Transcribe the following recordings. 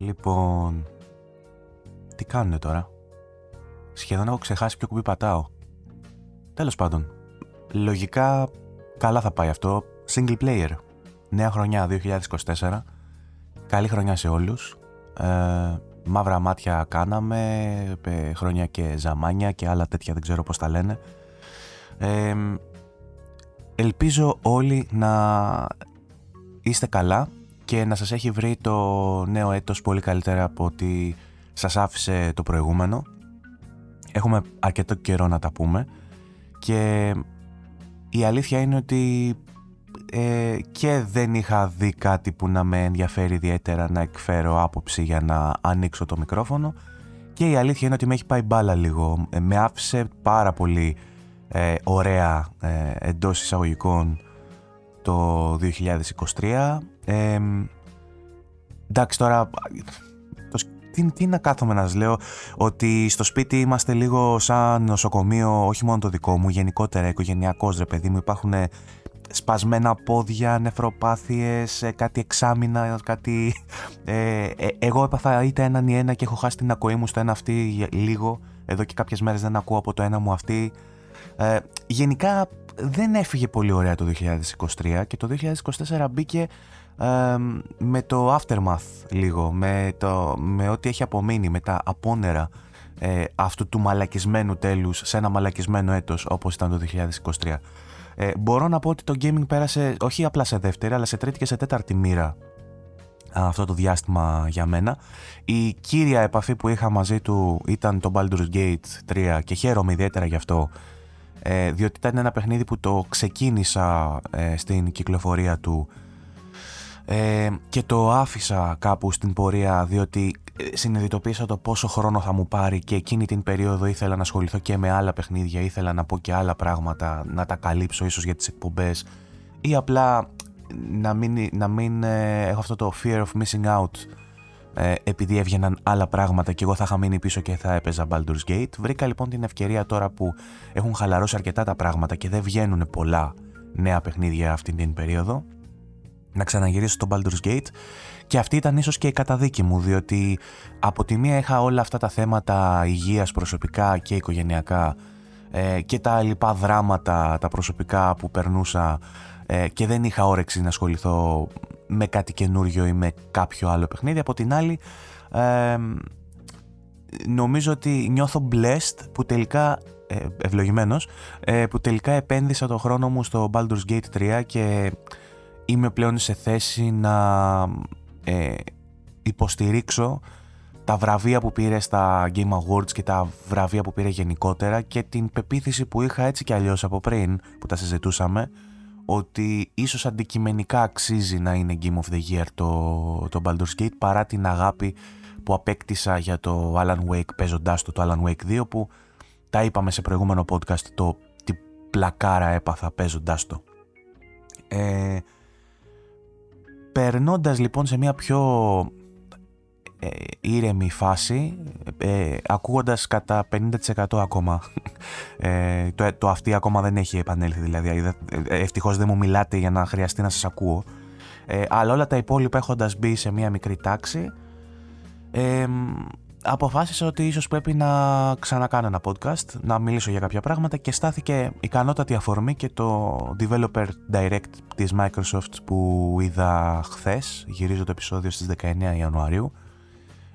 Λοιπόν, τι κάνουνε τώρα; Σχεδόν έχω ξεχάσει ποιο κουμπί πατάω. Τέλος πάντων, λογικά καλά θα πάει αυτό. Single player. Νέα χρονιά 2024. Καλή χρονιά σε όλους. Ε, μαύρα μάτια κάναμε, ε, χρόνια και ζαμάνια και άλλα τέτοια δεν ξέρω πώς τα λένε. Ε, ελπίζω όλοι να είστε καλά και να σας έχει βρει το νέο έτος πολύ καλύτερα από ότι σας άφησε το προηγούμενο. Έχουμε αρκετό καιρό να τα πούμε και η αλήθεια είναι ότι ε, και δεν είχα δει κάτι που να με ενδιαφέρει ιδιαίτερα να εκφέρω άποψη για να ανοίξω το μικρόφωνο και η αλήθεια είναι ότι με έχει πάει μπάλα λίγο. Ε, με άφησε πάρα πολύ ε, ωραία ε, εντός εισαγωγικών το 2023. Ε, εντάξει τώρα, τι, τι να κάθομαι να σας λέω, ότι στο σπίτι είμαστε λίγο σαν νοσοκομείο, όχι μόνο το δικό μου, γενικότερα οικογενειακός ρε παιδί μου, υπάρχουν σπασμένα πόδια, νεφροπάθειες, ε, κάτι εξάμεινα, κάτι... Ε, ε, εγώ έπαθα είτε έναν ή ένα και έχω χάσει την ακοή μου στο ένα αυτή λίγο, εδώ και κάποιες μέρες δεν ακούω από το ένα μου αυτή. Ε, γενικά δεν έφυγε πολύ ωραία το 2023 και το 2024 μπήκε με το aftermath λίγο, με, το, με ό,τι έχει απομείνει, με τα απόνερα ε, αυτού του μαλακισμένου τέλους σε ένα μαλακισμένο έτος όπως ήταν το 2023. Ε, μπορώ να πω ότι το gaming πέρασε όχι απλά σε δεύτερη αλλά σε τρίτη και σε τέταρτη μοίρα αυτό το διάστημα για μένα. Η κύρια επαφή που είχα μαζί του ήταν το Baldur's Gate 3 και χαίρομαι ιδιαίτερα γι' αυτό ε, διότι ήταν ένα παιχνίδι που το ξεκίνησα ε, στην κυκλοφορία του ε, και το άφησα κάπου στην πορεία διότι ε, συνειδητοποίησα το πόσο χρόνο θα μου πάρει και εκείνη την περίοδο ήθελα να ασχοληθώ και με άλλα παιχνίδια, ήθελα να πω και άλλα πράγματα, να τα καλύψω ίσως για τις εκπομπές ή απλά να μην, να μην ε, έχω αυτό το fear of missing out ε, επειδή έβγαιναν άλλα πράγματα και εγώ θα είχα μείνει πίσω και θα έπαιζα Baldur's Gate. Βρήκα λοιπόν την ευκαιρία τώρα που έχουν χαλαρώσει αρκετά τα πράγματα και δεν βγαίνουν πολλά νέα παιχνίδια αυτή την περίοδο να ξαναγυρίσω στο Baldur's Gate και αυτή ήταν ίσως και η καταδίκη μου διότι από τη μία είχα όλα αυτά τα θέματα υγείας προσωπικά και οικογενειακά ε, και τα λοιπά δράματα τα προσωπικά που περνούσα ε, και δεν είχα όρεξη να ασχοληθώ με κάτι καινούριο ή με κάποιο άλλο παιχνίδι. Από την άλλη ε, νομίζω ότι νιώθω blessed που τελικά ε, ευλογημένος ε, που τελικά επένδυσα το χρόνο μου στο Baldur's Gate 3 και είμαι πλέον σε θέση να ε, υποστηρίξω τα βραβεία που πήρε στα Game Awards και τα βραβεία που πήρε γενικότερα και την πεποίθηση που είχα έτσι κι αλλιώς από πριν που τα συζητούσαμε ότι ίσως αντικειμενικά αξίζει να είναι Game of the Year το, το Baldur's Gate παρά την αγάπη που απέκτησα για το Alan Wake παίζοντάς το, το Alan Wake 2 που τα είπαμε σε προηγούμενο podcast το τι πλακάρα έπαθα παίζοντάς το. Ε, περνώντας λοιπόν σε μια πιο ε, ήρεμη φάση, ε, ακούγοντας κατά 50% ακόμα. Ε, το, το αυτή ακόμα δεν έχει επανέλθει δηλαδή, ε, ευτυχώς δεν μου μιλάτε για να χρειαστεί να σας ακούω. Ε, αλλά όλα τα υπόλοιπα έχοντας μπει σε μια μικρή τάξη, ε, αποφάσισα ότι ίσως πρέπει να ξανακάνω ένα podcast, να μιλήσω για κάποια πράγματα και στάθηκε ικανότατη αφορμή και το Developer Direct της Microsoft που είδα χθες, γυρίζω το επεισόδιο στις 19 Ιανουαρίου.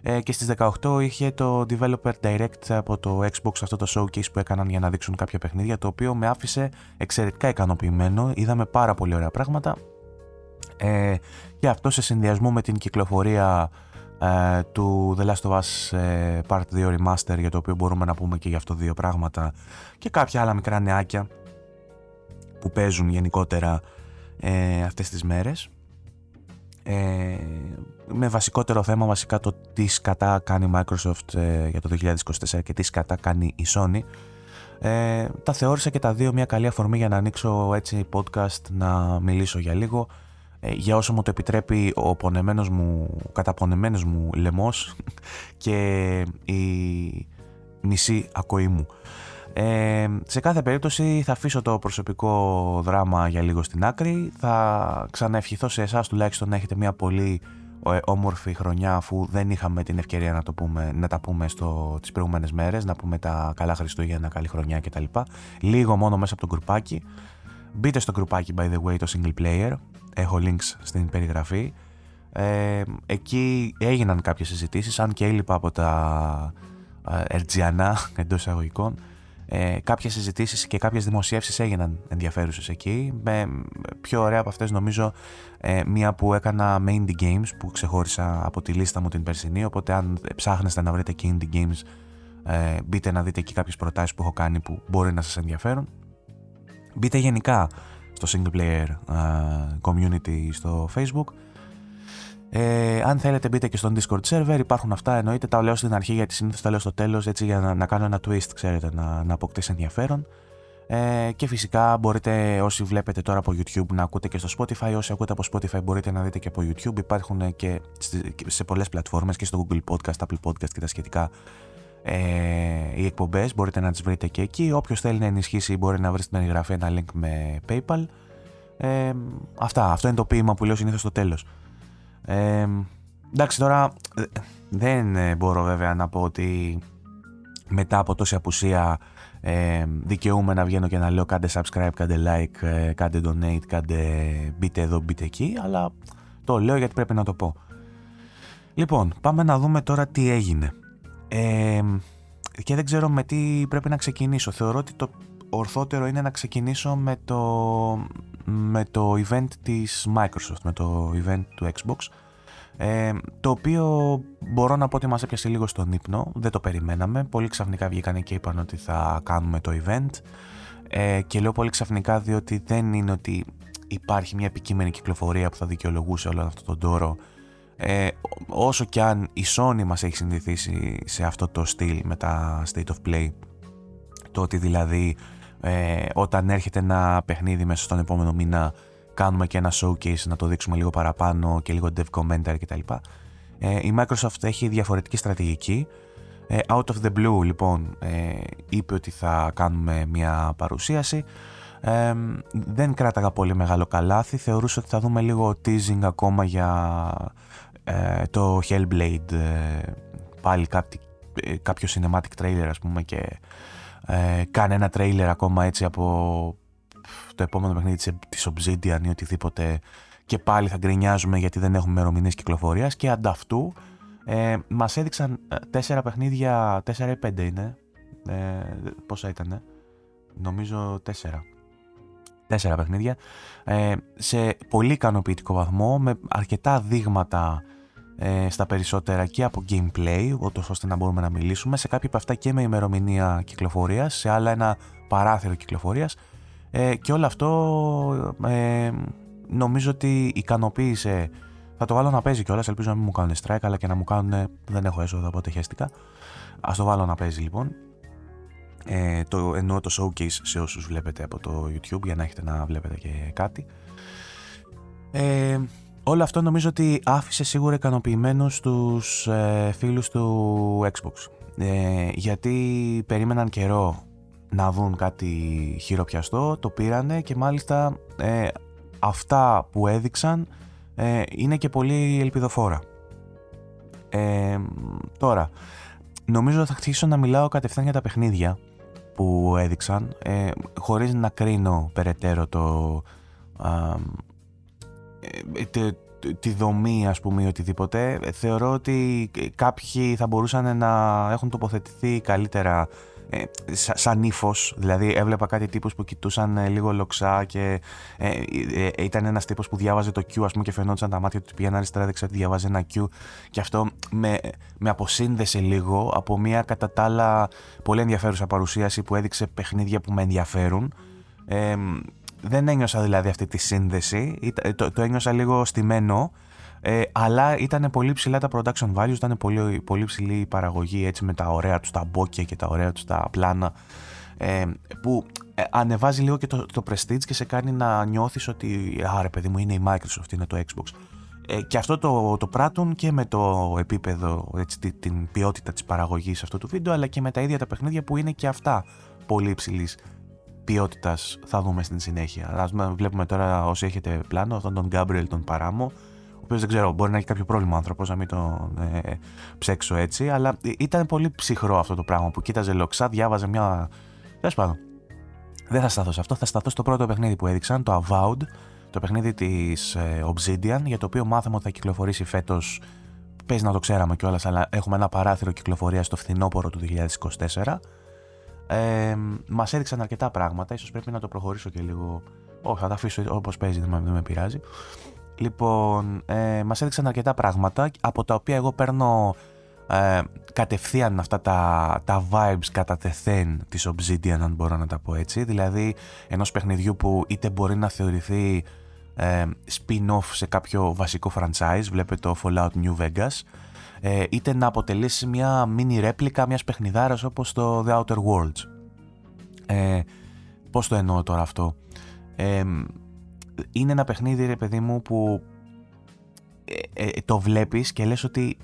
Ε, και στις 18 είχε το Developer Direct από το Xbox αυτό το showcase που έκαναν για να δείξουν κάποια παιχνίδια το οποίο με άφησε εξαιρετικά ικανοποιημένο, είδαμε πάρα πολύ ωραία πράγματα. Ε, και αυτό σε συνδυασμό με την κυκλοφορία ε, του The Last of Us ε, Part 2 Remaster για το οποίο μπορούμε να πούμε και για αυτό δύο πράγματα και κάποια άλλα μικρά νεάκια που παίζουν γενικότερα ε, αυτές τις μέρες. Ε, με βασικότερο θέμα βασικά το τι σκατά κάνει η Microsoft ε, για το 2024 και τι σκατά κάνει η Sony. Ε, τα θεώρησα και τα δύο μια καλή αφορμή για να ανοίξω έτσι podcast να μιλήσω για λίγο. ε, για όσο μου το επιτρέπει ο πονεμένος μου, καταπονεμένος μου λαιμός και η μισή ακοή μου. Ε, σε κάθε περίπτωση θα αφήσω το προσωπικό δράμα για λίγο στην άκρη. Θα ξαναευχηθώ σε εσάς τουλάχιστον να έχετε μια πολύ ε, όμορφη χρονιά αφού δεν είχαμε την ευκαιρία να, το πούμε, να τα πούμε στο, τις προηγούμενες μέρες, να πούμε τα καλά Χριστούγεννα, καλή χρονιά κτλ. Λίγο μόνο μέσα από το γκρουπάκι. Μπείτε στο γκρουπάκι by the way το single player, έχω links στην περιγραφή. Ε, εκεί έγιναν κάποιες συζητήσεις, αν και έλειπα από τα ε, ερτζιανά εντός εισαγωγικών. Ε, κάποιες συζητήσεις και κάποιες δημοσιεύσεις έγιναν ενδιαφέρουσες εκεί. Με, πιο ωραία από αυτές νομίζω ε, μία που έκανα με indie games που ξεχώρισα από τη λίστα μου την περσινή οπότε αν ψάχνεστε να βρείτε και indie games ε, μπείτε να δείτε εκεί κάποιες προτάσεις που έχω κάνει που μπορεί να σας ενδιαφέρουν. Μπείτε γενικά στο single player ε, community στο facebook. Ε, αν θέλετε μπείτε και στον Discord server, υπάρχουν αυτά εννοείται, τα λέω στην αρχή γιατί συνήθως τα λέω στο τέλος έτσι για να, να κάνω ένα twist, ξέρετε, να, να αποκτήσει ενδιαφέρον. Ε, και φυσικά μπορείτε όσοι βλέπετε τώρα από YouTube να ακούτε και στο Spotify, όσοι ακούτε από Spotify μπορείτε να δείτε και από YouTube. Υπάρχουν και σε πολλές πλατφόρμες και στο Google Podcast, Apple Podcast και τα σχετικά ε, οι εκπομπές, μπορείτε να τις βρείτε και εκεί. Όποιος θέλει να ενισχύσει μπορεί να βρει στην περιγραφή ένα link με PayPal. Ε, αυτά, αυτό είναι το ποίημα που λέω συνήθως στο τέλος. Ε, εντάξει τώρα ε, δεν ε, μπορώ βέβαια να πω ότι μετά από τόση απουσία ε, δικαιούμαι να βγαίνω και να λέω κάντε subscribe, κάντε like, ε, κάντε donate, κάντε μπείτε εδώ, μπείτε εκεί αλλά το λέω γιατί πρέπει να το πω. Λοιπόν, πάμε να δούμε τώρα τι έγινε. Ε, και δεν ξέρω με τι πρέπει να ξεκινήσω. Θεωρώ ότι το ορθότερο είναι να ξεκινήσω με το, με το event της Microsoft, με το event του Xbox, ε, το οποίο μπορώ να πω ότι μας έπιασε λίγο στον ύπνο, δεν το περιμέναμε, πολύ ξαφνικά βγήκαν και είπαν ότι θα κάνουμε το event ε, και λέω πολύ ξαφνικά διότι δεν είναι ότι υπάρχει μια επικείμενη κυκλοφορία που θα δικαιολογούσε όλο αυτό τον τόρο ε, όσο και αν η Sony μας έχει συνηθίσει σε αυτό το στυλ με τα State of Play το ότι δηλαδή ε, όταν έρχεται ένα παιχνίδι μέσα στον επόμενο μήνα κάνουμε και ένα showcase να το δείξουμε λίγο παραπάνω και λίγο dev commentary κτλ. Ε, η Microsoft έχει διαφορετική στρατηγική. Ε, out of the blue λοιπόν ε, είπε ότι θα κάνουμε μια παρουσίαση. Ε, δεν κράταγα πολύ μεγάλο καλάθι. Θεωρούσα ότι θα δούμε λίγο teasing ακόμα για ε, το Hellblade. πάλι κάποιο, κάποιο cinematic trailer ας πούμε και ε, κάνει ένα τρέιλερ ακόμα έτσι από το επόμενο παιχνίδι της Obsidian ή οτιδήποτε και πάλι θα γκρινιάζουμε γιατί δεν έχουμε ημερομηνίες κυκλοφορίας και ανταυτού ε, μας έδειξαν ε, τέσσερα παιχνίδια, τέσσερα ή πέντε είναι, ε, πόσα ήτανε, νομίζω τέσσερα. Τέσσερα παιχνίδια, ε, σε πολύ ικανοποιητικό βαθμό, με αρκετά δείγματα ε, στα περισσότερα και από gameplay, ώστε να μπορούμε να μιλήσουμε. Σε κάποια από αυτά και με ημερομηνία κυκλοφορίας, σε άλλα ένα παράθυρο κυκλοφορίας. Ε, και όλο αυτό ε, νομίζω ότι ικανοποίησε. Θα το βάλω να παίζει κιόλας. Ελπίζω να μην μου κάνουν strike, αλλά και να μου κάνουν. Δεν έχω έσοδα, οπότε χαίστηκα. Α το βάλω να παίζει λοιπόν. Ε, το, εννοώ το showcase σε όσους βλέπετε από το YouTube για να έχετε να βλέπετε και κάτι. Ε, Όλο αυτό νομίζω ότι άφησε σίγουρα ικανοποιημένους τους ε, φίλους του Xbox. Ε, γιατί περίμεναν καιρό να δουν κάτι χειροπιαστό, το πήρανε και μάλιστα ε, αυτά που έδειξαν ε, είναι και πολύ ελπιδοφόρα. Ε, τώρα, νομίζω θα αρχίσω να μιλάω κατευθείαν για τα παιχνίδια που έδειξαν, ε, χωρίς να κρίνω περαιτέρω το, ε, τη δομή ας πούμε ή οτιδήποτε θεωρώ ότι κάποιοι θα μπορούσαν να έχουν τοποθετηθεί καλύτερα ε, σαν ύφος, δηλαδή έβλεπα κάτι τύπους που κοιτούσαν ε, λίγο λοξά και ε, ε, ήταν ένας τύπος που διάβαζε το Q ας πούμε και φαινόταν τα μάτια του πήγαινε αριστερά δεξιά ότι διαβάζει ένα Q. Και αυτό με, με αποσύνδεσε λίγο από μια κατά τα άλλα πολύ ενδιαφέρουσα παρουσίαση που έδειξε παιχνίδια που με ενδιαφέρουν. Ε, δεν ένιωσα δηλαδή αυτή τη σύνδεση, το, το ένιωσα λίγο στημένο, ε, αλλά ήταν πολύ ψηλά τα production values, ήταν πολύ, πολύ ψηλή η παραγωγή έτσι με τα ωραία τους τα μπόκια και τα ωραία τους τα πλάνα ε, που ε, ανεβάζει λίγο και το, το prestige και σε κάνει να νιώθεις ότι άρε παιδί μου είναι η Microsoft, είναι το Xbox. Ε, και αυτό το, το πράττουν και με το επίπεδο, έτσι, την ποιότητα της παραγωγής αυτού του βίντεο αλλά και με τα ίδια τα παιχνίδια που είναι και αυτά πολύ υψηλής ποιότητας θα δούμε στην συνέχεια. Α βλέπουμε τώρα όσοι έχετε πλάνο αυτόν τον Gabriel τον Παράμο, οποίος δεν ξέρω, μπορεί να έχει κάποιο πρόβλημα ο άνθρωπος, να μην το ε, ψέξω έτσι. Αλλά ήταν πολύ ψυχρό αυτό το πράγμα που κοίταζε λοξά, διάβαζε μια. Τέλος πάντων. Δεν θα σταθώ σε αυτό, θα σταθώ στο πρώτο παιχνίδι που έδειξαν, το Avowed, το παιχνίδι της ε, Obsidian, για το οποίο μάθαμε ότι θα κυκλοφορήσει φέτος. Παίζει να το ξέραμε κιόλας, αλλά έχουμε ένα παράθυρο κυκλοφορίας στο φθινόπωρο του 2024. Ε, Μας έδειξαν αρκετά πράγματα, ίσως πρέπει να το προχωρήσω και λίγο. Όχι, θα τα αφήσω όπως παίζει, δεν με, δεν με πειράζει. Λοιπόν, ε, μας έδειξαν αρκετά πράγματα από τα οποία εγώ παίρνω ε, κατευθείαν αυτά τα, τα vibes κατά τεθέν της Obsidian αν μπορώ να τα πω έτσι δηλαδή ενός παιχνιδιού που είτε μπορεί να θεωρηθεί ε, spin-off σε κάποιο βασικό franchise βλέπετε το Fallout New Vegas ε, είτε να αποτελέσει μια mini ρέπλικα μιας παιχνιδάρας όπως το The Outer Worlds ε, πώς το εννοώ τώρα αυτό; Ε, είναι ένα παιχνίδι ρε παιδί μου που ε, ε, το βλέπεις και λες ότι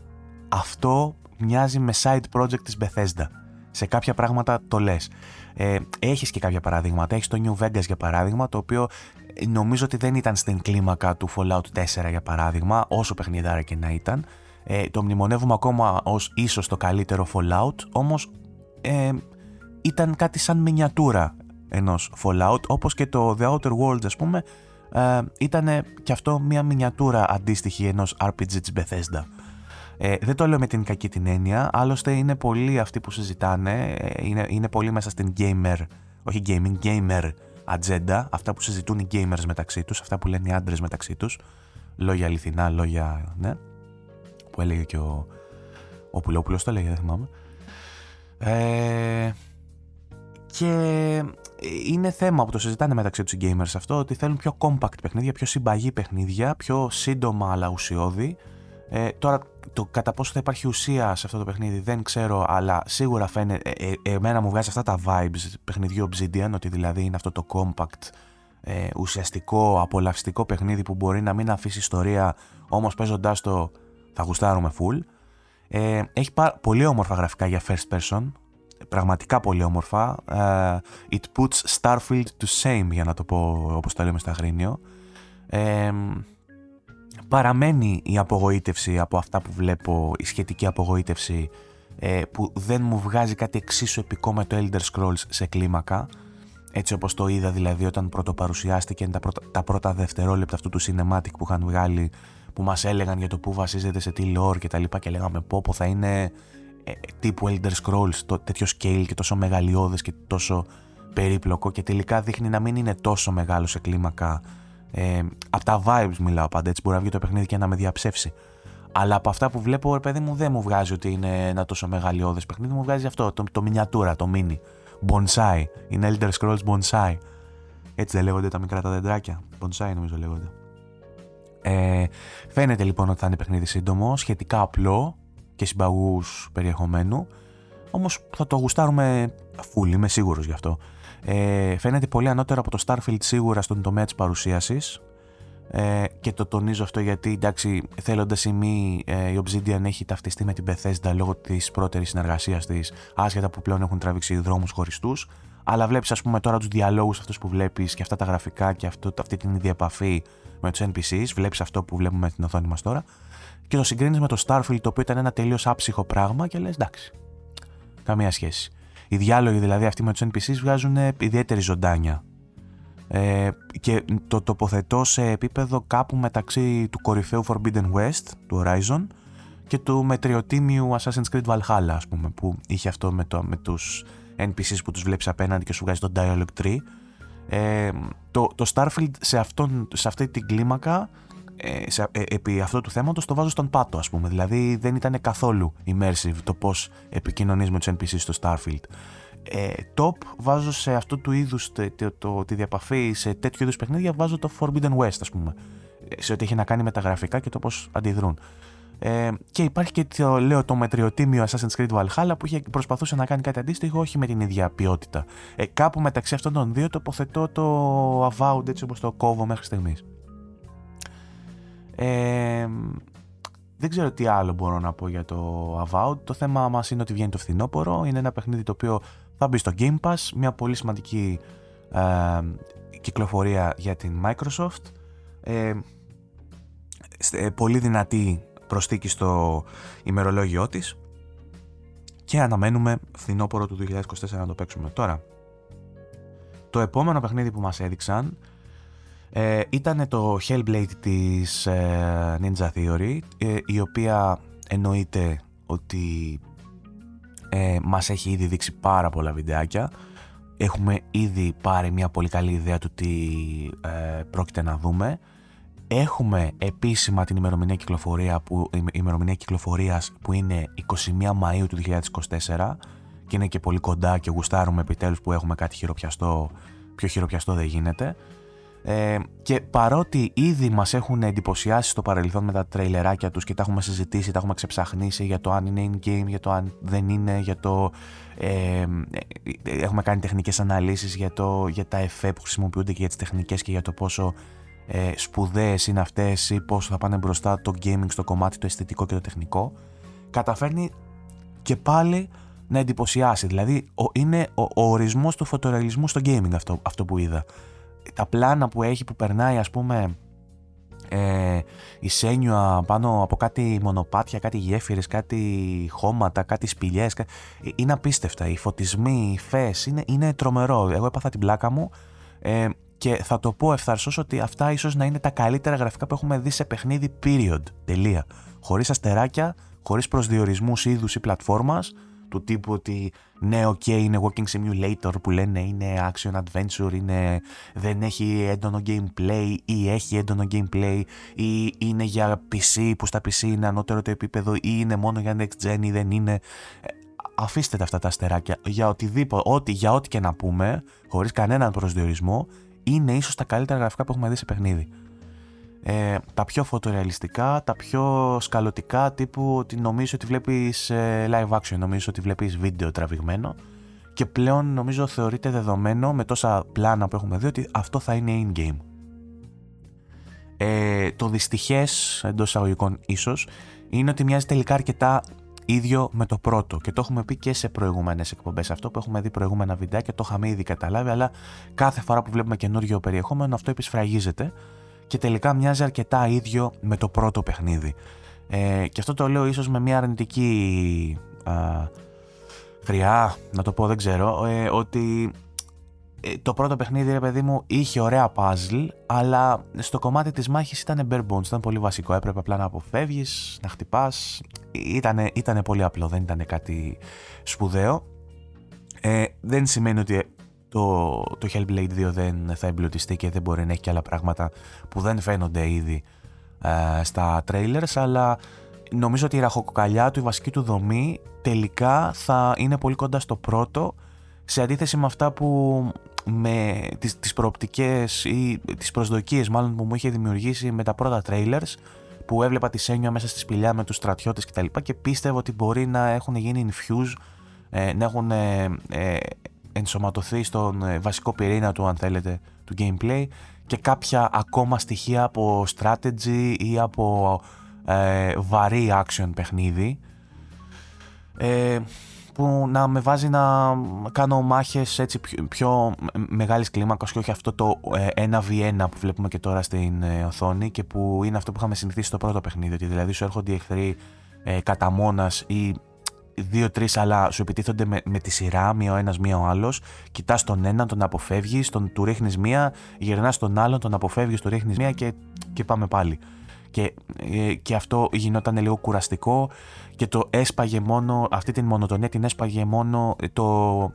αυτό μοιάζει με side project της Bethesda. Σε κάποια πράγματα το λες. Ε, έχεις και κάποια παραδείγματα. Έχεις το New Vegas για παράδειγμα, το οποίο ε, νομίζω ότι δεν ήταν στην κλίμακα του Fallout 4 για παράδειγμα, όσο παιχνιδάρα και να ήταν. Ε, το μνημονεύουμε ακόμα ως ίσως το καλύτερο Fallout, όμως ε, ήταν κάτι σαν μινιατούρα ενός Fallout, όπως και το The Outer Worlds ας πούμε, ε, ήταν και αυτό μια μινιατούρα αντίστοιχη ενός RPG της Bethesda. Ε, δεν το λέω με την κακή την έννοια, άλλωστε είναι πολλοί αυτοί που συζητάνε, ε, είναι, είναι πολύ μέσα στην gamer, όχι gaming, gamer ατζέντα, αυτά που συζητούν οι gamers μεταξύ τους, αυτά που λένε οι άντρες μεταξύ τους, λόγια αληθινά, λόγια, ναι, που έλεγε και ο, ο Πουλόπουλος, το έλεγε, δεν θυμάμαι. Ε, και είναι θέμα που το συζητάνε μεταξύ τους οι gamers αυτό, ότι θέλουν πιο compact παιχνίδια, πιο συμπαγή παιχνίδια, πιο σύντομα αλλά ουσιώδη. Ε, τώρα, το κατά πόσο θα υπάρχει ουσία σε αυτό το παιχνίδι δεν ξέρω, αλλά σίγουρα φαίνεται. Ε, ε, εμένα μου βγάζει αυτά τα vibes παιχνιδιού Obsidian, ότι δηλαδή είναι αυτό το compact, ε, ουσιαστικό, απολαυστικό παιχνίδι που μπορεί να μην αφήσει ιστορία, όμως παίζοντάς το θα γουστάρουμε full. Ε, έχει πολύ όμορφα γραφικά για first person, πραγματικά πολύ όμορφα. Uh, it puts Starfield to shame, για να το πω όπως το λέμε στα Αγρίνιο. Ε, παραμένει η απογοήτευση από αυτά που βλέπω, η σχετική απογοήτευση ε, που δεν μου βγάζει κάτι εξίσου επικό με το Elder Scrolls σε κλίμακα. Έτσι όπως το είδα δηλαδή όταν πρώτο παρουσιάστηκε τα πρώτα, τα πρώτα δευτερόλεπτα αυτού του cinematic που είχαν βγάλει που μας έλεγαν για το που βασίζεται σε τι lore και τα λοιπά και λέγαμε πω πω θα είναι ε, τύπου Elder Scrolls, το, τέτοιο scale και τόσο μεγαλειώδες και τόσο περίπλοκο και τελικά δείχνει να μην είναι τόσο μεγάλο σε κλίμακα. Ε, από τα vibes μιλάω πάντα, έτσι μπορεί να βγει το παιχνίδι και να με διαψεύσει. Αλλά από αυτά που βλέπω, ρε παιδί μου, δεν μου βγάζει ότι είναι ένα τόσο μεγαλειώδες παιχνίδι, μου βγάζει αυτό, το, το μινιατούρα, το mini. Bonsai. Είναι Elder Scrolls Bonsai. Έτσι δεν λέγονται τα μικρά τα δεντράκια. Bonsai νομίζω λέγονται. Ε, φαίνεται λοιπόν ότι θα είναι παιχνίδι σύντομο, σχετικά απλό, και συμπαγούς περιεχομένου. Όμως θα το γουστάρουμε full, είμαι σίγουρος γι' αυτό. Ε, φαίνεται πολύ ανώτερο από το Starfield σίγουρα στον τομέα της παρουσίασης. Ε, και το τονίζω αυτό γιατί εντάξει, θέλοντας ή μη, ε, η Obsidian έχει ταυτιστεί με την Bethesda λόγω της πρώτερης συνεργασίας της, άσχετα που πλέον έχουν τραβήξει δρόμους χωριστούς. Αλλά βλέπεις, ας πούμε, τώρα τους διαλόγους αυτούς που βλέπεις και αυτά τα γραφικά και αυτό, αυτή την ίδια επαφή με τους NPCs. Βλέπεις αυτό που βλέπουμε στην οθόνη μας τώρα και το συγκρίνεις με το Starfield, το οποίο ήταν ένα τελείως άψυχο πράγμα και λες εντάξει. Καμία σχέση. Οι διάλογοι δηλαδή αυτοί με τους NPCs βγάζουν ιδιαίτερη ζωντάνια. Ε, και το τοποθετώ σε επίπεδο κάπου μεταξύ του κορυφαίου Forbidden West, του Horizon, και του μετριοτήμιου Assassin's Creed Valhalla, ας πούμε, που είχε αυτό με, το, με τους NPCs που τους βλέπεις απέναντι και σου βγάζει το Dialogue Tree. Ε, το, το Starfield σε, αυτόν, σε αυτή την κλίμακα ε, σε, ε, επί αυτού του θέματος το βάζω στον πάτο ας πούμε. Δηλαδή δεν ήταν καθόλου immersive το πώς επικοινωνείς με τους NPC στο Starfield. Ε, top βάζω σε αυτού του είδους το, το, τη διαπαφή σε τέτοιου είδους παιχνίδια βάζω το Forbidden West ας πούμε. Ε, σε ό,τι έχει να κάνει με τα γραφικά και το πώς αντιδρούν. Ε, και υπάρχει και το, λέω, το μετριοτήμιο Assassin's Creed Valhalla που είχε προσπαθούσε να κάνει κάτι αντίστοιχο, όχι με την ίδια ποιότητα. Ε, κάπου μεταξύ αυτών των δύο τοποθετώ το Avowed έτσι όπως το κόβω μέχρι στιγμής δεν ξέρω τι άλλο μπορώ να πω για το Avowed. Το θέμα μας είναι ότι βγαίνει το φθινόπωρο. Είναι ένα παιχνίδι το οποίο θα μπει στο Game Pass. Μια πολύ σημαντική κυκλοφορία για την Microsoft. Ε, ε, πολύ δυνατή προσθήκη στο ημερολόγιό της και αναμένουμε φθινόπωρο του 2024 να το παίξουμε. Τώρα, το επόμενο παιχνίδι που μας έδειξαν ε, ήταν το Hellblade της ε, Ninja Theory ε, η οποία εννοείται ότι ε, μας έχει ήδη δείξει πάρα πολλά βιντεάκια έχουμε ήδη πάρει μια πολύ καλή ιδέα του τι ε, πρόκειται να δούμε έχουμε επίσημα την ημερομηνία, κυκλοφορία που, η ημερομηνία κυκλοφορίας που είναι 21 Μαΐου του 2024 και είναι και πολύ κοντά και γουστάρουμε επιτέλους που έχουμε κάτι χειροπιαστό πιο χειροπιαστό δεν γίνεται. Ε, και παρότι ήδη μας έχουν εντυπωσιάσει στο παρελθόν με τα τρέιλεράκια τους και τα έχουμε συζητήσει, τα έχουμε ξεψαχνίσει για το αν είναι in-game, για το αν δεν είναι, για το... Ε, ε, έχουμε κάνει τεχνικές αναλύσεις για, το, για τα εφέ που χρησιμοποιούνται και για τις τεχνικές και για το πόσο ε, σπουδαίες είναι αυτές ή πόσο θα πάνε μπροστά το gaming στο κομμάτι το αισθητικό και το τεχνικό καταφέρνει και πάλι να εντυπωσιάσει. Δηλαδή είναι ο, ο ορισμός του φωτορεαλισμού στο gaming αυτό, αυτό που είδα. Τα πλάνα που έχει που περνάει ας πούμε ε, η Σένιουα πάνω από κάτι μονοπάτια, κάτι γέφυρες, κάτι χώματα, κάτι σπηλιές ε, είναι απίστευτα, οι φωτισμοί, οι φες είναι, είναι τρομερό, εγώ έπαθα την πλάκα μου ε, και θα το πω ευθαρσώς ότι αυτά ίσως να είναι τα καλύτερα γραφικά που έχουμε δει σε παιχνίδι period, τελεία. Χωρίς αστεράκια, χωρίς προσδιορισμούς είδους ή πλατφόρμας του τύπου ότι ναι, ok, είναι walking simulator που λένε είναι action adventure, είναι, δεν έχει έντονο gameplay ή έχει έντονο gameplay ή είναι για PC που στα PC είναι ανώτερο το επίπεδο ή είναι μόνο για next gen ή δεν είναι. Ε, αφήστε τα αυτά τα αστεράκια. Για οτιδήποτε, ό,τι, για ό,τι και να πούμε, χωρίς κανέναν προσδιορισμό, είναι ίσως τα καλύτερα γραφικά που έχουμε δει σε παιχνίδι ε, τα πιο φωτορεαλιστικά, τα πιο σκαλωτικά τύπου ότι νομίζω ότι βλέπεις ε, live action, νομίζω ότι βλέπεις βίντεο τραβηγμένο και πλέον νομίζω θεωρείται δεδομένο με τόσα πλάνα που έχουμε δει ότι αυτό θα είναι in-game. Ε, το δυστυχές εντός εισαγωγικών ίσως είναι ότι μοιάζει τελικά αρκετά ίδιο με το πρώτο και το έχουμε πει και σε προηγούμενες εκπομπές αυτό που έχουμε δει προηγούμενα βιντεάκια το είχαμε ήδη καταλάβει αλλά κάθε φορά που βλέπουμε καινούργιο περιεχόμενο αυτό επισφραγίζεται και τελικά μοιάζει αρκετά ίδιο με το πρώτο παιχνίδι. Ε, και αυτό το λέω ίσως με μια αρνητική α, χρειά, να το πω δεν ξέρω, ε, ότι ε, το πρώτο παιχνίδι ρε παιδί μου είχε ωραία puzzle, αλλά στο κομμάτι της μάχης ήταν bare bones, ήταν πολύ βασικό, έπρεπε απλά να αποφεύγεις, να χτυπάς, ήτανε, ήτανε πολύ απλό, δεν ήταν κάτι σπουδαίο. Ε, δεν σημαίνει ότι το, το Hellblade 2 δεν θα εμπλουτιστεί και δεν μπορεί να έχει και άλλα πράγματα που δεν φαίνονται ήδη ε, στα trailers αλλά νομίζω ότι η ραχοκοκαλιά του, η βασική του δομή τελικά θα είναι πολύ κοντά στο πρώτο σε αντίθεση με αυτά που με τις, τις προοπτικές ή τις προσδοκίες μάλλον που μου είχε δημιουργήσει με τα πρώτα trailers που έβλεπα τη Σένιο μέσα στη σπηλιά με τους στρατιώτες κτλ. Και, και πίστευα ότι μπορεί να έχουν γίνει infuse ε, να έχουν ε, ε ενσωματωθεί στον ε, βασικό πυρήνα του αν θέλετε του gameplay και κάποια ακόμα στοιχεία από strategy ή από ε, βαρύ action παιχνίδι. Ε, που να με βάζει να κάνω μάχες έτσι πιο, πιο μεγάλης κλίμακας και όχι αυτό το 1v1 ε, που βλέπουμε και τώρα στην οθόνη και που είναι αυτό που είχαμε συνηθίσει στο πρώτο παιχνίδι ότι δηλαδή σου έρχονται οι εχθροί ε, κατά μόνας ή δύο-τρει, αλλά σου επιτίθονται με, με τη σειρά, μία ο ένας, μία ο άλλος. Κοιτάς τον έναν, τον αποφεύγεις, τον του ρίχνεις μία, γυρνάς τον άλλον, τον αποφεύγεις, του ρίχνεις μία και, και πάμε πάλι. Και, ε, και αυτό γινόταν λίγο κουραστικό και το έσπαγε μόνο, αυτή την μονοτονία την έσπαγε μόνο το,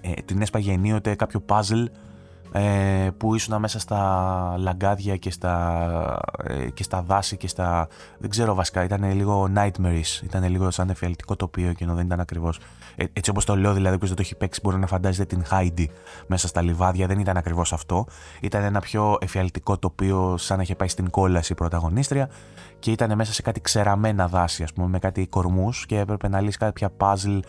ε, την έσπαγε ενίοτε κάποιο puzzle ε, που ήσουν μέσα στα λαγκάδια και στα, ε, και στα δάση και στα... δεν ξέρω βασικά, ήταν λίγο nightmares, ήταν λίγο σαν εφιαλτικό τοπίο εκείνο, δεν ήταν ακριβώς. Ε, έτσι όπως το λέω δηλαδή, όποιος δεν το έχει παίξει μπορεί να φαντάζεται την Heidi μέσα στα λιβάδια, δεν ήταν ακριβώς αυτό. Ήταν ένα πιο εφιαλτικό τοπίο σαν να είχε πάει στην κόλαση η πρωταγωνίστρια και ήταν μέσα σε κάτι ξεραμένα δάση, ας πούμε, με κάτι κορμούς και έπρεπε να λύσει κάποια puzzle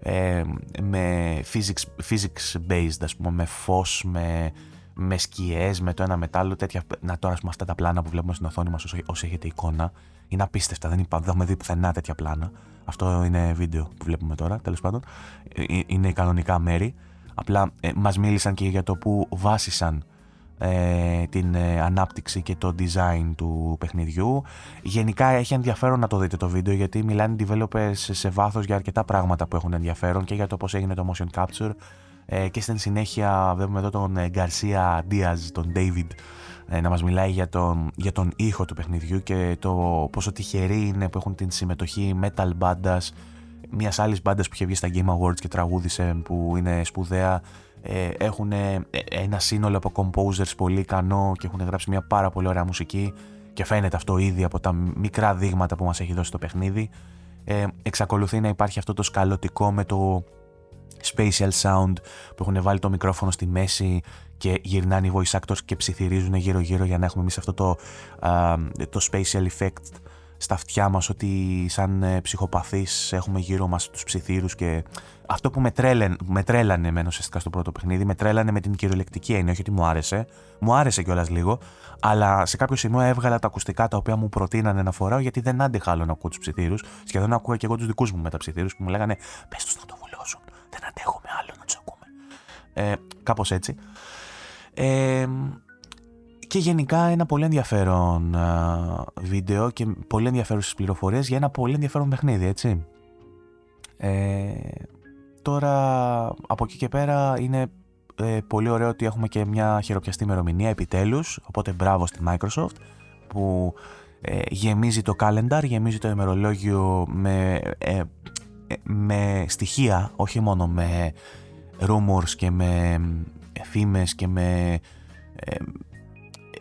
ε, με physics, physics based, ας πούμε, με φως, με, με σκιές, με το ένα μετάλλο, τέτοια, να τώρα, πούμε, αυτά τα πλάνα που βλέπουμε στην οθόνη μας όσο, όσο έχετε εικόνα, είναι απίστευτα, δεν, υπά, δεν έχουμε δει πουθενά τέτοια πλάνα. Αυτό είναι βίντεο που βλέπουμε τώρα, τέλος πάντων. Ε, είναι κανονικά μέρη. Απλά ε, μας μίλησαν και για το που βάσισαν ε, την ε, ανάπτυξη και το design του παιχνιδιού. Γενικά έχει ενδιαφέρον να το δείτε το βίντεο γιατί μιλάνε οι developers σε βάθος για αρκετά πράγματα που έχουν ενδιαφέρον και για το πώς έγινε το motion capture ε, και στην συνέχεια βλέπουμε εδώ τον Garcia Diaz, τον David να μας μιλάει για τον, για τον ήχο του παιχνιδιού και το πόσο τυχεροί είναι που έχουν την συμμετοχή metal bandas μιας άλλης μπάντας που είχε βγει στα Game Awards και τραγούδισε που είναι σπουδαία ε, έχουν ε, ένα σύνολο από composers πολύ ικανό και έχουν γράψει μια πάρα πολύ ωραία μουσική και φαίνεται αυτό ήδη από τα μικρά δείγματα που μας έχει δώσει το παιχνίδι. Ε, εξακολουθεί να υπάρχει αυτό το σκαλωτικό με το spatial sound που έχουν βάλει το μικρόφωνο στη μέση και γυρνάνε οι voice actors και ψιθυρίζουν γύρω γύρω για να έχουμε εμείς αυτό το, το spatial effect στα αυτιά μας ότι σαν ε, ψυχοπαθείς έχουμε γύρω μας τους ψιθύρους και αυτό που με, τρέλαν, με τρέλανε εμένα ουσιαστικά στο πρώτο παιχνίδι, με τρέλανε με την κυριολεκτική έννοια, όχι ότι μου άρεσε, μου άρεσε κιόλας λίγο, αλλά σε κάποιο σημείο έβγαλα τα ακουστικά τα οποία μου προτείνανε να φοράω γιατί δεν άντεχα άλλο να ακούω τους ψιθύρους. Σχεδόν ακούγα και εγώ τους δικούς μου μεταψιθύρου που μου λέγανε Πες τους να το βουλώσουν, δεν αντέχουμε άλλο να τους ακούμε. Ε, Κάπως έτσι. Ε, και γενικά ένα πολύ ενδιαφέρον βίντεο και πολύ ενδιαφέρουσες πληροφορίες για ένα πολύ ενδιαφέρον παιχνίδι, έτσι. Ε, τώρα από εκεί και πέρα είναι ε, πολύ ωραίο ότι έχουμε και μια χειροπιαστή ημερομηνία επιτέλους, οπότε μπράβο στη Microsoft που ε, γεμίζει το calendar, γεμίζει το ημερολόγιο με, ε, με στοιχεία, όχι μόνο με rumors και με φήμες και με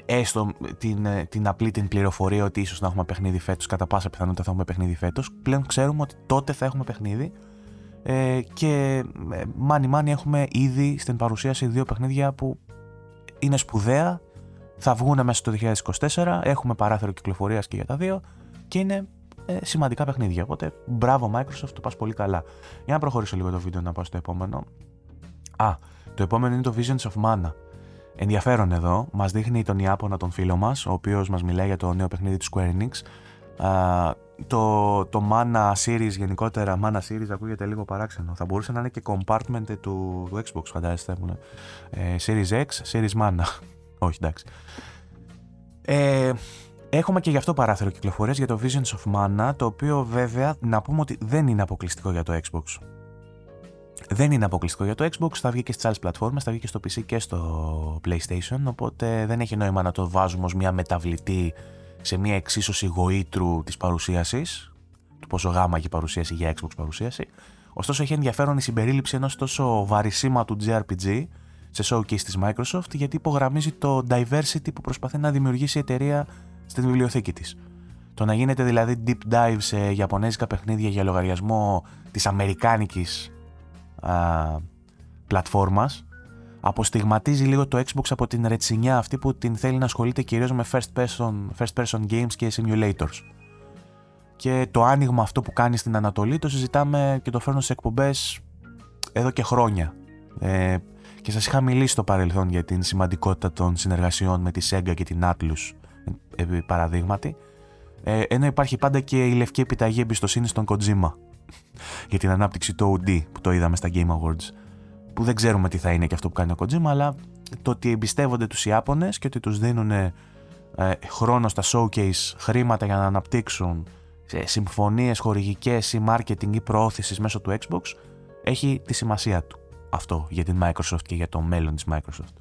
έστω την, ε, την απλή την πληροφορία ότι ίσως να έχουμε παιχνίδι φέτος, κατά πάσα πιθανότητα θα έχουμε παιχνίδι φέτος, πλέον ξέρουμε ότι τότε θα έχουμε παιχνίδι ε, και ε, μάνι μάνι έχουμε ήδη στην παρουσίαση δύο παιχνίδια που είναι σπουδαία, θα βγουν μέσα στο 2024, έχουμε παράθυρο κυκλοφορίας και για τα δύο και είναι ε, σημαντικά παιχνίδια. Οπότε μπράβο Microsoft, το πας πολύ καλά. Για να προχωρήσω λίγο το βίντεο να πάω στο επόμενο. Α, το επόμενο είναι το Visions of Mana. Ενδιαφέρον εδώ, μας δείχνει τον Ιάπωνα τον φίλο μας, ο οποίος μας μιλάει για το νέο παιχνίδι του Square Enix. το, το Mana Series γενικότερα, Mana Series ακούγεται λίγο παράξενο. Θα μπορούσε να είναι και compartment του, του Xbox φαντάζεστε. Ε, Series X, Series Mana. Όχι εντάξει. Ε, έχουμε και γι' αυτό παράθυρο κυκλοφορίες για το Visions of Mana, το οποίο βέβαια να πούμε ότι δεν είναι αποκλειστικό για το Xbox δεν είναι αποκλειστικό για το Xbox, θα βγει και στις άλλες πλατφόρμες, θα βγει και στο PC και στο PlayStation, οπότε δεν έχει νόημα να το βάζουμε ως μια μεταβλητή σε μια εξίσωση γοήτρου της παρουσίασης, του πόσο γάμα έχει παρουσίαση για Xbox παρουσίαση. Ωστόσο έχει ενδιαφέρον η συμπερίληψη ενός τόσο βαρισίματου JRPG σε showcase της Microsoft γιατί υπογραμμίζει το diversity που προσπαθεί να δημιουργήσει η εταιρεία στην βιβλιοθήκη της. Το να γίνεται δηλαδή deep dive σε ιαπωνέζικα παιχνίδια για λογαριασμό της αμερικάνικης α, πλατφόρμας αποστιγματίζει λίγο το Xbox από την ρετσινιά αυτή που την θέλει να ασχολείται κυρίως με first person, first person games και simulators. Και το άνοιγμα αυτό που κάνει στην Ανατολή το συζητάμε και το φέρνω σε εκπομπές εδώ και χρόνια. Ε, και σας είχα μιλήσει στο παρελθόν για την σημαντικότητα των συνεργασιών με τη Sega και την Atlus, επί παραδείγματι. Ε, ενώ υπάρχει πάντα και η λευκή επιταγή εμπιστοσύνη στον Kojima για την ανάπτυξη του OD που το είδαμε στα Game Awards. Που δεν ξέρουμε τι θα είναι και αυτό που κάνει ο Kojima, αλλά το ότι εμπιστεύονται τους Ιάπωνες και ότι τους δίνουν ε, χρόνο στα showcase, χρήματα για να αναπτύξουν σε συμφωνίες χορηγικές ή marketing ή προώθησης μέσω του Xbox έχει τη σημασία του αυτό για την Microsoft και για το μέλλον της Microsoft.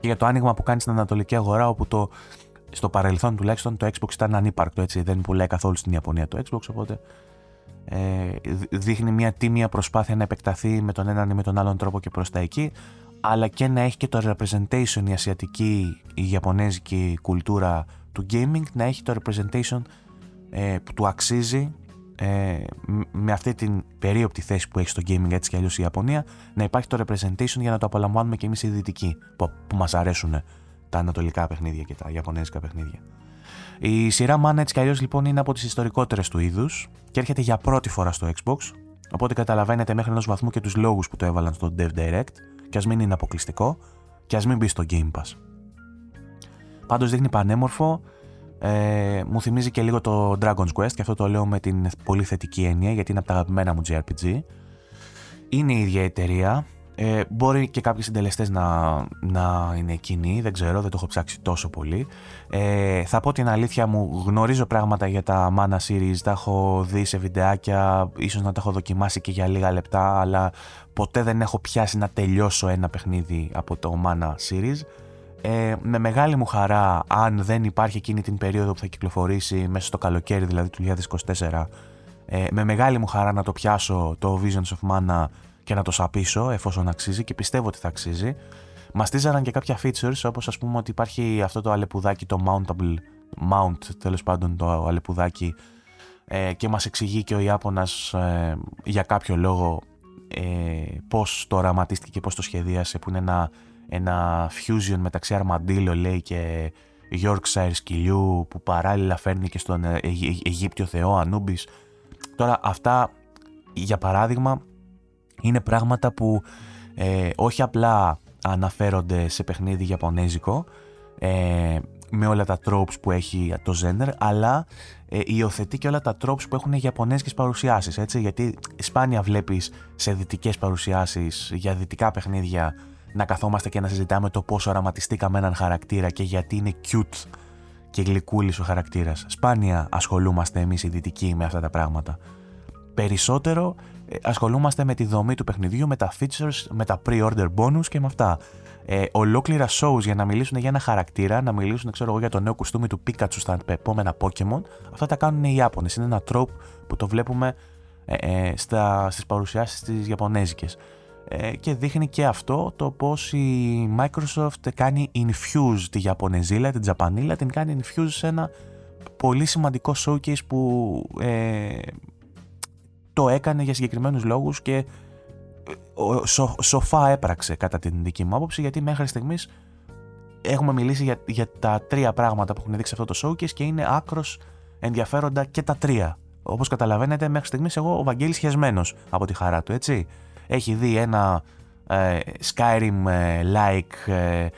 Και για το άνοιγμα που κάνει στην Ανατολική αγορά όπου το, στο παρελθόν τουλάχιστον το Xbox ήταν ανύπαρκτο έτσι, δεν πουλάει καθόλου στην Ιαπωνία το Xbox οπότε ε, δείχνει μια τίμια προσπάθεια να επεκταθεί με τον έναν ή με τον άλλον τρόπο και προς τα εκεί αλλά και να έχει και το representation η ασιατική, η ιαπωνέζικη κουλτούρα του gaming να έχει το representation ε, που του αξίζει ε, με αυτή την περίοπτη θέση που έχει στο gaming έτσι και αλλιώς η Ιαπωνία να υπάρχει το representation για να το απολαμβάνουμε και εμείς οι δυτικοί που, που μας αρέσουν τα ανατολικά παιχνίδια και τα ιαπωνέζικα παιχνίδια. Η σειρά Mana έτσι κι αλλιώς λοιπόν είναι από τις ιστορικότερες του είδους και έρχεται για πρώτη φορά στο Xbox. Οπότε καταλαβαίνετε μέχρι ενός βαθμού και τους λόγους που το έβαλαν στο Dev Direct, και ας μην είναι αποκλειστικό, και ας μην μπει στο Game Pass. Πάντως δείχνει πανέμορφο, ε, μου θυμίζει και λίγο το Dragon's Quest, και αυτό το λέω με την πολύ θετική έννοια, γιατί είναι από τα αγαπημένα μου JRPG. Είναι η ίδια εταιρεία, Ε, μπορεί και κάποιοι συντελεστές να, να είναι κοινοί, δεν ξέρω, δεν το έχω ψάξει τόσο πολύ. Ε, θα πω την αλήθεια μου, γνωρίζω πράγματα για τα Mana Series, τα έχω δει σε βιντεάκια, ίσως να τα έχω δοκιμάσει και για λίγα λεπτά, αλλά ποτέ δεν έχω πιάσει να τελειώσω ένα παιχνίδι από το Mana Series. Ε, με μεγάλη μου χαρά, αν δεν υπάρχει εκείνη την περίοδο που θα κυκλοφορήσει μέσα στο καλοκαίρι, δηλαδή του 2024, ε, με μεγάλη μου χαρά να το πιάσω το Visions of Mana και να το σαπίσω εφόσον αξίζει και πιστεύω ότι θα αξίζει. Μα τίζαραν και κάποια features όπως ας πούμε ότι υπάρχει αυτό το αλεπουδάκι, το mountable, mount τέλος πάντων το αλεπουδάκι ε, και μας εξηγεί και ο Ιάπωνας ε, για κάποιο λόγο ε, πώς το οραματίστηκε και πώς το σχεδίασε που είναι ένα, ένα fusion μεταξύ αρμαντήλο λέει και Yorkshire σκυλιού που παράλληλα φέρνει και στον ε, Αιγύπτιο θεό Ανούμπης. Τώρα αυτά για παράδειγμα είναι πράγματα που ε, όχι απλά αναφέρονται σε παιχνίδι Ιαπωνέζικο ε, με όλα τα tropes που έχει το Zender, αλλά ε, υιοθετεί και όλα τα tropes που έχουν Ιαπωνέζικες παρουσιάσεις, έτσι, γιατί σπάνια βλέπεις σε δυτικές παρουσιάσεις για δυτικά παιχνίδια να καθόμαστε και να συζητάμε το πόσο οραματιστήκαμε έναν χαρακτήρα και γιατί είναι cute και γλυκούλης ο χαρακτήρας. Σπάνια ασχολούμαστε εμείς οι δυτικοί με αυτά τα πράγματα. Περισσότερο ε, ασχολούμαστε με τη δομή του παιχνιδιού, με τα features, με τα pre-order bonus και με αυτά. Ε, ολόκληρα shows για να μιλήσουν για ένα χαρακτήρα, να μιλήσουν ξέρω εγώ, για το νέο κουστούμι του Pikachu στα επόμενα Pokemon, αυτά τα κάνουν οι Ιάπωνες. Είναι ένα trope που το βλέπουμε ε, ε, στα, στις παρουσιάσεις της Ιαπωνέζικες. Ε, και δείχνει και αυτό το πώς η Microsoft κάνει infuse τη Ιαπωνεζίλα, την Τζαπανίλα, την κάνει infuse σε ένα πολύ σημαντικό showcase που ε, το έκανε για συγκεκριμένους λόγους και ε, σο, σοφά έπραξε κατά την δική μου άποψη γιατί μέχρι στιγμής έχουμε μιλήσει για, για τα τρία πράγματα που έχουν δείξει αυτό το showcase και είναι άκρος ενδιαφέροντα και τα τρία. Όπως καταλαβαίνετε μέχρι στιγμής εγώ ο Βαγγέλης χεσμένος από τη χαρά του έτσι. Έχει δει ένα ε, Skyrim-like ε,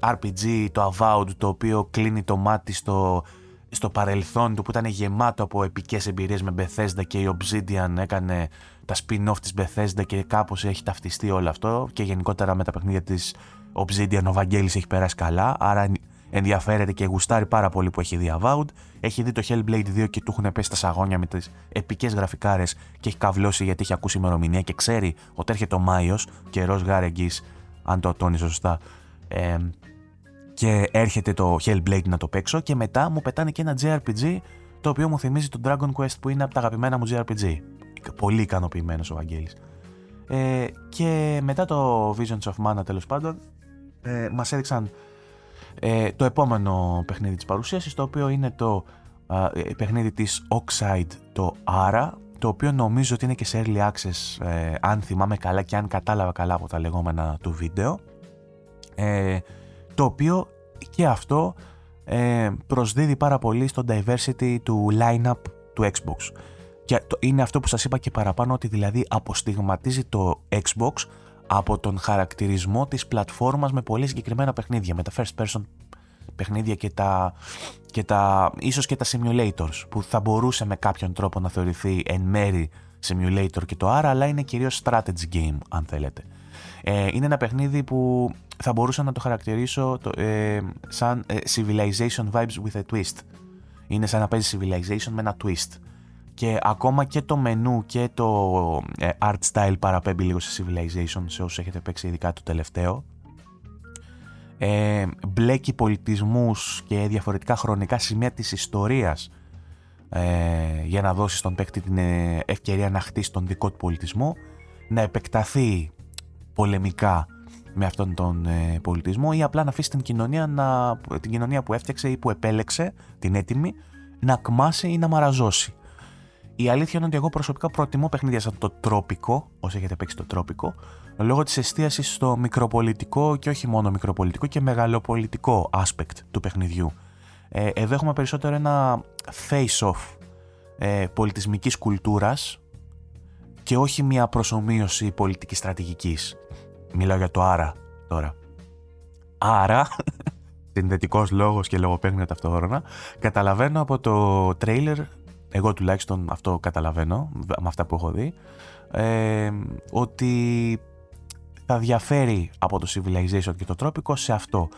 RPG, το Avowed, το οποίο κλείνει το μάτι στο στο παρελθόν του που ήταν γεμάτο από επικές εμπειρίες με Bethesda και η Obsidian έκανε τα spin-off της Bethesda και κάπως έχει ταυτιστεί όλο αυτό και γενικότερα με τα παιχνίδια της Obsidian ο Βαγγέλης έχει περάσει καλά άρα ενδιαφέρεται και γουστάρει πάρα πολύ που έχει δει Avowed. Έχει δει το Hellblade 2 και του έχουν πέσει τα σαγόνια με τις επικές γραφικάρες και έχει καβλώσει γιατί έχει ακούσει ημερομηνία και ξέρει ότι έρχεται ο Μάιος καιρός γάρεγγης αν το τόνιζω σωστά. Ε, και έρχεται το Hellblade να το παίξω και μετά μου πετάνε και ένα JRPG το οποίο μου θυμίζει το Dragon Quest που είναι από τα αγαπημένα μου JRPG. Πολύ ικανοποιημένος ο Βαγγέλης. Ε, και μετά το Visions of Mana τέλος πάντων ε, μας έδειξαν ε, το επόμενο παιχνίδι της παρουσίασης το οποίο είναι το ε, παιχνίδι της Oxide το Ara το οποίο νομίζω ότι είναι και σε early access ε, αν θυμάμαι καλά και αν κατάλαβα καλά από τα λεγόμενα του βίντεο ε, το οποίο και αυτό ε, προσδίδει πάρα πολύ στο diversity του line-up του Xbox. Και είναι αυτό που σας είπα και παραπάνω ότι δηλαδή αποστιγματίζει το Xbox από τον χαρακτηρισμό της πλατφόρμας με πολύ συγκεκριμένα παιχνίδια, με τα first person παιχνίδια και τα, και τα ίσως και τα simulators που θα μπορούσε με κάποιον τρόπο να θεωρηθεί εν μέρη simulator και το άρα αλλά είναι κυρίως strategy game αν θέλετε. Ε, είναι ένα παιχνίδι που θα μπορούσα να το χαρακτηρίσω το, ε, σαν ε, civilization vibes with a twist. Είναι σαν να παίζει civilization με ένα twist. Και ακόμα και το μενού και το ε, art style παραπέμπει λίγο σε civilization σε όσους έχετε παίξει ειδικά το τελευταίο. Ε, μπλέκει πολιτισμούς και διαφορετικά χρονικά σημεία της ιστορίας ε, για να δώσεις στον παίκτη την ευκαιρία να χτίσει τον δικό του πολιτισμό, να επεκταθεί πολεμικά με αυτόν τον ε, πολιτισμό ή απλά να αφήσει την κοινωνία, να, την κοινωνία που έφτιαξε ή που επέλεξε, την έτοιμη, να κμάσει ή να μαραζώσει. Η αλήθεια είναι ότι εγώ προσωπικά προτιμώ παιχνίδια σαν το τρόπικο, όσοι έχετε παίξει το τρόπικο, λόγω της εστίασης στο μικροπολιτικό και όχι μόνο μικροπολιτικό και μεγαλοπολιτικό aspect του παιχνιδιού. Ε, εδώ έχουμε περισσότερο ένα face-off ε, πολιτισμικής κουλτούρας και όχι μια προσωμείωση πολιτικής στρατηγικής. Μιλάω για το άρα τώρα. Άρα, συνδετικός λόγος και λογοπαίγνια ταυτόχρονα, καταλαβαίνω από το τρέιλερ εγώ τουλάχιστον αυτό καταλαβαίνω με αυτά που έχω δει, ε, ότι θα διαφέρει από το Civilization και το τρόπικο σε αυτό.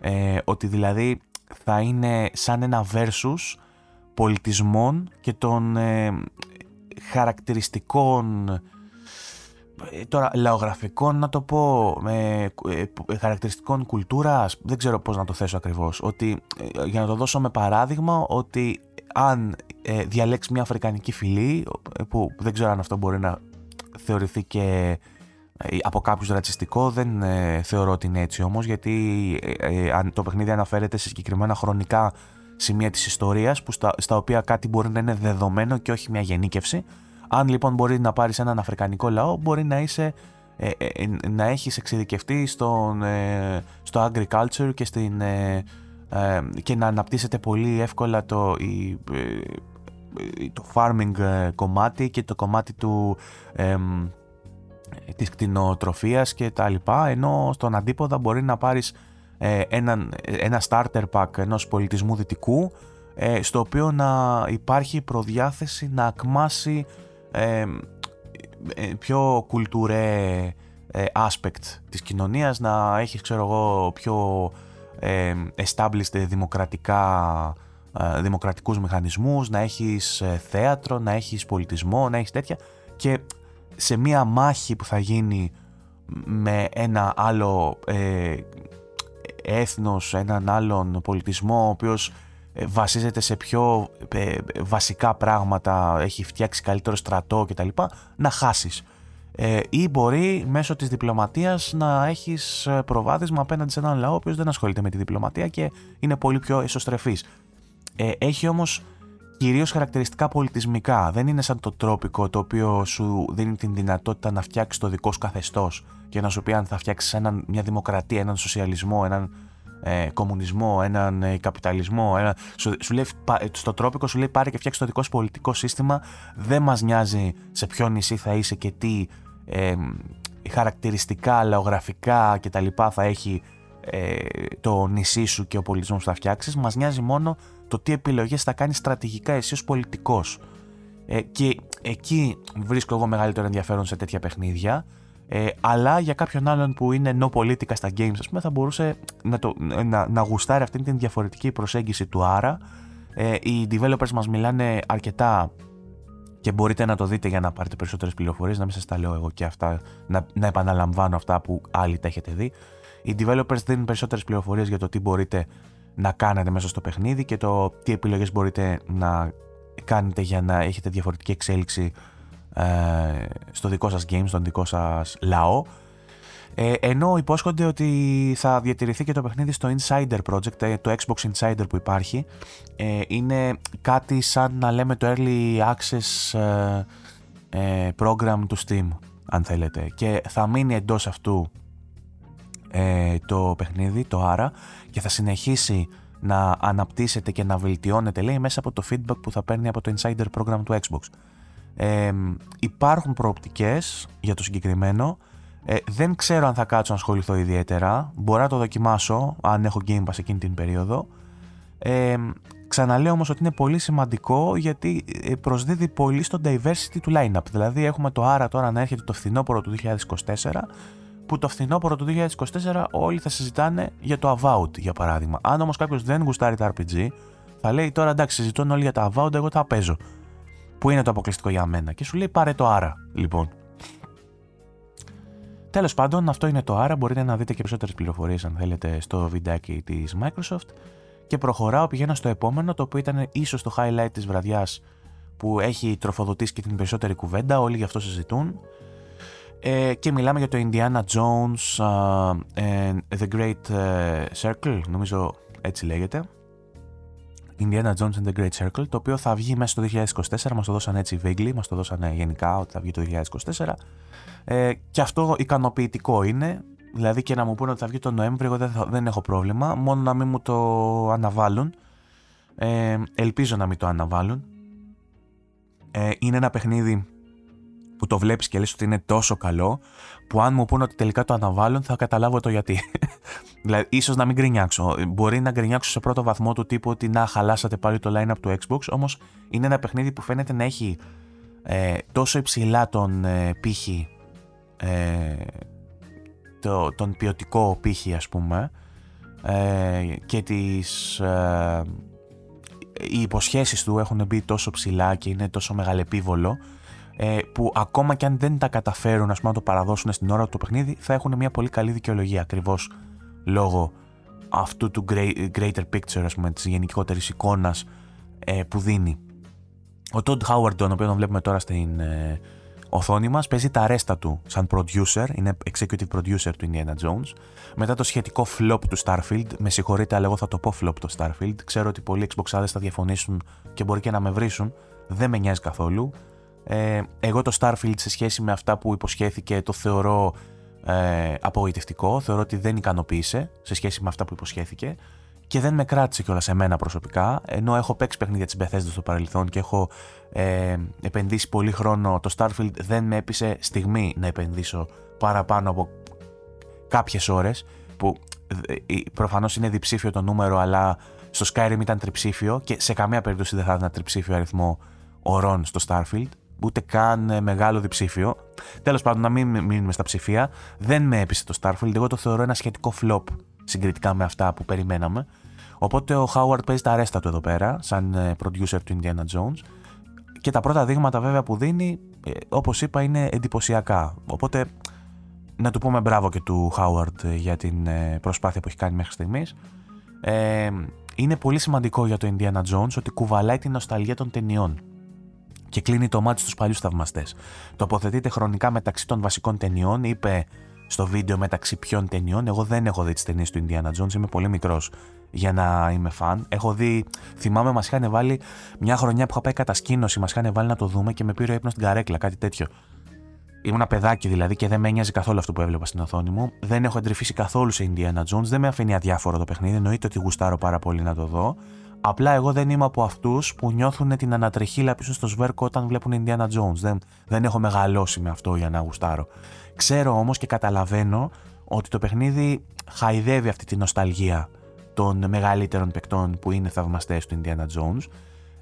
Ε, ότι δηλαδή θα είναι σαν ένα versus πολιτισμών και των ε, χαρακτηριστικών ε, τώρα λαογραφικών να το πω με ε, χαρακτηριστικών κουλτούρας δεν ξέρω πώς να το θέσω ακριβώς ότι για να το δώσω με παράδειγμα ότι αν ε, διαλέξει μια αφρικανική φυλή που δεν ξέρω αν αυτό μπορεί να θεωρηθεί και από κάποιους ρατσιστικό δεν θεωρώ ότι είναι έτσι όμως γιατί αν το παιχνίδι αναφέρεται σε συγκεκριμένα χρονικά σημεία της ιστορίας που στα, στα οποία κάτι μπορεί να είναι δεδομένο και όχι μια γενίκευση. Αν λοιπόν μπορεί να πάρεις έναν αφρικανικό λαό μπορεί να είσαι ε, ε, ε να έχεις εξειδικευτεί στον, ε, στο agriculture και, στην, και να αναπτύσσεται πολύ εύκολα το, η, το farming κομμάτι και το κομμάτι του, της κτηνοτροφίας και τα λοιπά ενώ στον αντίποδα μπορεί να πάρεις ε, ένα, ένα starter pack ενός πολιτισμού δυτικού ε, στο οποίο να υπάρχει προδιάθεση να ακμάσει ε, πιο κουλτουρέ aspect της κοινωνίας να έχεις ξέρω εγώ πιο established δημοκρατικά δημοκρατικούς μηχανισμούς να έχεις θέατρο, να έχεις πολιτισμό, να έχεις τέτοια. Και σε μία μάχη που θα γίνει με ένα άλλο έθνος, έναν άλλον πολιτισμό ο οποίος ε, βασίζεται σε πιο ε, βασικά πράγματα, έχει φτιάξει καλύτερο στρατό κτλ. να χάσεις. Ε, ή μπορεί μέσω της διπλωματίας να έχεις προβάδισμα απέναντι σε έναν λαό ο οποίος δεν ασχολείται με τη διπλωματία και είναι πολύ πιο εσωστρεφής. Ε, έχει όμως κυρίως χαρακτηριστικά πολιτισμικά. Δεν είναι σαν το τρόπικο το οποίο σου δίνει την δυνατότητα να φτιάξεις το δικό σου καθεστώς και να σου πει αν θα φτιάξεις μια δημοκρατία, έναν σοσιαλισμό, έναν ε, κομμουνισμό, έναν ε, καπιταλισμό. Ένα, σου, σου λέει, στο τρόπικο σου λέει πάρε και φτιάξει το δικό σου πολιτικό σύστημα. Δεν μας νοιάζει σε ποιο νησί θα είσαι και τι ε, χαρακτηριστικά, λαογραφικά κτλ. θα έχει ε, το νησί σου και ο πολιτισμός που θα φτιάξεις. Μας νοιάζει μόνο το τι επιλογές θα κάνεις στρατηγικά εσύ ως πολιτικός. Ε, και εκεί βρίσκω εγώ μεγαλύτερο ενδιαφέρον σε τέτοια παιχνίδια. Ε, αλλά για κάποιον άλλον που είναι no politica στα games, ας πούμε, θα μπορούσε να, το, να, να γουστάρει αυτή την διαφορετική προσέγγιση του Άρα. Ε, οι developers μας μιλάνε αρκετά και μπορείτε να το δείτε για να πάρετε περισσότερες πληροφορίες, να μην σας τα λέω εγώ και αυτά, να, να επαναλαμβάνω αυτά που άλλοι τα έχετε δει. Οι developers δίνουν περισσότερες πληροφορίες για το τι μπορείτε να κάνετε μέσα στο παιχνίδι και το τι επιλογές μπορείτε να κάνετε για να έχετε διαφορετική εξέλιξη ε, στο δικό σας game, στον δικό σας λαό. Ε, ενώ υπόσχονται ότι θα διατηρηθεί και το παιχνίδι στο Insider Project, ε, το Xbox Insider που υπάρχει. Ε, είναι κάτι σαν να λέμε το Early Access ε, program του Steam, αν θέλετε. Και θα μείνει εντός αυτού το παιχνίδι, το άρα, και θα συνεχίσει να αναπτύσσεται και να βελτιώνεται, λέει, μέσα από το feedback που θα παίρνει από το Insider Program του Xbox. Ε, υπάρχουν προοπτικές για το συγκεκριμένο. Ε, δεν ξέρω αν θα κάτσω να ασχοληθώ ιδιαίτερα. Μπορώ να το δοκιμάσω αν έχω Game Pass εκείνη την περίοδο. Ε, ξαναλέω όμως ότι είναι πολύ σημαντικό γιατί ε, προσδίδει πολύ στο diversity του lineup. Δηλαδή έχουμε το άρα τώρα να έρχεται το φθινόπωρο του 2024 που το φθινόπωρο του 2024 όλοι θα συζητάνε για το Avowed για παράδειγμα. Αν όμως κάποιος δεν γουστάρει τα RPG θα λέει τώρα εντάξει συζητούν όλοι για τα Avowed εγώ θα παίζω. Πού είναι το αποκλειστικό για μένα. Και σου λέει πάρε το άρα, λοιπόν. Τέλος πάντων, αυτό είναι το άρα. Μπορείτε να δείτε και περισσότερες πληροφορίες αν θέλετε στο βιντεάκι της Microsoft. Και προχωράω, πηγαίνω στο επόμενο, το οποίο ήταν ίσως το highlight της βραδιάς που έχει τροφοδοτήσει και την περισσότερη κουβέντα. Όλοι γι' αυτό συζητούν. Ε, και μιλάμε για το Indiana Jones uh, The Great ε, Circle, νομίζω έτσι λέγεται. Indiana Jones and the Great Circle, το οποίο θα βγει μέσα στο 2024, μας το δώσαν έτσι vaguely, μας το δώσαν γενικά ότι θα βγει το 2024 ε, και αυτό ικανοποιητικό είναι, δηλαδή και να μου πούνε ότι θα βγει το Νοέμβριο, εγώ δεν, δεν έχω πρόβλημα, μόνο να μην μου το αναβάλουν, ε, ελπίζω να μην το αναβάλουν. Ε, είναι ένα παιχνίδι που το βλέπεις και λες ότι είναι τόσο καλό, που αν μου πούνε ότι τελικά το αναβάλουν θα καταλάβω το γιατί. Δηλαδή, ίσως να μην γκρινιάξω. Μπορεί να γκρινιάξω σε πρώτο βαθμό του τύπου ότι να χαλάσατε πάλι το line-up του Xbox. Όμως είναι ένα παιχνίδι που φαίνεται να έχει ε, τόσο υψηλά τον ε, πύχη, ε, το, τον ποιοτικό πύχη ας πούμε ε, και τις ε, οι υποσχέσεις του έχουν μπει τόσο ψηλά και είναι τόσο μεγαλεπίβολο ε, που ακόμα και αν δεν τα καταφέρουν ας πούμε, να το παραδώσουν στην ώρα του το παιχνίδι θα έχουν μια πολύ καλή δικαιολογία ακριβώς λόγω αυτού του greater picture ας πούμε, της γενικότερης εικόνας ε, που δίνει. Ο Todd Howard, τον οποίο τον βλέπουμε τώρα στην ε, οθόνη μας, παίζει τα ρέστα του σαν producer, είναι executive producer του Indiana Jones. Μετά το σχετικό flop του Starfield, με συγχωρείτε αλλά εγώ θα το πω flop το Starfield, ξέρω ότι πολλοί Xboxάδες θα διαφωνήσουν και μπορεί και να με βρίσουν, δεν με νοιάζει καθόλου. Ε, εγώ το Starfield σε σχέση με αυτά που υποσχέθηκε το θεωρώ ε, απογοητευτικό, θεωρώ ότι δεν ικανοποίησε σε σχέση με αυτά που υποσχέθηκε και δεν με κράτησε κιόλας σε μένα προσωπικά, ενώ έχω παίξει παιχνίδια της Bethesda στο παρελθόν και έχω ε, επενδύσει πολύ χρόνο. Το Starfield δεν με έπεισε στιγμή να επενδύσω παραπάνω από κάποιες ώρες που ε, προφανώς είναι διψήφιο το νούμερο αλλά στο Skyrim ήταν τριψήφιο και σε καμία περίπτωση δεν θα ήταν τριψήφιο αριθμό ωρών στο Starfield ούτε καν ε, μεγάλο διψήφιο. Τέλος πάντων, να μην μείνουμε στα ψηφία. Δεν με έπεισε το Starfield. Εγώ το θεωρώ ένα σχετικό flop συγκριτικά με αυτά που περιμέναμε. Οπότε ο Howard παίζει τα αρέστα του εδώ πέρα, σαν ε, producer του Indiana Jones. Και τα πρώτα δείγματα βέβαια που δίνει, ε, όπως είπα, είναι εντυπωσιακά. Οπότε να του πούμε μπράβο και του Howard για την προσπάθεια που έχει κάνει μέχρι στιγμής. Ε, είναι πολύ σημαντικό για το Indiana Jones ότι κουβαλάει την νοσταλγία των ταινιών και κλείνει το μάτι στους παλιούς θαυμαστές. Τοποθετείται χρονικά μεταξύ των βασικών ταινιών, είπε στο βίντεο μεταξύ ποιων ταινιών. Εγώ δεν έχω δει τις ταινίες του Indiana Jones, είμαι πολύ μικρός για να είμαι φαν. Έχω δει, θυμάμαι, μας είχαν βάλει μια χρονιά που είχα πάει κατασκήνωση, μας είχαν βάλει να το δούμε και με πήρε ύπνος στην καρέκλα, κάτι τέτοιο. Ήμουν παιδάκι δηλαδή και δεν με ένοιαζε καθόλου αυτό που έβλεπα στην οθόνη μου. Δεν έχω εντρυφήσει καθόλου σε Indiana Jones, δεν με αφήνει αδιάφορο το παιχνίδι. Εννοείται ότι γουστάρω πάρα πολύ να το δω. Απλά εγώ δεν είμαι από αυτούς που νιώθουν την ανατρεχίλα πίσω στο σβέρκο όταν βλέπουν Indiana Jones. Δεν, δεν έχω μεγαλώσει με αυτό για να γουστάρω. Ξέρω όμως και καταλαβαίνω ότι το παιχνίδι χαϊδεύει αυτή τη νοσταλγία των μεγαλύτερων παικτών που είναι θαυμαστές του Indiana Jones.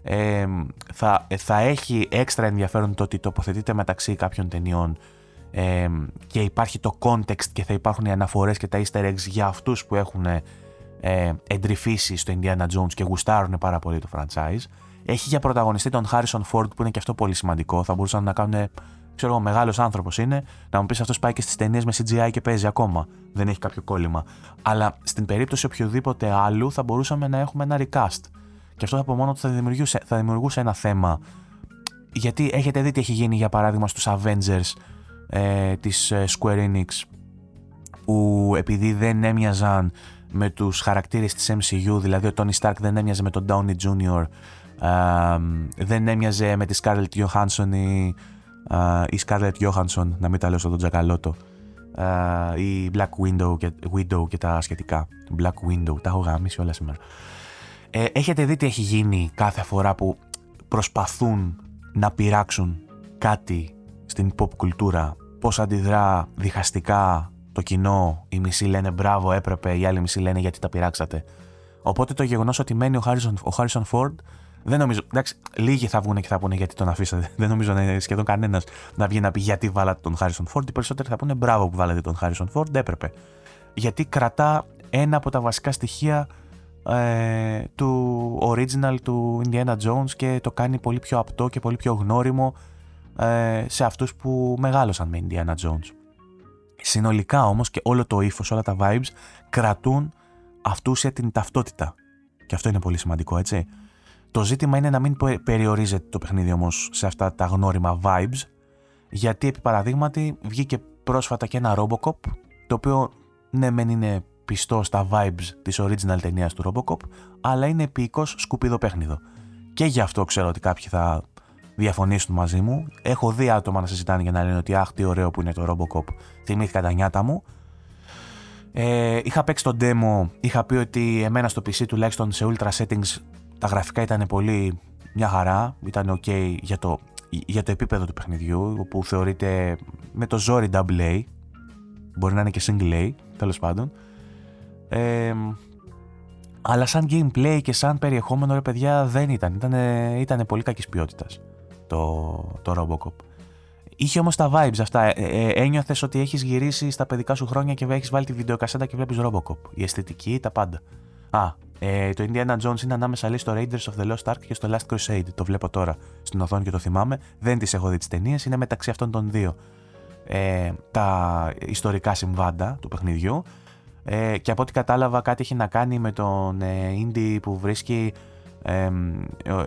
Ε, θα, θα έχει έξτρα ενδιαφέρον το ότι τοποθετείται μεταξύ κάποιων ταινιών ε, και υπάρχει το context και θα υπάρχουν οι αναφορές και τα easter eggs για αυτούς που έχουν ε, εντρυφήσει στο Indiana Jones και γουστάρουν πάρα πολύ το franchise. Έχει για πρωταγωνιστή τον Harrison Ford που είναι και αυτό πολύ σημαντικό. Θα μπορούσαν να κάνουν. Ξέρω εγώ, μεγάλος άνθρωπος είναι, να μου πεις αυτός πάει και στις ταινίες με CGI και παίζει ακόμα. Δεν έχει κάποιο κόλλημα. Αλλά στην περίπτωση οποιοδήποτε άλλου θα μπορούσαμε να έχουμε ένα recast. Και αυτό από μόνο του θα δημιουργούσε, θα δημιουργούσε ένα θέμα. Γιατί έχετε δει τι έχει γίνει για παράδειγμα στους Avengers ε, της ε, Square Enix που επειδή δεν έμοιαζαν με τους χαρακτήρες της MCU, δηλαδή ο Tony Stark δεν έμοιαζε με τον Downey Jr., δεν έμοιαζε με τη Scarlett Johansson ή η Scarlett Johansson, να μην τα λέω στον Τζακαλώτο, η Black Widow και, Widow και τα σχετικά. Black Window, τα έχω γάμισει όλα σήμερα. Ε, έχετε δει τι έχει γίνει κάθε φορά που προσπαθούν να πειράξουν κάτι στην pop κουλτούρα, πώς αντιδρά διχαστικά το κοινό, οι μισοί λένε μπράβο, έπρεπε, οι άλλοι μισοί λένε γιατί τα πειράξατε. Οπότε το γεγονός ότι μένει ο Χάρισον, ο Harrison Ford, δεν νομίζω. Εντάξει, λίγοι θα βγουν και θα πούνε γιατί τον αφήσατε. Δεν νομίζω να είναι σχεδόν κανένας να βγει να πει γιατί βάλατε τον Χάρισον Φόρντ. Οι περισσότεροι θα πούνε μπράβο που βάλατε τον Χάρισον Φόρντ, έπρεπε. Γιατί κρατά ένα από τα βασικά στοιχεία ε, του original του Indiana Jones και το κάνει πολύ πιο απτό και πολύ πιο γνώριμο ε, σε αυτούς που μεγάλωσαν με Indiana Jones. Συνολικά όμως και όλο το ύφος, όλα τα vibes κρατούν αυτούσια την ταυτότητα. Και αυτό είναι πολύ σημαντικό, έτσι. Το ζήτημα είναι να μην περιορίζεται το παιχνίδι όμως σε αυτά τα γνώριμα vibes, γιατί επί παραδείγματι βγήκε πρόσφατα και ένα Robocop, το οποίο ναι μεν είναι πιστό στα vibes της original ταινίας του Robocop, αλλά είναι επίοικος σκουπίδο παιχνίδο. Και γι' αυτό ξέρω ότι κάποιοι θα διαφωνήσουν μαζί μου. Έχω δει άτομα να συζητάνε για να λένε ότι αχ τι ωραίο που είναι το Robocop, θυμήθηκα τα νιάτα μου. Ε, είχα παίξει το demo, είχα πει ότι εμένα στο PC τουλάχιστον σε ultra settings τα γραφικά ήταν πολύ μια χαρά, ήταν ok για το, για το επίπεδο του παιχνιδιού, όπου θεωρείται με το ζόρι double A, μπορεί να είναι και single A, τέλος πάντων. Ε, αλλά σαν gameplay και σαν περιεχόμενο ρε παιδιά δεν ήταν. Ήτανε, ήτανε πολύ κακής ποιότητας το, το Robocop. Είχε όμως τα vibes αυτά. Ε, ε, Ένιωθες ότι έχεις γυρίσει στα παιδικά σου χρόνια και έχεις βάλει τη βιντεοκασέτα και βλέπεις Robocop. Η αισθητική, τα πάντα. Α, ε, το Indiana Jones είναι ανάμεσα λέει στο Raiders of the Lost Ark και στο Last Crusade. Το βλέπω τώρα στην οθόνη και το θυμάμαι. Δεν τις έχω δει τις ταινίες, είναι μεταξύ αυτών των δύο. Ε, τα ιστορικά συμβάντα του παιχνιδιού. Ε, και από ό,τι κατάλαβα κάτι έχει να κάνει με τον ε, Indy που βρίσκει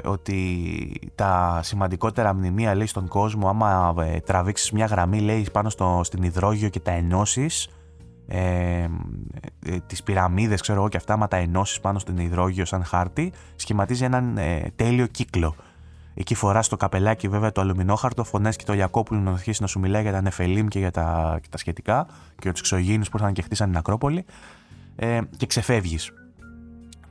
ότι τα σημαντικότερα μνημεία λέει στον κόσμο άμα ε, τραβήξεις μια γραμμή λέει πάνω στο, στην υδρόγειο και τα ενώσεις ε, ε, τις πυραμίδες ξέρω εγώ και αυτά άμα τα ενώσεις πάνω στην υδρόγειο σαν χάρτη σχηματίζει έναν ε, τέλειο κύκλο Εκεί φοράς το καπελάκι βέβαια το αλουμινόχαρτο, φωνές και το Λιακόπουλο να αρχίσει να σου μιλάει για τα Νεφελίμ και για τα, και τα σχετικά και για τους εξωγήνου που ήρθαν και χτίσαν την Ακρόπολη ε, και ξεφεύγεις.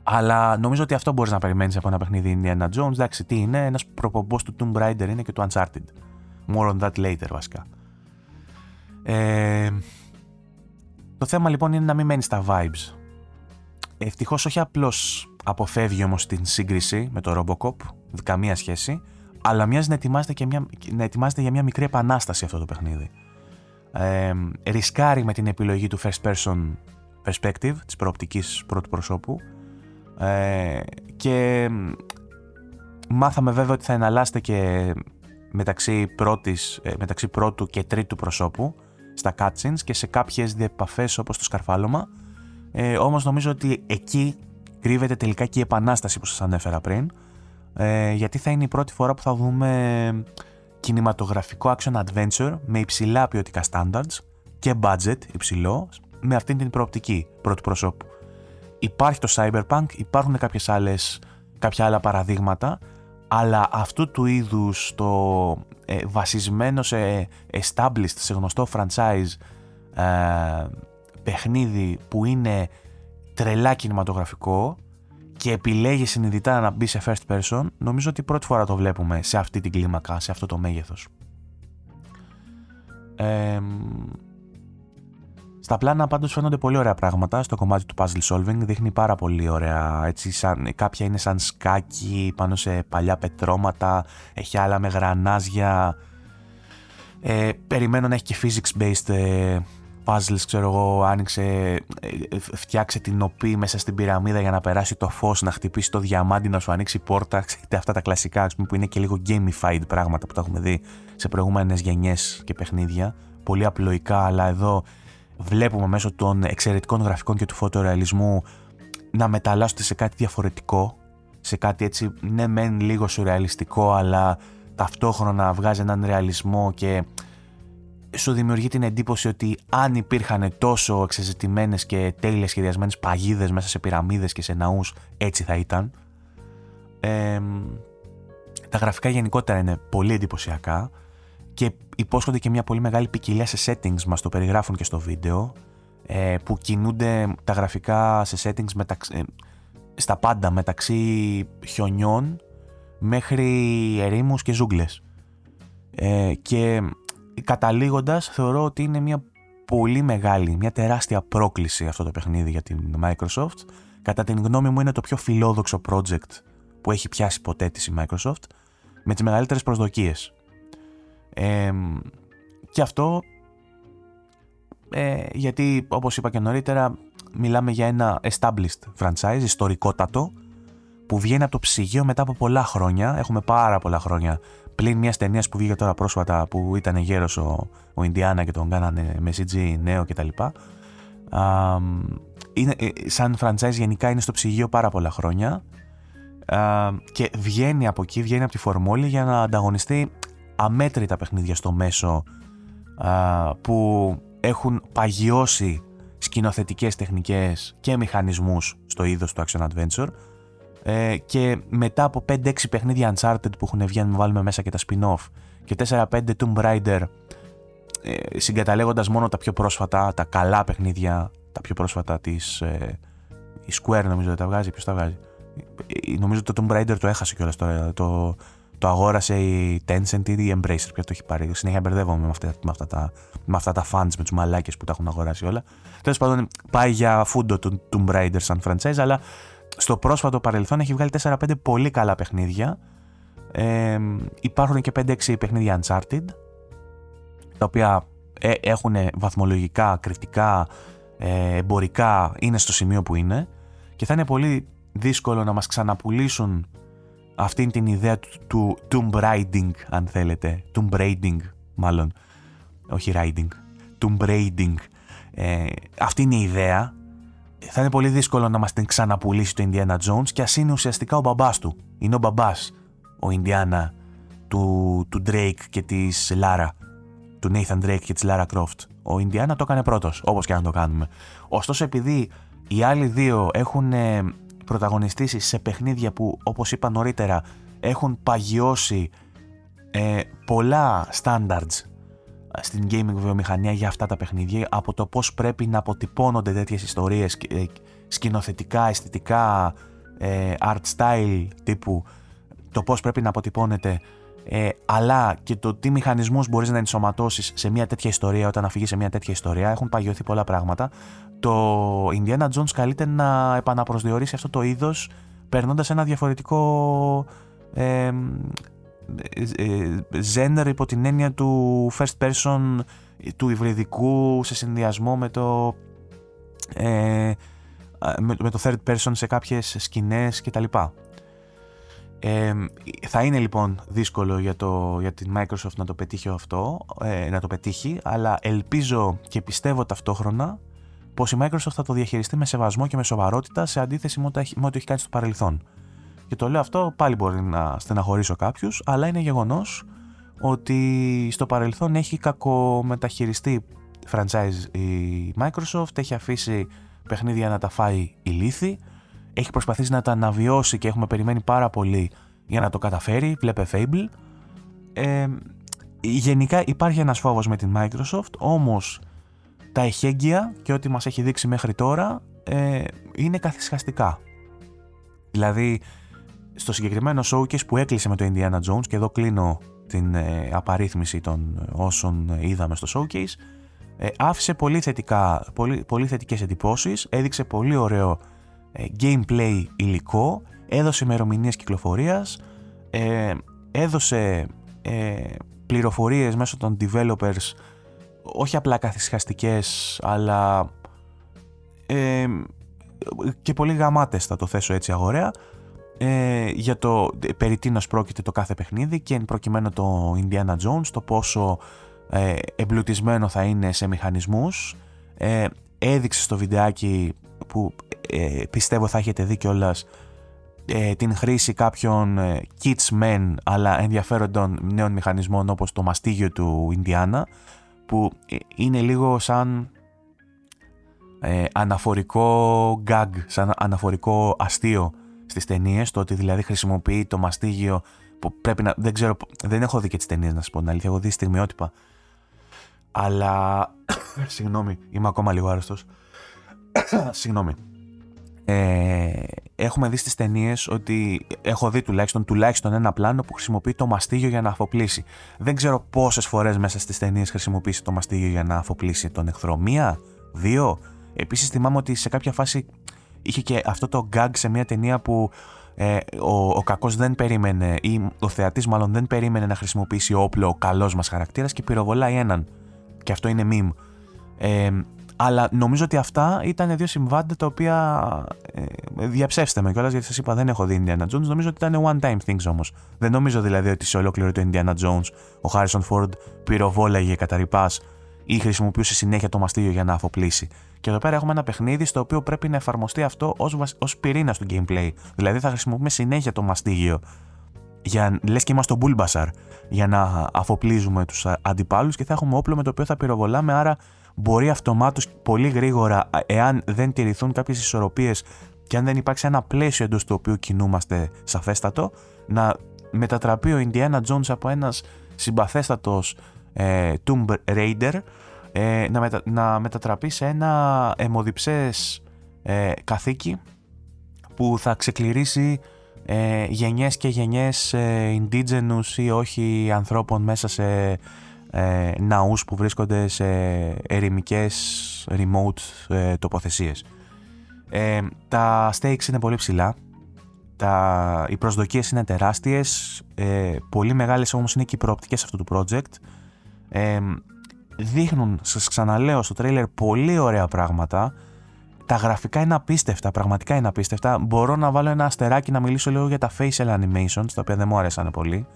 Αλλά νομίζω ότι αυτό μπορείς να περιμένεις από ένα παιχνίδι Indiana Jones. Εντάξει, τι είναι, ένας προπομπός του Tomb Raider είναι και του Uncharted. More on that later βασικά. Ε, το θέμα λοιπόν είναι να μην μένεις στα vibes. Ευτυχώς όχι απλώς αποφεύγει όμως την σύγκριση με το Robocop, καμία σχέση, αλλά μοιάζει να ετοιμάζεται, και μια, να ετοιμάζεται για μια μικρή επανάσταση αυτό το παιχνίδι. Ε, ρισκάρει με την επιλογή του first person perspective, της προοπτικής πρώτου προσώπου, ε, και μάθαμε βέβαια ότι θα εναλλάσσεται και μεταξύ, πρώτης, ε, μεταξύ πρώτου και τρίτου προσώπου στα cutscenes και σε κάποιες διεπαφές όπως το σκαρφάλωμα. Ε, όμως νομίζω ότι εκεί κρύβεται τελικά και η επανάσταση που σας ανέφερα πριν ε, γιατί θα είναι η πρώτη φορά που θα δούμε κινηματογραφικό action adventure με υψηλά ποιοτικά standards και budget υψηλό με αυτήν την προοπτική πρώτου προσώπου. Υπάρχει το Cyberpunk, υπάρχουν κάποιες άλλες, κάποια άλλα παραδείγματα, αλλά αυτού του είδους το ε, βασισμένο σε established, σε γνωστό franchise ε, παιχνίδι που είναι τρελά κινηματογραφικό και επιλέγει συνειδητά να μπει σε first person, νομίζω ότι πρώτη φορά το βλέπουμε σε αυτή την κλίμακα, σε αυτό το μέγεθος. Ε, στα πλάνα πάντως φαίνονται πολύ ωραία πράγματα στο κομμάτι του puzzle solving. Δείχνει πάρα πολύ ωραία. Έτσι, σαν, κάποια είναι σαν σκάκι πάνω σε παλιά πετρώματα. Έχει άλλα με γρανάζια. Ε, περιμένω να έχει και physics based ε, puzzles, ξέρω εγώ, άνοιξε, ε, φτιάξε την νοπή μέσα στην πυραμίδα για να περάσει το φως, να χτυπήσει το διαμάντι, να σου ανοίξει η πόρτα, ξέρετε αυτά τα κλασικά, πούμε, που είναι και λίγο gamified πράγματα που τα έχουμε δει σε προηγούμενες γενιές και παιχνίδια, πολύ απλοϊκά, αλλά εδώ βλέπουμε μέσω των εξαιρετικών γραφικών και του φωτορεαλισμού να μεταλλάσσονται σε κάτι διαφορετικό, σε κάτι έτσι ναι μεν λίγο σουρεαλιστικό αλλά ταυτόχρονα βγάζει έναν ρεαλισμό και σου δημιουργεί την εντύπωση ότι αν υπήρχαν τόσο εξεζητημένες και τέλειες σχεδιασμένες παγίδες μέσα σε πυραμίδες και σε ναούς έτσι θα ήταν. τα γραφικά γενικότερα είναι πολύ εντυπωσιακά και υπόσχονται και μια πολύ μεγάλη ποικιλία σε settings μας το περιγράφουν και στο βίντεο ε, που κινούνται τα γραφικά σε settings μεταξύ, ε, στα πάντα μεταξύ χιονιών μέχρι ερήμους και ζούγκλες. Ε, και καταλήγοντας θεωρώ ότι είναι μια πολύ μεγάλη, μια τεράστια πρόκληση αυτό το παιχνίδι για την Microsoft. Κατά την γνώμη μου είναι το πιο φιλόδοξο project που έχει πιάσει ποτέ της η Microsoft με τις μεγαλύτερες προσδοκίες και αυτό ε, γιατί όπως είπα και νωρίτερα μιλάμε για ένα established franchise, ιστορικότατο που βγαίνει από το ψυγείο μετά από πολλά χρόνια. Έχουμε πάρα πολλά χρόνια πλην μιας ταινίας που βγήκε τώρα πρόσφατα που ήταν γέρος ο, ο Ινδιάνα και τον κάνανε με CG νέο κτλ. Είναι, ε, σαν franchise γενικά είναι στο ψυγείο πάρα πολλά χρόνια και βγαίνει από εκεί, βγαίνει από τη φορμόλη για να ανταγωνιστεί αμέτρητα παιχνίδια στο μέσο που έχουν παγιώσει σκηνοθετικές τεχνικές και μηχανισμούς στο είδος του action adventure ε, και μετά από 5-6 παιχνίδια Uncharted που έχουν βγει αν βάλουμε μέσα και τα spin-off και 4-5 Tomb Raider ε, συγκαταλέγοντας μόνο τα πιο πρόσφατα, τα καλά παιχνίδια τα πιο πρόσφατα της ε, η Square νομίζω δεν τα βγάζει, ποιος τα βγάζει ε, νομίζω το Tomb Raider το έχασε κιόλας το, το, το αγόρασε η Tencent ή η Embracer, ποιο το έχει πάρει. Συνέχεια μπερδεύομαι με αυτά, με αυτά, τα, με αυτά τα fans, με τους μαλάκες που τα έχουν αγοράσει όλα. Τέλος πάντων, πάει για φούντο του Tomb Raider σαν franchise, αλλά στο πρόσφατο παρελθόν έχει βγάλει 4-5 πολύ καλά παιχνίδια. Ε, υπάρχουν και 5-6 παιχνίδια Uncharted, τα οποία ε, έχουν βαθμολογικά, κριτικά, ε, εμπορικά, είναι στο σημείο που είναι και θα είναι πολύ δύσκολο να μας ξαναπουλήσουν αυτήν την ιδέα του, του Tomb Raiding, αν θέλετε. Tomb Raiding, μάλλον. Όχι Raiding. Tomb Raiding. Ε, αυτή είναι η ιδέα. Θα είναι πολύ δύσκολο να μας την ξαναπουλήσει το Indiana Jones και ας είναι ουσιαστικά ο μπαμπάς του. Είναι ο μπαμπάς ο Indiana του, του Drake και της Lara. Του Nathan Drake και της Lara Croft. Ο Indiana το έκανε πρώτος, όπως και να το κάνουμε. Ωστόσο επειδή οι άλλοι δύο έχουν ε, πρωταγωνιστήσει σε παιχνίδια που όπως είπα νωρίτερα έχουν παγιώσει ε, πολλά standards στην gaming βιομηχανία για αυτά τα παιχνίδια από το πώς πρέπει να αποτυπώνονται τέτοιες ιστορίες ε, σκηνοθετικά, αισθητικά, ε, art style τύπου το πώς πρέπει να αποτυπώνεται ε, αλλά και το τι μηχανισμούς μπορείς να ενσωματώσεις σε μια τέτοια ιστορία όταν αφηγείς σε μια τέτοια ιστορία έχουν παγιωθεί πολλά πράγματα το Indiana Jones καλείται να επαναπροσδιορίσει αυτό το είδος περνώντας ένα διαφορετικό ε, ε, υπό την έννοια του first person του υβριδικού σε συνδυασμό με το ε, με, το third person σε κάποιες σκηνές κτλ. Ε, θα είναι λοιπόν δύσκολο για, το, για την Microsoft να το πετύχει αυτό, ε, να το πετύχει, αλλά ελπίζω και πιστεύω ταυτόχρονα πως η Microsoft θα το διαχειριστεί με σεβασμό και με σοβαρότητα σε αντίθεση με ό,τι έχει κάνει στο παρελθόν. Και το λέω αυτό πάλι μπορεί να στεναχωρήσω κάποιους, αλλά είναι γεγονός ότι στο παρελθόν έχει κακομεταχειριστεί franchise η Microsoft, έχει αφήσει παιχνίδια να τα φάει η λύθη, έχει προσπαθήσει να τα αναβιώσει και έχουμε περιμένει πάρα πολύ για να το καταφέρει, βλέπε Fable. Ε, γενικά υπάρχει ένας φόβος με την Microsoft, όμως τα εχέγγυα και ό,τι μας έχει δείξει μέχρι τώρα ε, είναι καθισχαστικά. Δηλαδή, στο συγκεκριμένο showcase που έκλεισε με το Indiana Jones και εδώ κλείνω την ε, απαρίθμηση των όσων είδαμε στο showcase ε, άφησε πολύ, θετικά, πολύ, πολύ θετικές εντυπώσεις, έδειξε πολύ ωραίο ε, gameplay υλικό, έδωσε ημερομηνίες κυκλοφορίας, ε, έδωσε ε, πληροφορίες μέσω των developers όχι απλά καθισχαστικές αλλά ε, και πολύ γαμάτες θα το θέσω έτσι αγοραία ε, για το περί τίνος πρόκειται το κάθε παιχνίδι και εν προκειμένου το Indiana Jones το πόσο ε, εμπλουτισμένο θα είναι σε μηχανισμούς. Ε, έδειξε στο βιντεάκι που ε, πιστεύω θα έχετε δει κιόλας ε, την χρήση κάποιων ε, kits men αλλά ενδιαφέροντων νέων μηχανισμών όπως το μαστίγιο του Ινδιάνα που ε, είναι λίγο σαν ε, αναφορικό gag, σαν αναφορικό αστείο στις ταινίες, το ότι δηλαδή χρησιμοποιεί το μαστίγιο που πρέπει να, δεν ξέρω, δεν έχω δει και τις ταινίες να σας πω την αλήθεια, έχω δει στιγμιότυπα. Αλλά, συγγνώμη, είμαι ακόμα λίγο άρρωστος. Συγγνώμη ε, έχουμε δει στις ταινίες ότι έχω δει τουλάχιστον, τουλάχιστον ένα πλάνο που χρησιμοποιεί το μαστίγιο για να αφοπλίσει. Δεν ξέρω πόσες φορές μέσα στις ταινίες χρησιμοποιήσει το μαστίγιο για να αφοπλίσει τον εχθρό. Μία, δύο. Επίσης θυμάμαι ότι σε κάποια φάση είχε και αυτό το gag σε μια ταινία που ε, ο, ο κακός δεν περίμενε ή ο θεατής μάλλον δεν περίμενε να χρησιμοποιήσει όπλο ο καλός μας χαρακτήρας και πυροβολάει έναν. Και αυτό είναι meme. Ε, αλλά νομίζω ότι αυτά ήταν δύο συμβάντα τα οποία. Ε, διαψεύστε με κιόλας γιατί σας είπα δεν έχω δει Indiana Jones. Νομίζω ότι ήταν one time things όμως. Δεν νομίζω δηλαδή ότι σε ολόκληρο το Indiana Jones ο Harrison Ford πυροβόλαγε κατά ρηπάς ή χρησιμοποιούσε συνέχεια το μαστίγιο για να αφοπλίσει. Και εδώ πέρα έχουμε ένα παιχνίδι στο οποίο πρέπει να εφαρμοστεί αυτό ως πυρήνα του gameplay. Δηλαδή θα χρησιμοποιούμε συνέχεια το μαστίγιο. Για, λες και είμαστε ο Bulbasaur για να αφοπλίζουμε τους αντιπάλους και θα έχουμε όπλο με το οποίο θα πυροβολάμε άρα μπορεί αυτομάτως πολύ γρήγορα, εάν δεν τηρηθούν κάποιες ισορροπίες και αν δεν υπάρξει ένα πλαίσιο εντός του οποίου κινούμαστε σαφέστατο, να μετατραπεί ο Indiana Jones από ένας συμπαθέστατος ε, Tomb Raider ε, να, να μετατραπεί σε ένα αιμοδιψές ε, καθήκη που θα ξεκληρίσει ε, γενιές και γενιές ε, indigenous ή όχι ανθρώπων μέσα σε ε, ναούς που βρίσκονται σε ερημικές remote ε, τοποθεσίες. Ε, τα stakes είναι πολύ ψηλά, τα, οι προσδοκίες είναι τεράστιες, ε, πολύ μεγάλες όμως είναι και οι προοπτικές αυτού του project. Ε, δείχνουν, σας ξαναλέω στο τρέιλερ, πολύ ωραία πράγματα. Τα γραφικά είναι απίστευτα, πραγματικά είναι απίστευτα. Μπορώ να βάλω ένα αστεράκι να μιλήσω λίγο για τα facial animations, τα οποία δεν μου αρέσανε πολύ.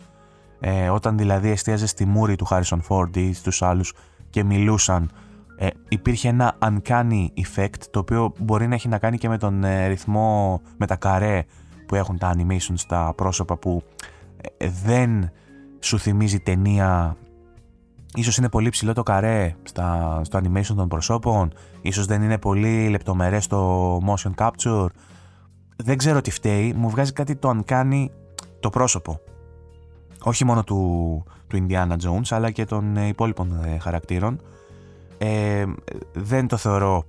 Ε, όταν δηλαδή εστίαζε στη μούρη του Harrison Ford ή στους άλλους και μιλούσαν, ε, υπήρχε ένα uncanny effect, το οποίο μπορεί να έχει να κάνει και με τον ε, ρυθμό, με τα καρέ που έχουν τα animations στα πρόσωπα που ε, δεν σου θυμίζει ταινία Ίσως είναι πολύ ψηλό το καρέ στα, στο animation των προσώπων, ίσως δεν είναι πολύ λεπτομερές στο motion capture. Δεν ξέρω τι φταίει, μου βγάζει κάτι το uncanny το πρόσωπο. Όχι μόνο του, του Indiana Jones, αλλά και των ε, υπόλοιπων ε, χαρακτήρων. Ε, δεν το θεωρώ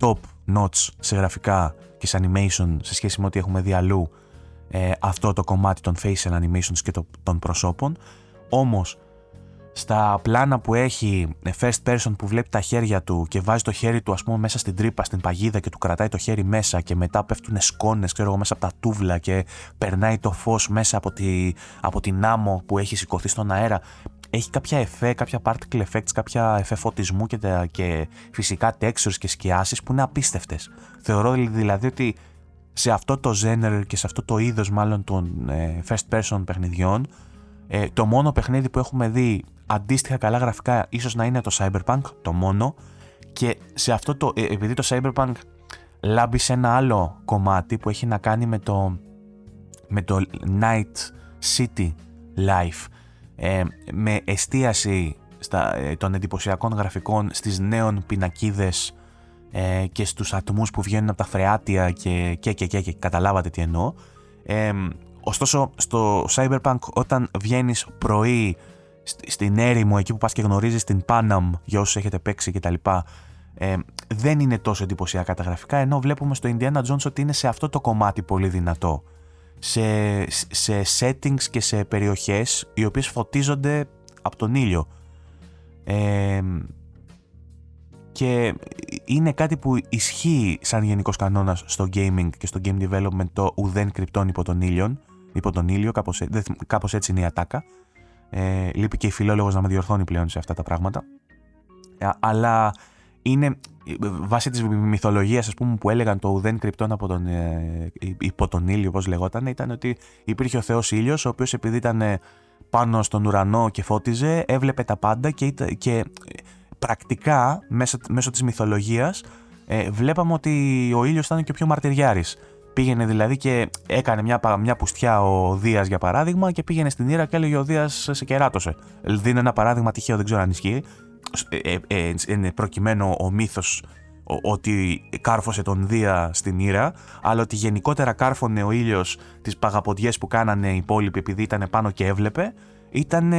top notch σε γραφικά και σε animation σε σχέση με ό,τι έχουμε δει αλλού ε, αυτό το κομμάτι των facial animations και το, των προσώπων. Όμως στα πλάνα που έχει ε, first person που βλέπει τα χέρια του και βάζει το χέρι του ας πούμε μέσα στην τρύπα, στην παγίδα και του κρατάει το χέρι μέσα και μετά πέφτουν σκόνες ξέρω εγώ μέσα από τα τούβλα και περνάει το φως μέσα από, τη, από την άμμο που έχει σηκωθεί στον αέρα έχει κάποια εφέ, κάποια particle effects, κάποια εφέ φωτισμού και, και φυσικά textures και σκιάσεις που είναι απίστευτες. Θεωρώ δηλαδή ότι σε αυτό το genre και σε αυτό το είδος μάλλον των ε, first person παιχνιδιών ε, το μόνο παιχνίδι που έχουμε δει αντίστοιχα καλά γραφικά ίσως να είναι το Cyberpunk, το μόνο. Και σε αυτό το, ε, επειδή το Cyberpunk λάμπει σε ένα άλλο κομμάτι που έχει να κάνει με το, με το Night City Life ε, με εστίαση στα, ε, των εντυπωσιακών γραφικών στις νέων πινακίδες ε, και στους ατμούς που βγαίνουν από τα φρεάτια και και και και, και καταλάβατε τι εννοώ. Ε, ωστόσο στο Cyberpunk όταν βγαίνεις πρωί στην έρημο εκεί που πας και γνωρίζεις την Panam για όσους έχετε παίξει κτλ ε, δεν είναι τόσο εντυπωσιακά τα γραφικά ενώ βλέπουμε στο Indiana Jones ότι είναι σε αυτό το κομμάτι πολύ δυνατό. Σε, σε settings και σε περιοχές οι οποίες φωτίζονται από τον ήλιο. Ε, και είναι κάτι που ισχύει σαν γενικός κανόνας στο gaming και στο game development το ουδέν κρυπτών υπό τον ήλιο, υπό τον ήλιο κάπως, κάπως έτσι είναι η ατάκα ε, λείπει και η φιλόλογος να με διορθώνει πλέον σε αυτά τα πράγματα. Ε, αλλά είναι βάσει της μυθολογίας ας πούμε, που έλεγαν το ουδέν κρυπτόν από τον, ε, υπό τον ήλιο όπως λεγόταν ήταν ότι υπήρχε ο Θεός ήλιος ο οποίος επειδή ήταν ε, πάνω στον ουρανό και φώτιζε έβλεπε τα πάντα και, και πρακτικά μέσω, μέσω της μυθολογίας ε, βλέπαμε ότι ο ήλιος ήταν και ο πιο μαρτυριάρης Πήγαινε δηλαδή και έκανε μια, μια πουστιά ο Δίας για παράδειγμα και πήγαινε στην Ήρα και έλεγε ο Δίας σε κεράτωσε. Δίνει ένα παράδειγμα τυχαίο, δεν ξέρω αν ισχύει. Ε, ε, είναι προκειμένου ο μύθος ότι κάρφωσε τον Δία στην Ήρα, αλλά ότι γενικότερα κάρφωνε ο ήλιος τις παγαποντιές που κάνανε οι υπόλοιποι επειδή ήταν πάνω και έβλεπε, ήταν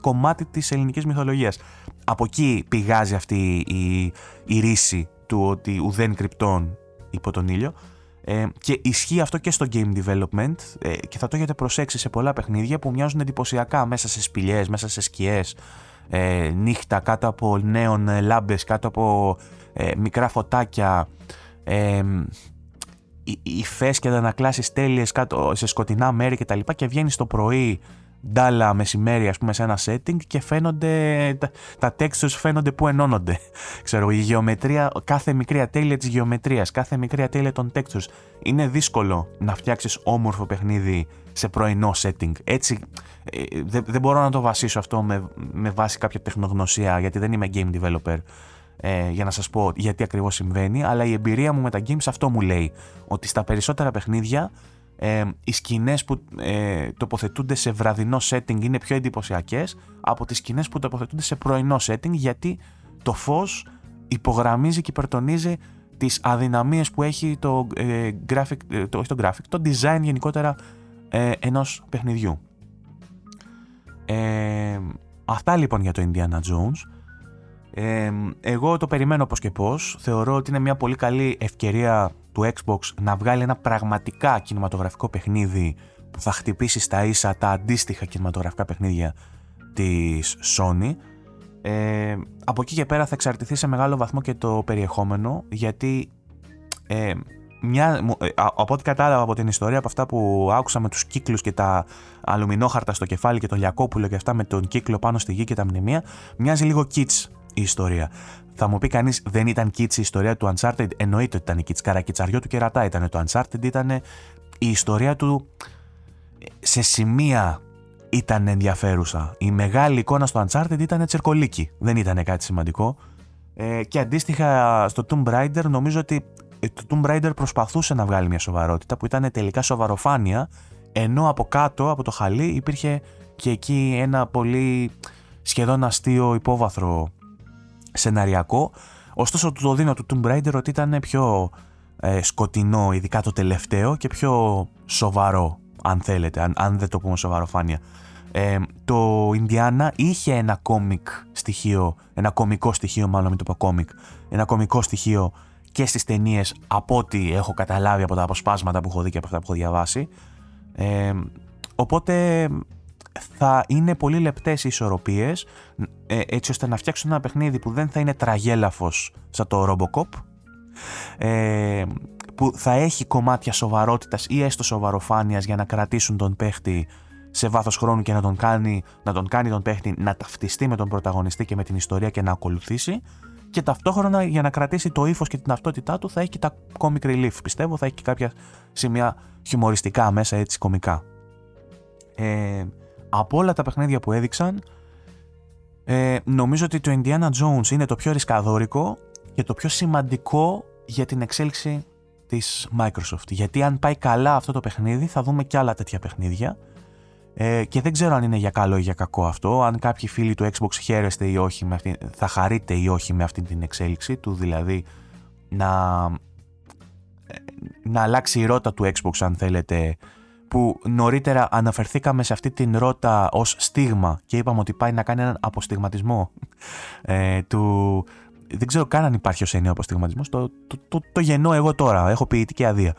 κομμάτι της ελληνικής μυθολογίας. Από εκεί πηγάζει αυτή η, η ρίση του ότι ουδέν κρυπτών υπό τον ήλιο. Ε, και ισχύει αυτό και στο game development ε, και θα το έχετε προσέξει σε πολλά παιχνίδια που μοιάζουν εντυπωσιακά μέσα σε σπηλιές, μέσα σε σκιές, ε, νύχτα κάτω από νέων ε, λάμπες, κάτω από ε, μικρά φωτάκια, ε, υφές και αντανακλάσεις τέλειες κάτω σε σκοτεινά μέρη κτλ. Και, και βγαίνει το πρωί ντάλα μεσημέρι ας πούμε σε ένα setting και φαίνονται, τα, τα textures φαίνονται που ενώνονται. Ξέρω, η γεωμετρία, κάθε μικρή ατέλεια της γεωμετρίας, κάθε μικρή ατέλεια των textures. Είναι δύσκολο να φτιάξεις όμορφο παιχνίδι σε πρωινό setting. Έτσι, ε, δεν, μπορώ να το βασίσω αυτό με, με βάση κάποια τεχνογνωσία γιατί δεν είμαι game developer. Ε, για να σας πω γιατί ακριβώς συμβαίνει, αλλά η εμπειρία μου με τα games αυτό μου λέει, ότι στα περισσότερα παιχνίδια ε, οι σκηνές που ε, τοποθετούνται σε βραδινό setting είναι πιο εντυπωσιακές από τις σκηνές που τοποθετούνται σε πρωινό setting γιατί το φως υπογραμμίζει και υπερτονίζει τις αδυναμίες που έχει το, ε, graphic, ε, το, όχι το graphic, το design γενικότερα ε, ενός παιχνιδιού. Ε, αυτά λοιπόν για το Indiana Jones. Ε, εγώ το περιμένω πώς και πώς. Θεωρώ ότι είναι μια πολύ καλή ευκαιρία του Xbox να βγάλει ένα πραγματικά κινηματογραφικό παιχνίδι που θα χτυπήσει στα ίσα τα αντίστοιχα κινηματογραφικά παιχνίδια της Sony. Ε, από εκεί και πέρα θα εξαρτηθεί σε μεγάλο βαθμό και το περιεχόμενο γιατί ε, μια, ε, από ό,τι κατάλαβα από την ιστορία, από αυτά που άκουσα με τους κύκλους και τα αλουμινόχαρτα στο κεφάλι και τον Λιακόπουλο και αυτά με τον κύκλο πάνω στη γη και τα μνημεία, μοιάζει λίγο kids η ιστορία. Θα μου πει κανείς, δεν ήταν kids η ιστορία του Uncharted. Εννοείται ότι ήταν kids. Καρακιτσαριό του κερατά ήταν. Το Uncharted ήταν η ιστορία του σε σημεία ήταν ενδιαφέρουσα. Η μεγάλη εικόνα στο Uncharted ήταν τσερκολίκι. Δεν ήταν κάτι σημαντικό. Ε, και αντίστοιχα στο Tomb Raider νομίζω ότι το Tomb Raider προσπαθούσε να βγάλει μια σοβαρότητα που ήταν τελικά σοβαροφάνεια ενώ από κάτω, από το χαλί υπήρχε και εκεί ένα πολύ σχεδόν αστείο υπόβαθρο σεναριακό ωστόσο το δίνω του Tomb Raider ότι ήταν πιο ε, σκοτεινό ειδικά το τελευταίο και πιο σοβαρό αν θέλετε, αν, αν δεν το πούμε σοβαροφάνεια ε, το Indiana είχε ένα κόμικ στοιχείο, ένα κομικό στοιχείο μάλλον μην το πω κόμικ, ένα κομικό στοιχείο και στις ταινίες από ό,τι έχω καταλάβει από τα αποσπάσματα που έχω δει και από αυτά που έχω διαβάσει. Ε, οπότε θα είναι πολύ λεπτές οι ισορροπίες ε, έτσι ώστε να φτιάξουν ένα παιχνίδι που δεν θα είναι τραγέλαφος σαν το Robocop ε, που θα έχει κομμάτια σοβαρότητας ή έστω σοβαροφάνειας για να κρατήσουν τον παίχτη σε βάθος χρόνου και να τον κάνει, να τον, κάνει τον παίχτη να ταυτιστεί με τον πρωταγωνιστή και με την ιστορία και να ακολουθήσει και ταυτόχρονα για να κρατήσει το ύφος και την ταυτότητά του θα έχει και τα comic relief. Πιστεύω θα έχει και κάποια σημεία χιουμοριστικά μέσα έτσι κομικά. Ε, από όλα τα παιχνίδια που έδειξαν ε, νομίζω ότι το Indiana Jones είναι το πιο ρισκαδόρικο και το πιο σημαντικό για την εξέλιξη της Microsoft. Γιατί αν πάει καλά αυτό το παιχνίδι θα δούμε και άλλα τέτοια παιχνίδια ε, και δεν ξέρω αν είναι για καλό ή για κακό αυτό, αν κάποιοι φίλοι του Xbox χαίρεστε ή όχι, με αυτή, θα χαρείτε ή όχι με αυτή την εξέλιξη του, δηλαδή να, ε, να αλλάξει η ρότα του Xbox αν θέλετε, που νωρίτερα αναφερθήκαμε σε αυτή την ρότα ως στίγμα και είπαμε ότι πάει να κάνει έναν αποστιγματισμό ε, του... Δεν ξέρω καν αν υπάρχει ως έννοιο αποστιγματισμός, το, το, το, το γεννώ εγώ τώρα, έχω ποιητική αδεία.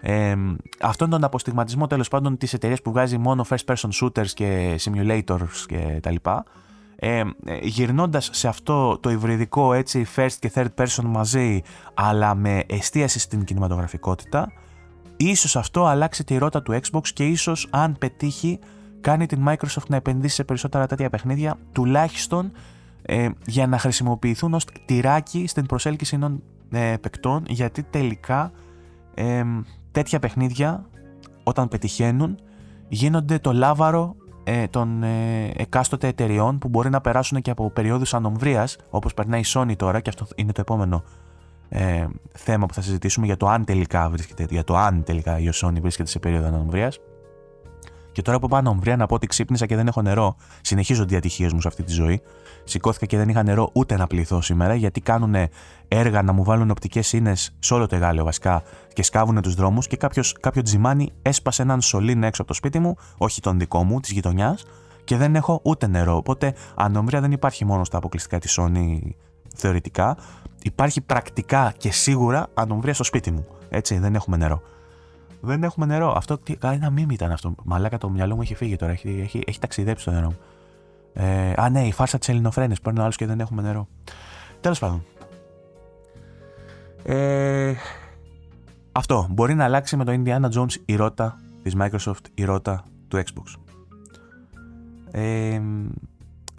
Ε, αυτόν τον αποστιγματισμό τέλος πάντων της εταιρείας που βγάζει μόνο first person shooters και simulators και τα λοιπά ε, γυρνώντας σε αυτό το υβριδικό έτσι first και third person μαζί αλλά με εστίαση στην κινηματογραφικότητα ίσως αυτό αλλάξει τη ρότα του Xbox και ίσως αν πετύχει κάνει την Microsoft να επενδύσει σε περισσότερα τέτοια παιχνίδια τουλάχιστον ε, για να χρησιμοποιηθούν ως τυράκι στην προσέλκυση των ε, παικτών γιατί τελικά ε, τέτοια παιχνίδια όταν πετυχαίνουν γίνονται το λάβαρο ε, των ε, εκάστοτε εταιριών που μπορεί να περάσουν και από περιόδους ανομβρίας όπως περνάει η Sony τώρα και αυτό είναι το επόμενο ε, θέμα που θα συζητήσουμε για το αν τελικά βρίσκεται, για το αν τελικά η Sony βρίσκεται σε περίοδο ανομβρίας και τώρα που πάω ανομβρία να πω ότι ξύπνησα και δεν έχω νερό. Συνεχίζονται οι ατυχίες μου σε αυτή τη ζωή. Σηκώθηκα και δεν είχα νερό ούτε ένα πληθώ σήμερα γιατί κάνουν έργα να μου βάλουν οπτικές ίνε σε όλο το εγάλεο βασικά και σκάβουν τους δρόμους και κάποιος, κάποιο τζιμάνι έσπασε έναν σωλήνα έξω από το σπίτι μου, όχι τον δικό μου, της γειτονιάς, και δεν έχω ούτε νερό. Οπότε ανομβρία δεν υπάρχει μόνο στα αποκλειστικά της Sony θεωρητικά. Υπάρχει πρακτικά και σίγουρα ανομβρία στο σπίτι μου. Έτσι, δεν έχουμε νερό. Δεν έχουμε νερό. Αυτό ένα μήνυμα ήταν αυτό. Μαλάκα το μυαλό μου έχει φύγει τώρα. Έχει, έχει, έχει ταξιδέψει το νερό μου. Ε, α, ναι, η φάρσα της Ελληνοφρένης. Παίρνει άλλο και δεν έχουμε νερό. Τέλος πάντων. Ε, αυτό. Μπορεί να αλλάξει με το Indiana Jones η ρότα της Microsoft, η ρότα του Xbox. Ε,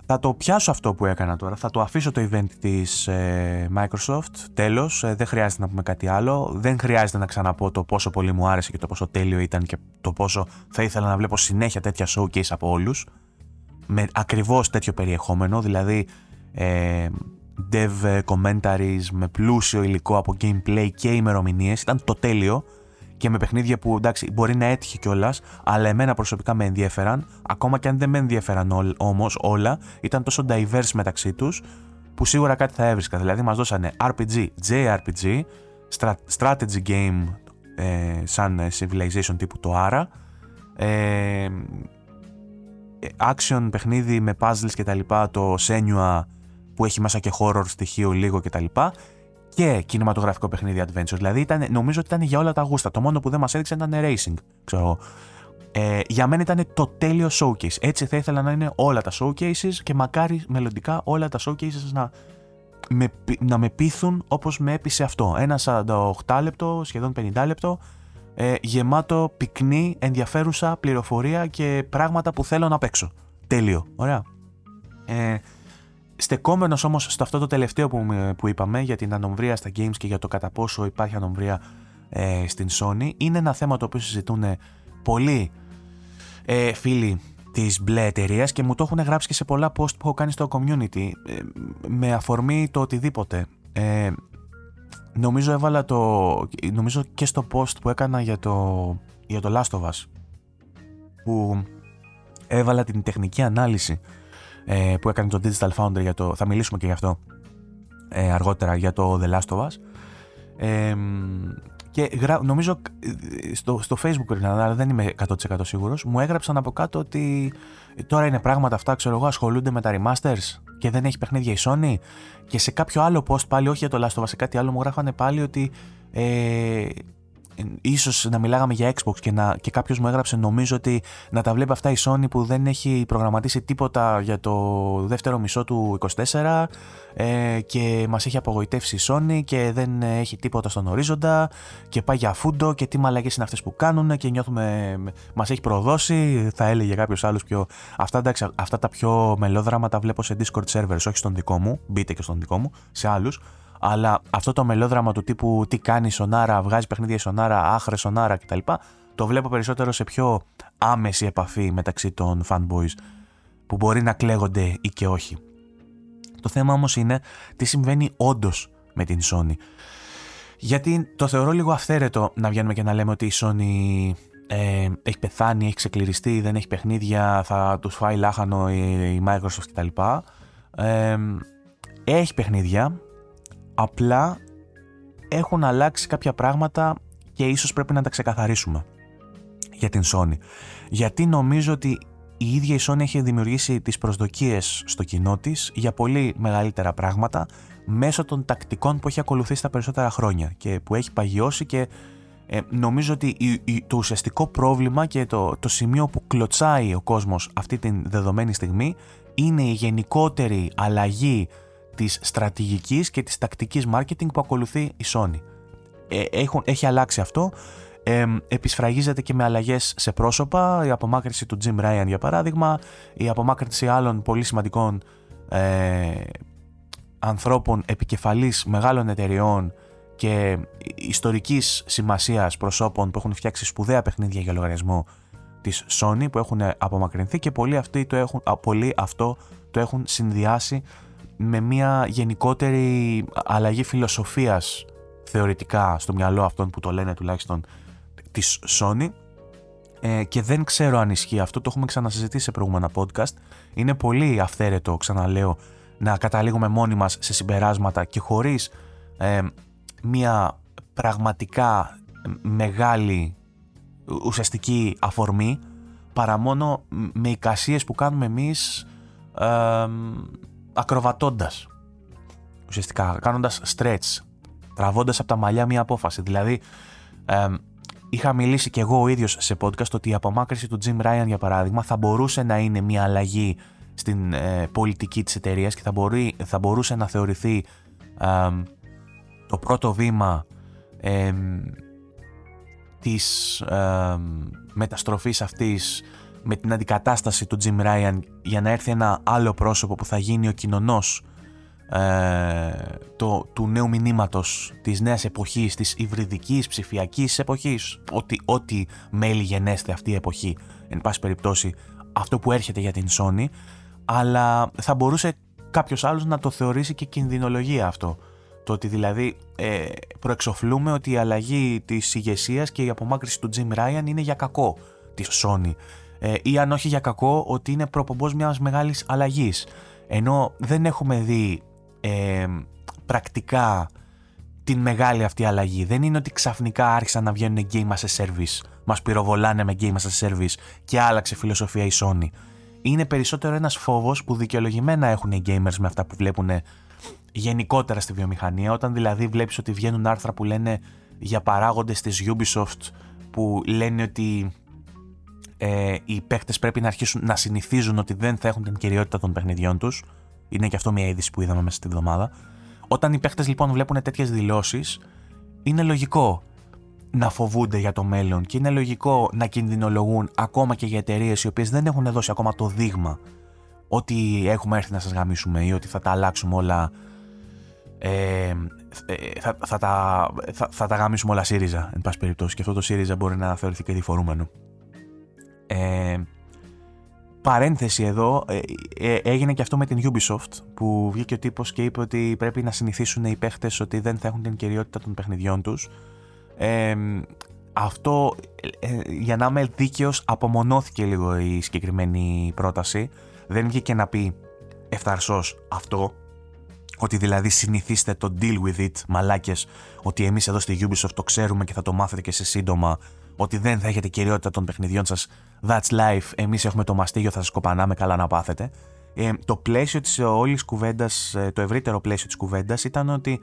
θα το πιάσω αυτό που έκανα τώρα. Θα το αφήσω το event της ε, Microsoft. Τέλος, ε, δεν χρειάζεται να πούμε κάτι άλλο. Δεν χρειάζεται να ξαναπώ το πόσο πολύ μου άρεσε και το πόσο τέλειο ήταν και το πόσο θα ήθελα να βλέπω συνέχεια τέτοια showcase από όλους. Με ακριβώς τέτοιο περιεχόμενο, δηλαδή ε, dev commentaries με πλούσιο υλικό από gameplay και ημερομηνίες. Ήταν το τέλειο και με παιχνίδια που εντάξει μπορεί να έτυχε κιόλας, αλλά εμένα προσωπικά με ενδιαφέραν. Ακόμα και αν δεν με ενδιαφέραν όμως όλα, ήταν τόσο diverse μεταξύ τους που σίγουρα κάτι θα έβρισκα. Δηλαδή μας δώσανε RPG, JRPG, strategy game ε, σαν civilization τύπου το Ara, ε, action παιχνίδι με puzzles και τα λοιπά το Senua που έχει μέσα και horror στοιχείο λίγο κτλ. Και κινηματογραφικό παιχνίδι adventure. Δηλαδή ήταν, νομίζω ότι ήταν για όλα τα γούστα. Το μόνο που δεν μας έδειξε ήταν racing. Ξέρω. Ε, για μένα ήταν το τέλειο showcase. Έτσι θα ήθελα να είναι όλα τα showcases και μακάρι μελλοντικά όλα τα showcases να με, να με πείθουν όπως με έπεισε αυτό. Ένα 48 λεπτό, σχεδόν 50 λεπτό, ε, γεμάτο πυκνή, ενδιαφέρουσα πληροφορία και πράγματα που θέλω να παίξω. Τέλειο. Ωραία. Ε, στεκόμενος όμως στο αυτό το τελευταίο που, που είπαμε για την ανομβρία στα games και για το κατά πόσο υπάρχει ανομβρία ε, στην Sony είναι ένα θέμα το οποίο συζητούν πολλοί ε, φίλοι της μπλε εταιρείας και μου το έχουν γράψει και σε πολλά post που έχω κάνει στο community ε, με αφορμή το οτιδήποτε. Ε, νομίζω έβαλα το. Νομίζω και στο post που έκανα για το, για το Last of Us που έβαλα την τεχνική ανάλυση ε, που έκανε το Digital Founder για το. Θα μιλήσουμε και γι' αυτό ε, αργότερα για το The Last of Us. Ε, και νομίζω στο, στο facebook πριν, αλλά δεν είμαι 100% σίγουρος, μου έγραψαν από κάτω ότι τώρα είναι πράγματα αυτά, ξέρω εγώ, ασχολούνται με τα remasters και δεν έχει παιχνίδια η Sony. Και σε κάποιο άλλο post πάλι, όχι για το Last of Us, σε κάτι άλλο μου γράφανε πάλι ότι ε, ίσως να μιλάγαμε για Xbox και, να, και κάποιος μου έγραψε νομίζω ότι να τα βλέπει αυτά η Sony που δεν έχει προγραμματίσει τίποτα για το δεύτερο μισό του 24 ε, και μας έχει απογοητεύσει η Sony και δεν έχει τίποτα στον ορίζοντα και πάει για φούντο και τι μαλακές είναι αυτές που κάνουν και νιώθουμε, μας έχει προδώσει, θα έλεγε κάποιος άλλος πιο... Αυτά, εντάξει, αυτά τα πιο μελόδραμα τα βλέπω σε Discord servers, όχι στον δικό μου, μπείτε και στον δικό μου, σε άλλους, αλλά αυτό το μελόδραμα του τύπου τι κάνει η Σονάρα, βγάζει παιχνίδια η Σονάρα, άχρες Σονάρα κτλ. Το βλέπω περισσότερο σε πιο άμεση επαφή μεταξύ των fanboys που μπορεί να κλαίγονται ή και όχι. Το θέμα όμως είναι τι συμβαίνει όντως με την Sony. Γιατί το θεωρώ λίγο αυθαίρετο να βγαίνουμε και να λέμε ότι η Sony ε, έχει πεθάνει, έχει ξεκληριστεί, δεν έχει παιχνίδια, θα τους φάει λάχανο η, Microsoft κτλ. Ε, έχει παιχνίδια, Απλά έχουν αλλάξει κάποια πράγματα και ίσως πρέπει να τα ξεκαθαρίσουμε για την Sony. Γιατί νομίζω ότι η ίδια η Sony έχει δημιουργήσει τις προσδοκίες στο κοινό της για πολύ μεγαλύτερα πράγματα μέσω των τακτικών που έχει ακολουθήσει τα περισσότερα χρόνια και που έχει παγιώσει και ε, νομίζω ότι το ουσιαστικό πρόβλημα και το, το σημείο που κλωτσάει ο κόσμος αυτή τη δεδομένη στιγμή είναι η γενικότερη αλλαγή της στρατηγικής και της τακτικής marketing που ακολουθεί η Sony. Ε, έχουν, έχει αλλάξει αυτό, ε, επισφραγίζεται και με αλλαγές σε πρόσωπα, η απομάκρυνση του Jim Ryan για παράδειγμα, η απομάκρυνση άλλων πολύ σημαντικών ε, ανθρώπων επικεφαλής μεγάλων εταιριών και ιστορικής σημασίας προσώπων που έχουν φτιάξει σπουδαία παιχνίδια για λογαριασμό της Sony που έχουν απομακρυνθεί και πολλοί, αυτοί το έχουν, πολλοί αυτό το έχουν συνδυάσει με μια γενικότερη αλλαγή φιλοσοφίας θεωρητικά στο μυαλό αυτών που το λένε τουλάχιστον της Sony ε, και δεν ξέρω αν ισχύει αυτό, το έχουμε ξανασυζητήσει σε προηγούμενα podcast. Είναι πολύ αυθαίρετο, ξαναλέω, να καταλήγουμε μόνοι μας σε συμπεράσματα και χωρίς ε, μια πραγματικά μεγάλη ουσιαστική αφορμή παρά μόνο με εικασίες που κάνουμε εμείς ε, ακροβατώντας ουσιαστικά κάνοντας stretch τραβώντας από τα μαλλιά μια απόφαση. Δηλαδή είχα μιλήσει και εγώ ο ίδιος σε podcast ότι η απομάκρυση του Jim Ryan για παράδειγμα θα μπορούσε να είναι μια αλλαγή στην ε, πολιτική της εταιρείας και θα, μπορεί, θα μπορούσε να θεωρηθεί το πρώτο βήμα ε, της μεταστροφής αυτής με την αντικατάσταση του Jim Ryan για να έρθει ένα άλλο πρόσωπο που θα γίνει ο κοινωνός ε, το, του νέου μηνύματος της νέας εποχής, της υβριδικής ψηφιακής εποχής ό,τι, ό,τι μέλη γενέστε αυτή η εποχή. Εν πάση περιπτώσει αυτό που έρχεται για την Sony αλλά θα μπορούσε κάποιος άλλος να το θεωρήσει και κινδυνολογία αυτό. Το ότι δηλαδή ε, προεξοφλούμε ότι η αλλαγή της ηγεσίας και η απομάκρυση του Jim Ryan είναι για κακό της Sony ε, ή αν όχι για κακό ότι είναι προπομπός μιας μεγάλης αλλαγής. Ενώ δεν έχουμε δει ε, πρακτικά την μεγάλη αυτή αλλαγή. Δεν είναι ότι ξαφνικά άρχισαν να βγαίνουν game as a service, μας πυροβολάνε με game as a service και άλλαξε φιλοσοφία η Sony. είναι περισσότερο ένας φόβος που δικαιολογημένα έχουν οι gamers με αυτά που βλέπουν γενικότερα στη βιομηχανία. Όταν δηλαδή βλέπεις ότι βγαίνουν άρθρα που λένε για παράγοντες της Ubisoft που λένε ότι ε, οι παίχτες πρέπει να αρχίσουν να συνηθίζουν ότι δεν θα έχουν την κυριότητα των παιχνιδιών τους. Είναι και αυτό μια είδηση που είδαμε μέσα στη βδομάδα. Όταν οι παίχτες λοιπόν βλέπουν τέτοιες δηλώσεις, είναι λογικό να φοβούνται για το μέλλον και είναι λογικό να κινδυνολογούν ακόμα και για εταιρείες οι οποίες δεν έχουν δώσει ακόμα το δείγμα ότι έχουμε έρθει να σας γαμίσουμε ή ότι θα τα αλλάξουμε όλα ε, ε, θα, θα, τα, θα, θα τα γαμίσουμε όλα ΣΥΡΙΖΑ εν πάση περιπτώσει και αυτό το ΣΥΡΙΖΑ μπορεί να θεωρηθεί και διφορούμενο ε, παρένθεση εδώ ε, ε, έγινε και αυτό με την Ubisoft που βγήκε ο τύπος και είπε ότι πρέπει να συνηθίσουν οι παίχτες ότι δεν θα έχουν την κυριότητα των παιχνιδιών τους. Αυτό για να είμαι δίκαιος απομονώθηκε λίγο η συγκεκριμένη πρόταση. Δεν βγήκε να πει ευθαρσός αυτό ότι δηλαδή συνηθίστε το deal with it, μαλάκες, ότι εμείς εδώ στη Ubisoft το ξέρουμε και θα το μάθετε και σε σύντομα, ότι δεν θα έχετε κυριότητα των παιχνιδιών σας, that's life, εμείς έχουμε το μαστίγιο, θα σας κοπανάμε, καλά να πάθετε. Ε, το πλαίσιο της όλης κουβέντας, ε, το ευρύτερο πλαίσιο της κουβέντας ήταν ότι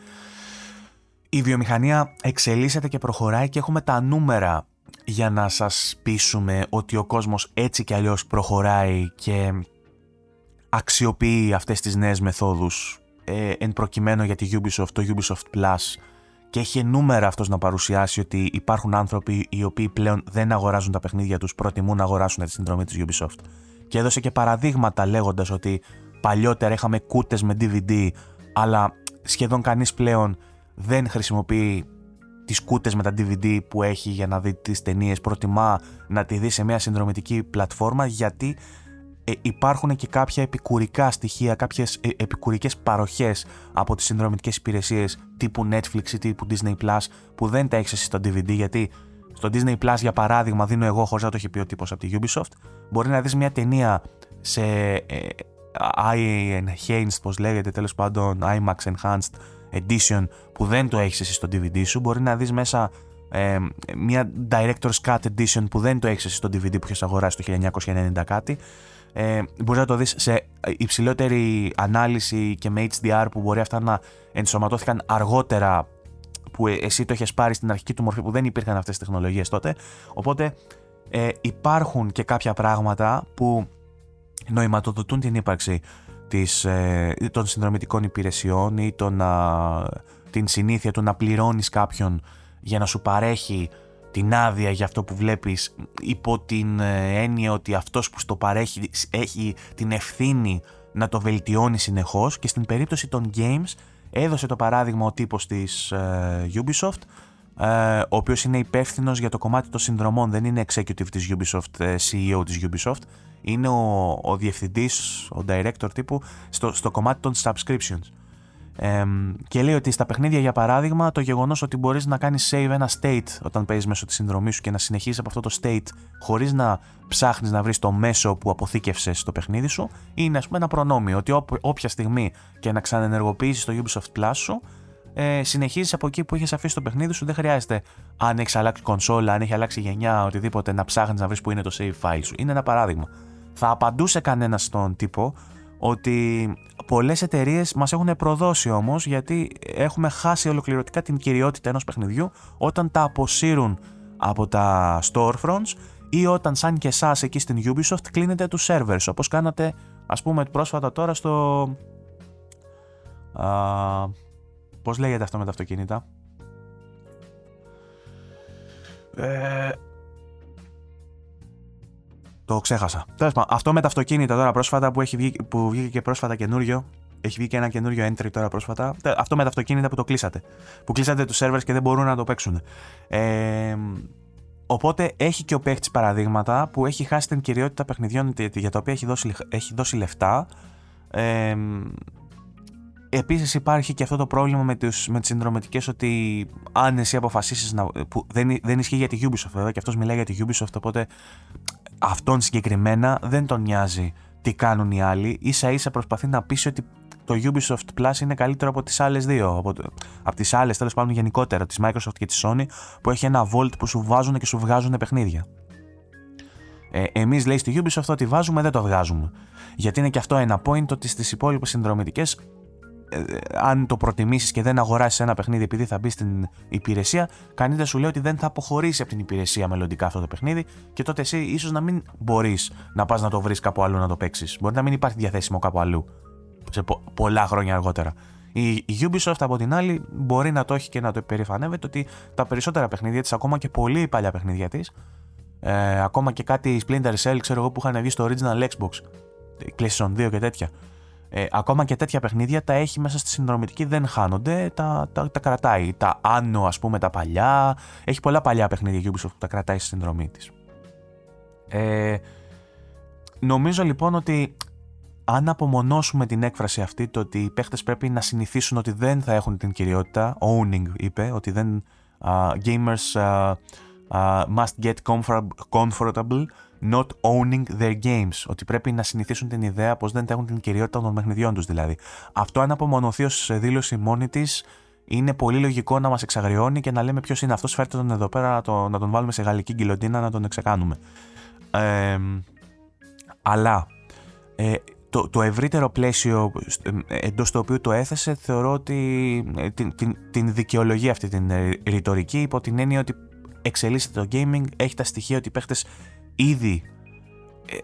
η βιομηχανία εξελίσσεται και προχωράει και έχουμε τα νούμερα για να σας πείσουμε ότι ο κόσμος έτσι κι αλλιώς προχωράει και αξιοποιεί αυτές τις νέες μεθόδους ε, εν προκειμένου για τη Ubisoft, το Ubisoft Plus και έχει νούμερα αυτός να παρουσιάσει ότι υπάρχουν άνθρωποι οι οποίοι πλέον δεν αγοράζουν τα παιχνίδια τους, προτιμούν να αγοράσουν τη συνδρομή της Ubisoft. Και έδωσε και παραδείγματα λέγοντας ότι παλιότερα είχαμε κούτες με DVD, αλλά σχεδόν κανείς πλέον δεν χρησιμοποιεί τις κούτες με τα DVD που έχει για να δει τις ταινίες, προτιμά να τη δει σε μια συνδρομητική πλατφόρμα γιατί ε, υπάρχουν και κάποια επικουρικά στοιχεία, κάποιες ε, επικουρικές παροχές από τις συνδρομητικές υπηρεσίες τύπου Netflix ή τύπου Disney Plus που δεν τα έχεις εσύ στο DVD γιατί στο Disney Plus για παράδειγμα δίνω εγώ χωρίς να το έχει πει ο τύπος από τη Ubisoft μπορεί να δεις μια ταινία σε ε, enhanced πως λέγεται τέλος πάντων IMAX Enhanced Edition που δεν το έχεις εσύ στο DVD σου μπορεί να δεις μέσα ε, μια Director's Cut Edition που δεν το έχεις εσύ στο DVD που έχεις αγοράσει το 1990 κάτι ε, μπορείς να το δεις σε υψηλότερη ανάλυση και με HDR που μπορεί αυτά να ενσωματώθηκαν αργότερα που εσύ το έχεις πάρει στην αρχική του μορφή που δεν υπήρχαν αυτές τις τεχνολογίες τότε. Οπότε ε, υπάρχουν και κάποια πράγματα που νοηματοδοτούν την ύπαρξη της, ε, των συνδρομητικών υπηρεσιών ή τον, την συνήθεια του να πληρώνεις κάποιον για να σου παρέχει την άδεια για αυτό που βλέπεις υπό την ε, έννοια ότι αυτός που στο παρέχει έχει την ευθύνη να το βελτιώνει συνεχώς και στην περίπτωση των games έδωσε το παράδειγμα ο τύπος της ε, Ubisoft ε, ο οποίος είναι υπεύθυνος για το κομμάτι των συνδρομών δεν είναι executive της Ubisoft, CEO της Ubisoft είναι ο, ο διευθυντής, ο director τύπου στο, στο κομμάτι των subscriptions και λέει ότι στα παιχνίδια, για παράδειγμα, το γεγονός ότι μπορείς να κάνεις save ένα state όταν παίζεις μέσω της συνδρομής σου και να συνεχίσεις από αυτό το state χωρίς να ψάχνεις να βρεις το μέσο που αποθήκευσες στο παιχνίδι σου, είναι ας πούμε ένα προνόμιο. Ότι όποια στιγμή και να ξαναενεργοποιήσει το Ubisoft Plus σου, ε, συνεχίζεις από εκεί που είχες αφήσει το παιχνίδι σου. Δεν χρειάζεται, αν έχεις αλλάξει κονσόλα, αν έχει αλλάξει γενιά, οτιδήποτε, να ψάχνεις να βρεις που είναι το save file σου. Είναι ένα παράδειγμα. Θα απαντούσε κανένας στον τύπο ότι πολλές εταιρείες μας έχουν προδώσει όμως γιατί έχουμε χάσει ολοκληρωτικά την κυριότητα ενός παιχνιδιού όταν τα αποσύρουν από τα storefronts ή όταν σαν και εσάς εκεί στην Ubisoft κλείνετε τους servers όπως κάνατε ας πούμε πρόσφατα τώρα στο... Α, πώς λέγεται αυτό με τα αυτοκίνητα; Ε, το ξέχασα. Τέλος πάντων, αυτό με τα αυτοκίνητα τώρα πρόσφατα που, έχει βγει, που βγήκε και πρόσφατα καινούριο. Έχει βγει και ένα καινούριο entry τώρα πρόσφατα. Αυτό με τα αυτοκίνητα που το κλείσατε. Που κλείσατε τους servers και δεν μπορούν να το παίξουν. Ε, οπότε έχει και ο παίχτης παραδείγματα που έχει χάσει την κυριότητα παιχνιδιών για τα οποία έχει δώσει, έχει δώσει λεφτά. Ε, Επίσης υπάρχει και αυτό το πρόβλημα με, τους, με τις συνδρομητικές ότι αν εσύ αποφασίσεις να... που δεν, δεν ισχύει για τη Ubisoft βέβαια και αυτός μιλάει για τη Ubisoft οπότε αυτόν συγκεκριμένα δεν τον νοιάζει τι κάνουν οι άλλοι. Ίσα ίσα προσπαθεί να πείσει ότι το Ubisoft Plus είναι καλύτερο από τις άλλες δύο. Από, από τις άλλες τέλος πάντων γενικότερα, της Microsoft και της Sony που έχει ένα Vault που σου βάζουν και σου βγάζουν παιχνίδια. Ε, Εμείς λέει στη Ubisoft ότι βάζουμε δεν το βγάζουμε. Γιατί είναι και αυτό ένα point ότι στις υπόλοιπες συνδρομητικές ε, αν το προτιμήσεις και δεν αγοράσεις ένα παιχνίδι επειδή θα μπει στην υπηρεσία, κανείς δεν σου λέει ότι δεν θα αποχωρήσει από την υπηρεσία μελλοντικά αυτό το παιχνίδι και τότε εσύ ίσως να μην μπορείς να πας να το βρεις κάπου αλλού να το παίξεις. Μπορεί να μην υπάρχει διαθέσιμο κάπου αλλού σε πολλά χρόνια αργότερα. Η Ubisoft από την άλλη μπορεί να το έχει και να το υπερηφανεύεται ότι τα περισσότερα παιχνίδια της, ακόμα και πολύ παλιά παιχνίδια της, ε, ακόμα και κάτι Splinter Cell, ξέρω εγώ που είχαν βγει στο original Xbox, PlayStation 2 και τέτοια, ε, ακόμα και τέτοια παιχνίδια τα έχει μέσα στη συνδρομητική, δεν χάνονται, τα, τα, τα κρατάει. Τα Anno, ας πούμε, τα παλιά. Έχει πολλά παλιά παιχνίδια Ubisoft που τα κρατάει στη συνδρομή της. Ε, νομίζω λοιπόν ότι αν απομονώσουμε την έκφραση αυτή, το ότι οι παίχτες πρέπει να συνηθίσουν ότι δεν θα έχουν την κυριότητα, owning είπε, ότι δεν uh, gamers uh, uh, must get comfortable not owning their games, ότι πρέπει να συνηθίσουν την ιδέα πως δεν θα έχουν την κυριότητα των παιχνιδιών τους δηλαδή. Αυτό αν απομονωθεί ως δήλωση μόνη της, είναι πολύ λογικό να μας εξαγριώνει και να λέμε ποιος είναι αυτός, φέρτε τον εδώ πέρα να, να τον βάλουμε σε γαλλική γκυλοντίνα να τον εξεκάνουμε. Ε, αλλά ε, το, το ευρύτερο πλαίσιο ε, εντός του οποίου το έθεσε θεωρώ ότι ε, την, την, την δικαιολογεί αυτή την ε, ρητορική υπό την έννοια ότι εξελίσσεται το gaming, έχει τα στοιχεία ότι οι παίχτες ήδη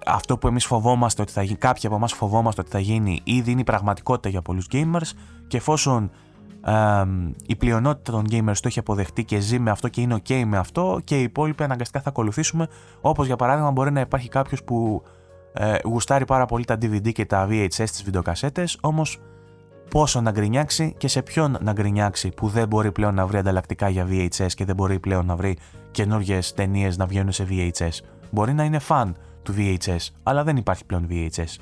αυτό που εμείς φοβόμαστε ότι θα γίνει, κάποιοι από εμάς φοβόμαστε ότι θα γίνει, ήδη είναι η πραγματικότητα για πολλούς gamers και εφόσον η πλειονότητα των gamers το έχει αποδεχτεί και ζει με αυτό και είναι ok με αυτό και οι υπόλοιποι αναγκαστικά θα ακολουθήσουμε όπως για παράδειγμα μπορεί να υπάρχει κάποιος που ε, γουστάρει πάρα πολύ τα DVD και τα VHS στις βιντεοκασέτες, όμως πόσο να γκρινιάξει και σε ποιον να γκρινιάξει που δεν μπορεί πλέον να βρει ανταλλακτικά για VHS και δεν μπορεί πλέον να βρει καινούργιες ταινίες να βγαίνουν σε VHS. Μπορεί να είναι φαν του VHS, αλλά δεν υπάρχει πλέον VHS.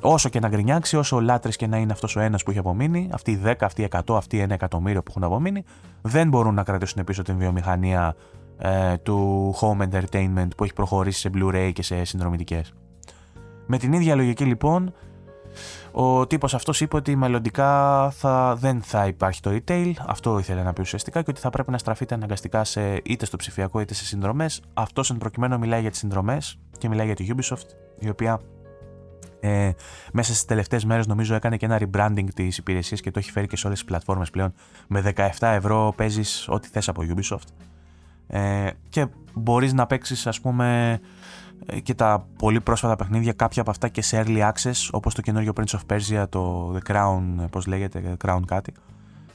Όσο και να γκρινιάξει, όσο λάτρε και να είναι αυτός ο ένας που έχει απομείνει, αυτοί οι 10, αυτοί οι 100, αυτοί οι 1 εκατομμύριο που έχουν απομείνει, δεν μπορούν να κρατήσουν πίσω την βιομηχανία ε, του home entertainment που έχει προχωρήσει σε Blu-ray και σε συνδρομητικές. Με την ίδια λογική λοιπόν, ο τύπος αυτός είπε ότι μελλοντικά θα, δεν θα υπάρχει το retail, αυτό ήθελε να πει ουσιαστικά και ότι θα πρέπει να στραφείτε αναγκαστικά σε, είτε στο ψηφιακό είτε σε συνδρομές. Αυτός εν προκειμένου μιλάει για τις συνδρομές και μιλάει για τη Ubisoft, η οποία ε, μέσα στις τελευταίες μέρες νομίζω έκανε και ένα rebranding της υπηρεσίας και το έχει φέρει και σε όλες τις πλατφόρμες πλέον. Με 17 ευρώ παίζεις ό,τι θες από Ubisoft. Ε, και μπορείς να παίξεις ας πούμε ε, και τα πολύ πρόσφατα παιχνίδια, κάποια από αυτά και σε early access, όπως το καινούριο Prince of Persia, το The Crown, πώς λέγεται, Crown κάτι.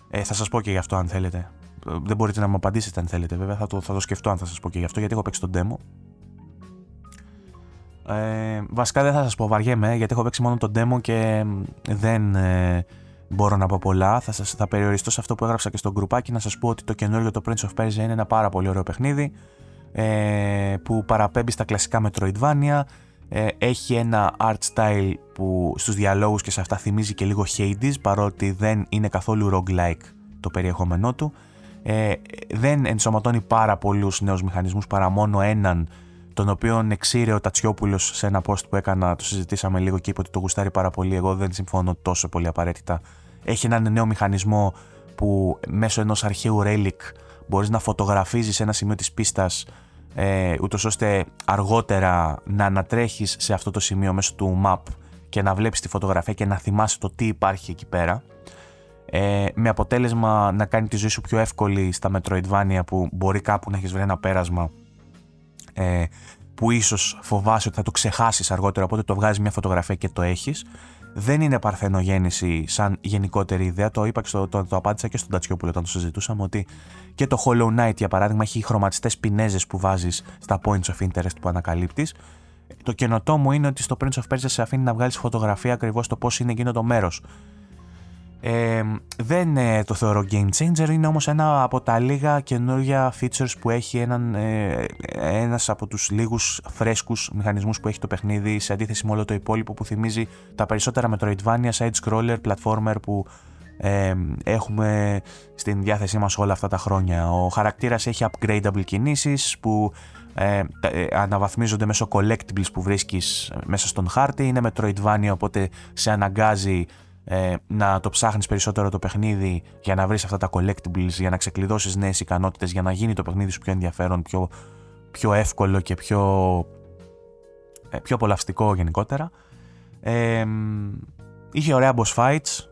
Ε, θα σας πω και γι' αυτό αν θέλετε. Ε, δεν μπορείτε να μου απαντήσετε αν θέλετε βέβαια, θα το, θα το σκεφτώ αν θα σας πω και γι' αυτό, γιατί έχω παίξει τον demo. Ε, βασικά δεν θα σας πω, βαριέμαι, γιατί έχω παίξει μόνο τον demo και δεν ε, μπορώ να πω πολλά. Θα, σας, θα περιοριστώ σε αυτό που έγραψα και στο γκρουπάκι, να σας πω ότι το καινούριο το Prince of Persia είναι ένα πάρα πολύ ωραίο παιχνίδι ε, που παραπέμπει στα κλασικά Metroidvania ε, έχει ένα art style που στους διαλόγους και σε αυτά θυμίζει και λίγο Hades παρότι δεν είναι καθόλου roguelike το περιεχόμενό του ε, δεν ενσωματώνει πάρα πολλούς νέους μηχανισμούς παρά μόνο έναν τον οποίο εξήρε ο Τατσιόπουλος σε ένα post που έκανα, το συζητήσαμε λίγο και είπε ότι το γουστάρει πάρα πολύ, εγώ δεν συμφωνώ τόσο πολύ απαραίτητα. Έχει έναν νέο μηχανισμό που μέσω ενός αρχαίου relic μπορείς να φωτογραφίζεις ένα σημείο της πίστας ε, ούτως ώστε αργότερα να ανατρέχεις σε αυτό το σημείο μέσω του map και να βλέπεις τη φωτογραφία και να θυμάσαι το τι υπάρχει εκεί πέρα. Ε, με αποτέλεσμα να κάνει τη ζωή σου πιο εύκολη στα Metroidvania που μπορεί κάπου να έχεις βρει ένα πέρασμα ε, που ίσως φοβάσαι ότι θα το ξεχάσεις αργότερα οπότε το βγάζεις μια φωτογραφία και το έχεις δεν είναι παρθενογέννηση σαν γενικότερη ιδέα. Το είπα και στο, το, το απάντησα και στον Τατσιόπουλο όταν το συζητούσαμε ότι και το Hollow Knight για παράδειγμα έχει χρωματιστές πινέζες που βάζεις στα points of interest που ανακαλύπτεις. Το καινοτόμο είναι ότι στο Prince of Persia σε αφήνει να βγάλεις φωτογραφία ακριβώς το πώς είναι εκείνο το μέρος. Ε, δεν ε, το θεωρώ game changer, είναι όμως ένα από τα λίγα καινούργια features που έχει έναν, ε, ένας από τους λίγους φρέσκους μηχανισμούς που έχει το παιχνίδι σε αντίθεση με όλο το υπόλοιπο που θυμίζει τα περισσότερα Metroidvania, side-scroller, platformer που ε, έχουμε στην διάθεσή μας όλα αυτά τα χρόνια. Ο χαρακτήρας έχει upgradable κινήσεις που ε, ε, αναβαθμίζονται μέσω collectibles που βρίσκεις μέσα στον χάρτη. Είναι Metroidvania οπότε σε αναγκάζει ε, να το ψάχνεις περισσότερο το παιχνίδι για να βρεις αυτά τα collectibles, για να ξεκλειδώσεις νέες ικανότητες, για να γίνει το παιχνίδι σου πιο ενδιαφέρον, πιο, πιο εύκολο και πιο ε, πιο απολαυστικό γενικότερα. Ε, είχε ωραία boss fights,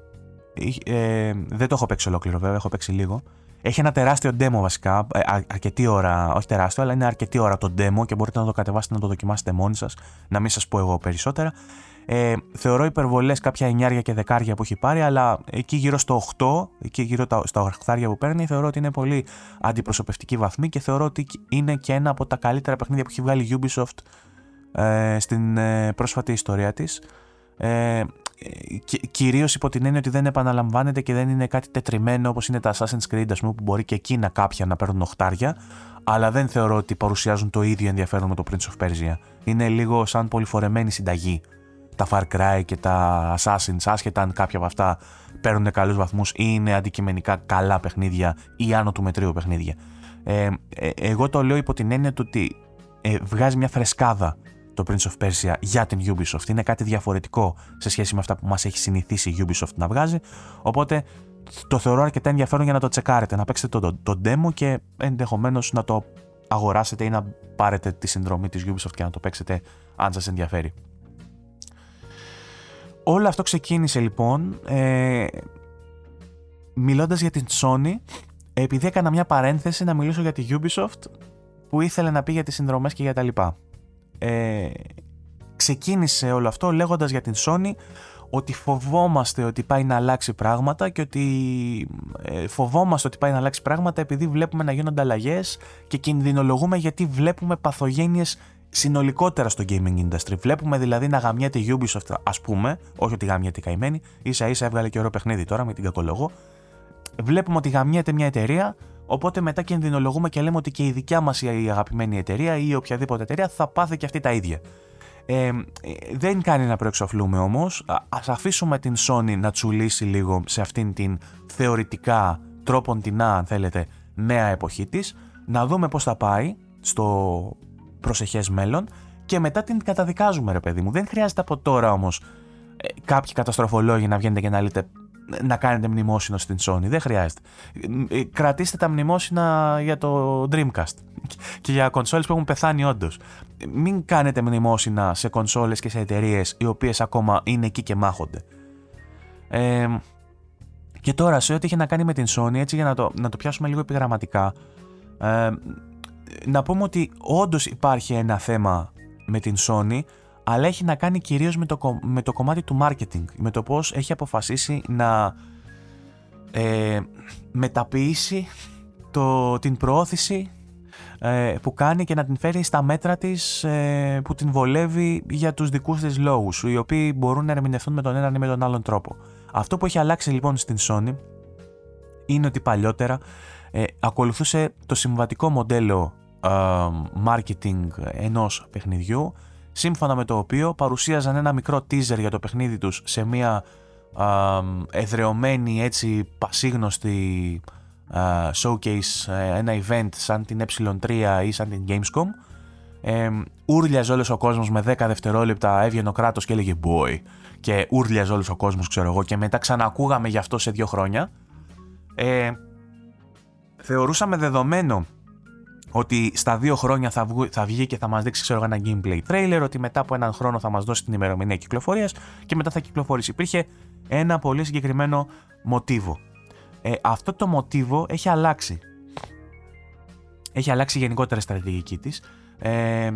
ε, δεν το έχω παίξει ολόκληρο βέβαια, έχω παίξει λίγο. Έχει ένα τεράστιο demo βασικά, ε, αρκετή ώρα, όχι τεράστιο, αλλά είναι αρκετή ώρα το demo και μπορείτε να το κατεβάσετε να το δοκιμάσετε μόνοι σας, να μην σας πω εγώ περισσότερα. Ε, θεωρώ υπερβολές κάποια εννιάρια και δεκάρια που έχει πάρει, αλλά εκεί γύρω στο 8, εκεί γύρω στα 8 που παίρνει, θεωρώ ότι είναι πολύ αντιπροσωπευτική βαθμή και θεωρώ ότι είναι και ένα από τα καλύτερα παιχνίδια που έχει βγάλει η Ubisoft ε, στην ε, πρόσφατη ιστορία της. Ε, Κυρίως υπό την έννοια ότι δεν επαναλαμβάνεται και δεν είναι κάτι τετριμένο όπως είναι τα Assassin's Creed, ας πούμε, που μπορεί και εκείνα κάποια να παίρνουν οχτάρια, αλλά δεν θεωρώ ότι παρουσιάζουν το ίδιο ενδιαφέρον με το Prince of Persia. Είναι λίγο σαν πολυφορεμένη συνταγή. Τα Far Cry και τα Assassins, άσχετα αν κάποια από αυτά παίρνουν καλούς βαθμούς ή είναι αντικειμενικά καλά παιχνίδια ή άνω του μετρίου παιχνίδια. Ε, ε, εγώ το λέω υπό την έννοια του ότι ε, βγάζει μια φρεσκάδα το Prince of Persia για την Ubisoft. Είναι κάτι διαφορετικό σε σχέση με αυτά που μας έχει συνηθίσει η Ubisoft να βγάζει. Οπότε το θεωρώ αρκετά ενδιαφέρον για να το τσεκάρετε, να παίξετε το, το, demo και ενδεχομένως να το αγοράσετε ή να πάρετε τη συνδρομή της Ubisoft και να το παίξετε αν σας ενδιαφέρει. Όλο αυτό ξεκίνησε λοιπόν ε, μιλώντας για την Sony επειδή έκανα μια παρένθεση να μιλήσω για τη Ubisoft που ήθελε να πει για τις συνδρομές και για τα λοιπά. Ε, ξεκίνησε όλο αυτό λέγοντας για την Sony ότι φοβόμαστε ότι πάει να αλλάξει πράγματα και ότι ε, φοβόμαστε ότι πάει να αλλάξει πράγματα επειδή βλέπουμε να γίνονται αλλαγές και κινδυνολογούμε γιατί βλέπουμε παθογένειες συνολικότερα στο gaming industry. Βλέπουμε δηλαδή να γαμιέται η Ubisoft, ας πούμε, όχι ότι γαμιέται η καημένη, ίσα ίσα έβγαλε και ωραίο παιχνίδι τώρα με την κακολογώ. Βλέπουμε ότι γαμιέται μια εταιρεία Οπότε μετά κινδυνολογούμε και λέμε ότι και η δικιά μας η αγαπημένη εταιρεία ή οποιαδήποτε εταιρεία θα πάθει και αυτή τα ίδια. Ε, δεν κάνει να προεξοφλούμε όμως. Α αφήσουμε την Sony να τσουλήσει λίγο σε αυτήν την θεωρητικά τρόπον την αν θέλετε, νέα εποχή της, να δούμε πώς θα πάει στο προσεχές μέλλον και μετά την καταδικάζουμε, ρε παιδί μου. Δεν χρειάζεται από τώρα όμως ε, κάποιοι καταστροφολόγοι να βγαίνετε και να λέτε να κάνετε μνημόσυνο στην Sony. Δεν χρειάζεται. Ε, κρατήστε τα μνημόσυνα για το Dreamcast και για κονσόλες που έχουν πεθάνει όντως. Μην κάνετε μνημόσυνα σε κονσόλες και σε εταιρείες οι οποίες ακόμα είναι εκεί και μάχονται. Ε, και τώρα σε ό,τι έχει να κάνει με την Sony, έτσι για να το, να το πιάσουμε λίγο επιγραμματικά, ε, να πούμε ότι όντως υπάρχει ένα θέμα με την Sony αλλά έχει να κάνει κυρίως με το, με το κομμάτι του marketing, με το πώς έχει αποφασίσει να ε, μεταποιήσει το, την προώθηση ε, που κάνει και να την φέρει στα μέτρα της ε, που την βολεύει για τους δικούς της λόγους, οι οποίοι μπορούν να ερμηνευτούν με τον έναν ή με τον άλλον τρόπο. Αυτό που έχει αλλάξει λοιπόν στην Sony είναι ότι παλιότερα ε, ακολουθούσε το συμβατικό μοντέλο marketing ενός παιχνιδιού σύμφωνα με το οποίο παρουσίαζαν ένα μικρό teaser για το παιχνίδι τους σε μια α, εδρεωμένη έτσι πασίγνωστη α, showcase, ε, ένα event σαν την ε3 ή σαν την Gamescom. Ε, ούρλιαζε όλος ο κόσμος με 10 δευτερόλεπτα έβγαινε ο κράτος και έλεγε boy και ούρλιαζε όλος ο κόσμος ξέρω εγώ και μετά ξανακούγαμε γι' αυτό σε δύο χρόνια. Ε, θεωρούσαμε δεδομένο ότι στα δύο χρόνια θα, βγει, θα βγει και θα μας δείξει ξέρω, ένα gameplay trailer, ότι μετά από έναν χρόνο θα μας δώσει την ημερομηνία κυκλοφορίας και μετά θα κυκλοφορήσει. Υπήρχε ένα πολύ συγκεκριμένο μοτίβο. Ε, αυτό το μοτίβο έχει αλλάξει. Έχει αλλάξει η γενικότερα στρατηγική της. Ε,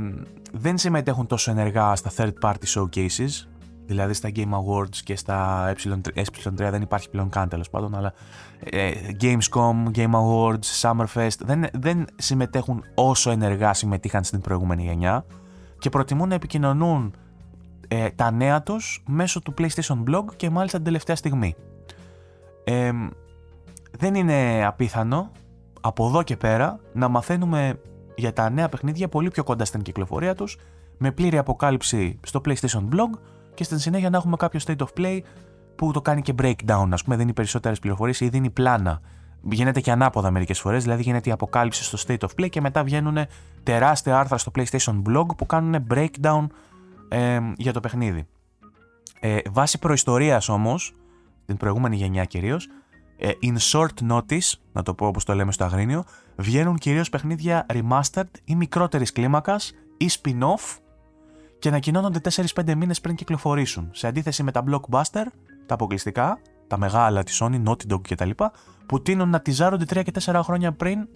δεν συμμετέχουν τόσο ενεργά στα third party showcases Δηλαδή στα Game Awards και στα ε3 δεν υπάρχει πλέον καν τέλο πάντων, αλλά ε, Gamescom, Game Awards, Summerfest δεν, δεν συμμετέχουν όσο ενεργά συμμετείχαν στην προηγούμενη γενιά και προτιμούν να επικοινωνούν ε, τα νέα τους μέσω του PlayStation Blog και μάλιστα την τελευταία στιγμή. Ε, δεν είναι απίθανο από εδώ και πέρα να μαθαίνουμε για τα νέα παιχνίδια πολύ πιο κοντά στην κυκλοφορία τους με πλήρη αποκάλυψη στο PlayStation Blog και στην συνέχεια να έχουμε κάποιο state of play που το κάνει και breakdown, ας πούμε, δίνει περισσότερες πληροφορίες ή δίνει πλάνα. Γίνεται και ανάποδα μερικές φορές, δηλαδή γίνεται η αποκάλυψη στο state of play και μετά βγαίνουν τεράστια άρθρα στο PlayStation Blog που κάνουν breakdown ε, για το παιχνίδι. Ε, βάσει προϊστορίας όμως, την προηγούμενη γενιά κυρίως, ε, in short notice, να το πω όπως το λέμε στο Αγρίνιο, βγαίνουν κυρίως παιχνίδια remastered ή μικρότερης κλίμακας ή spin-off και ανακοινώνονται 4-5 μήνες πριν κυκλοφορήσουν. Σε αντίθεση με τα blockbuster, τα αποκλειστικά, τα μεγάλα της Sony, Naughty Dog κτλ., που τείνουν να τυζάρονται 3 και 4 χρόνια πριν.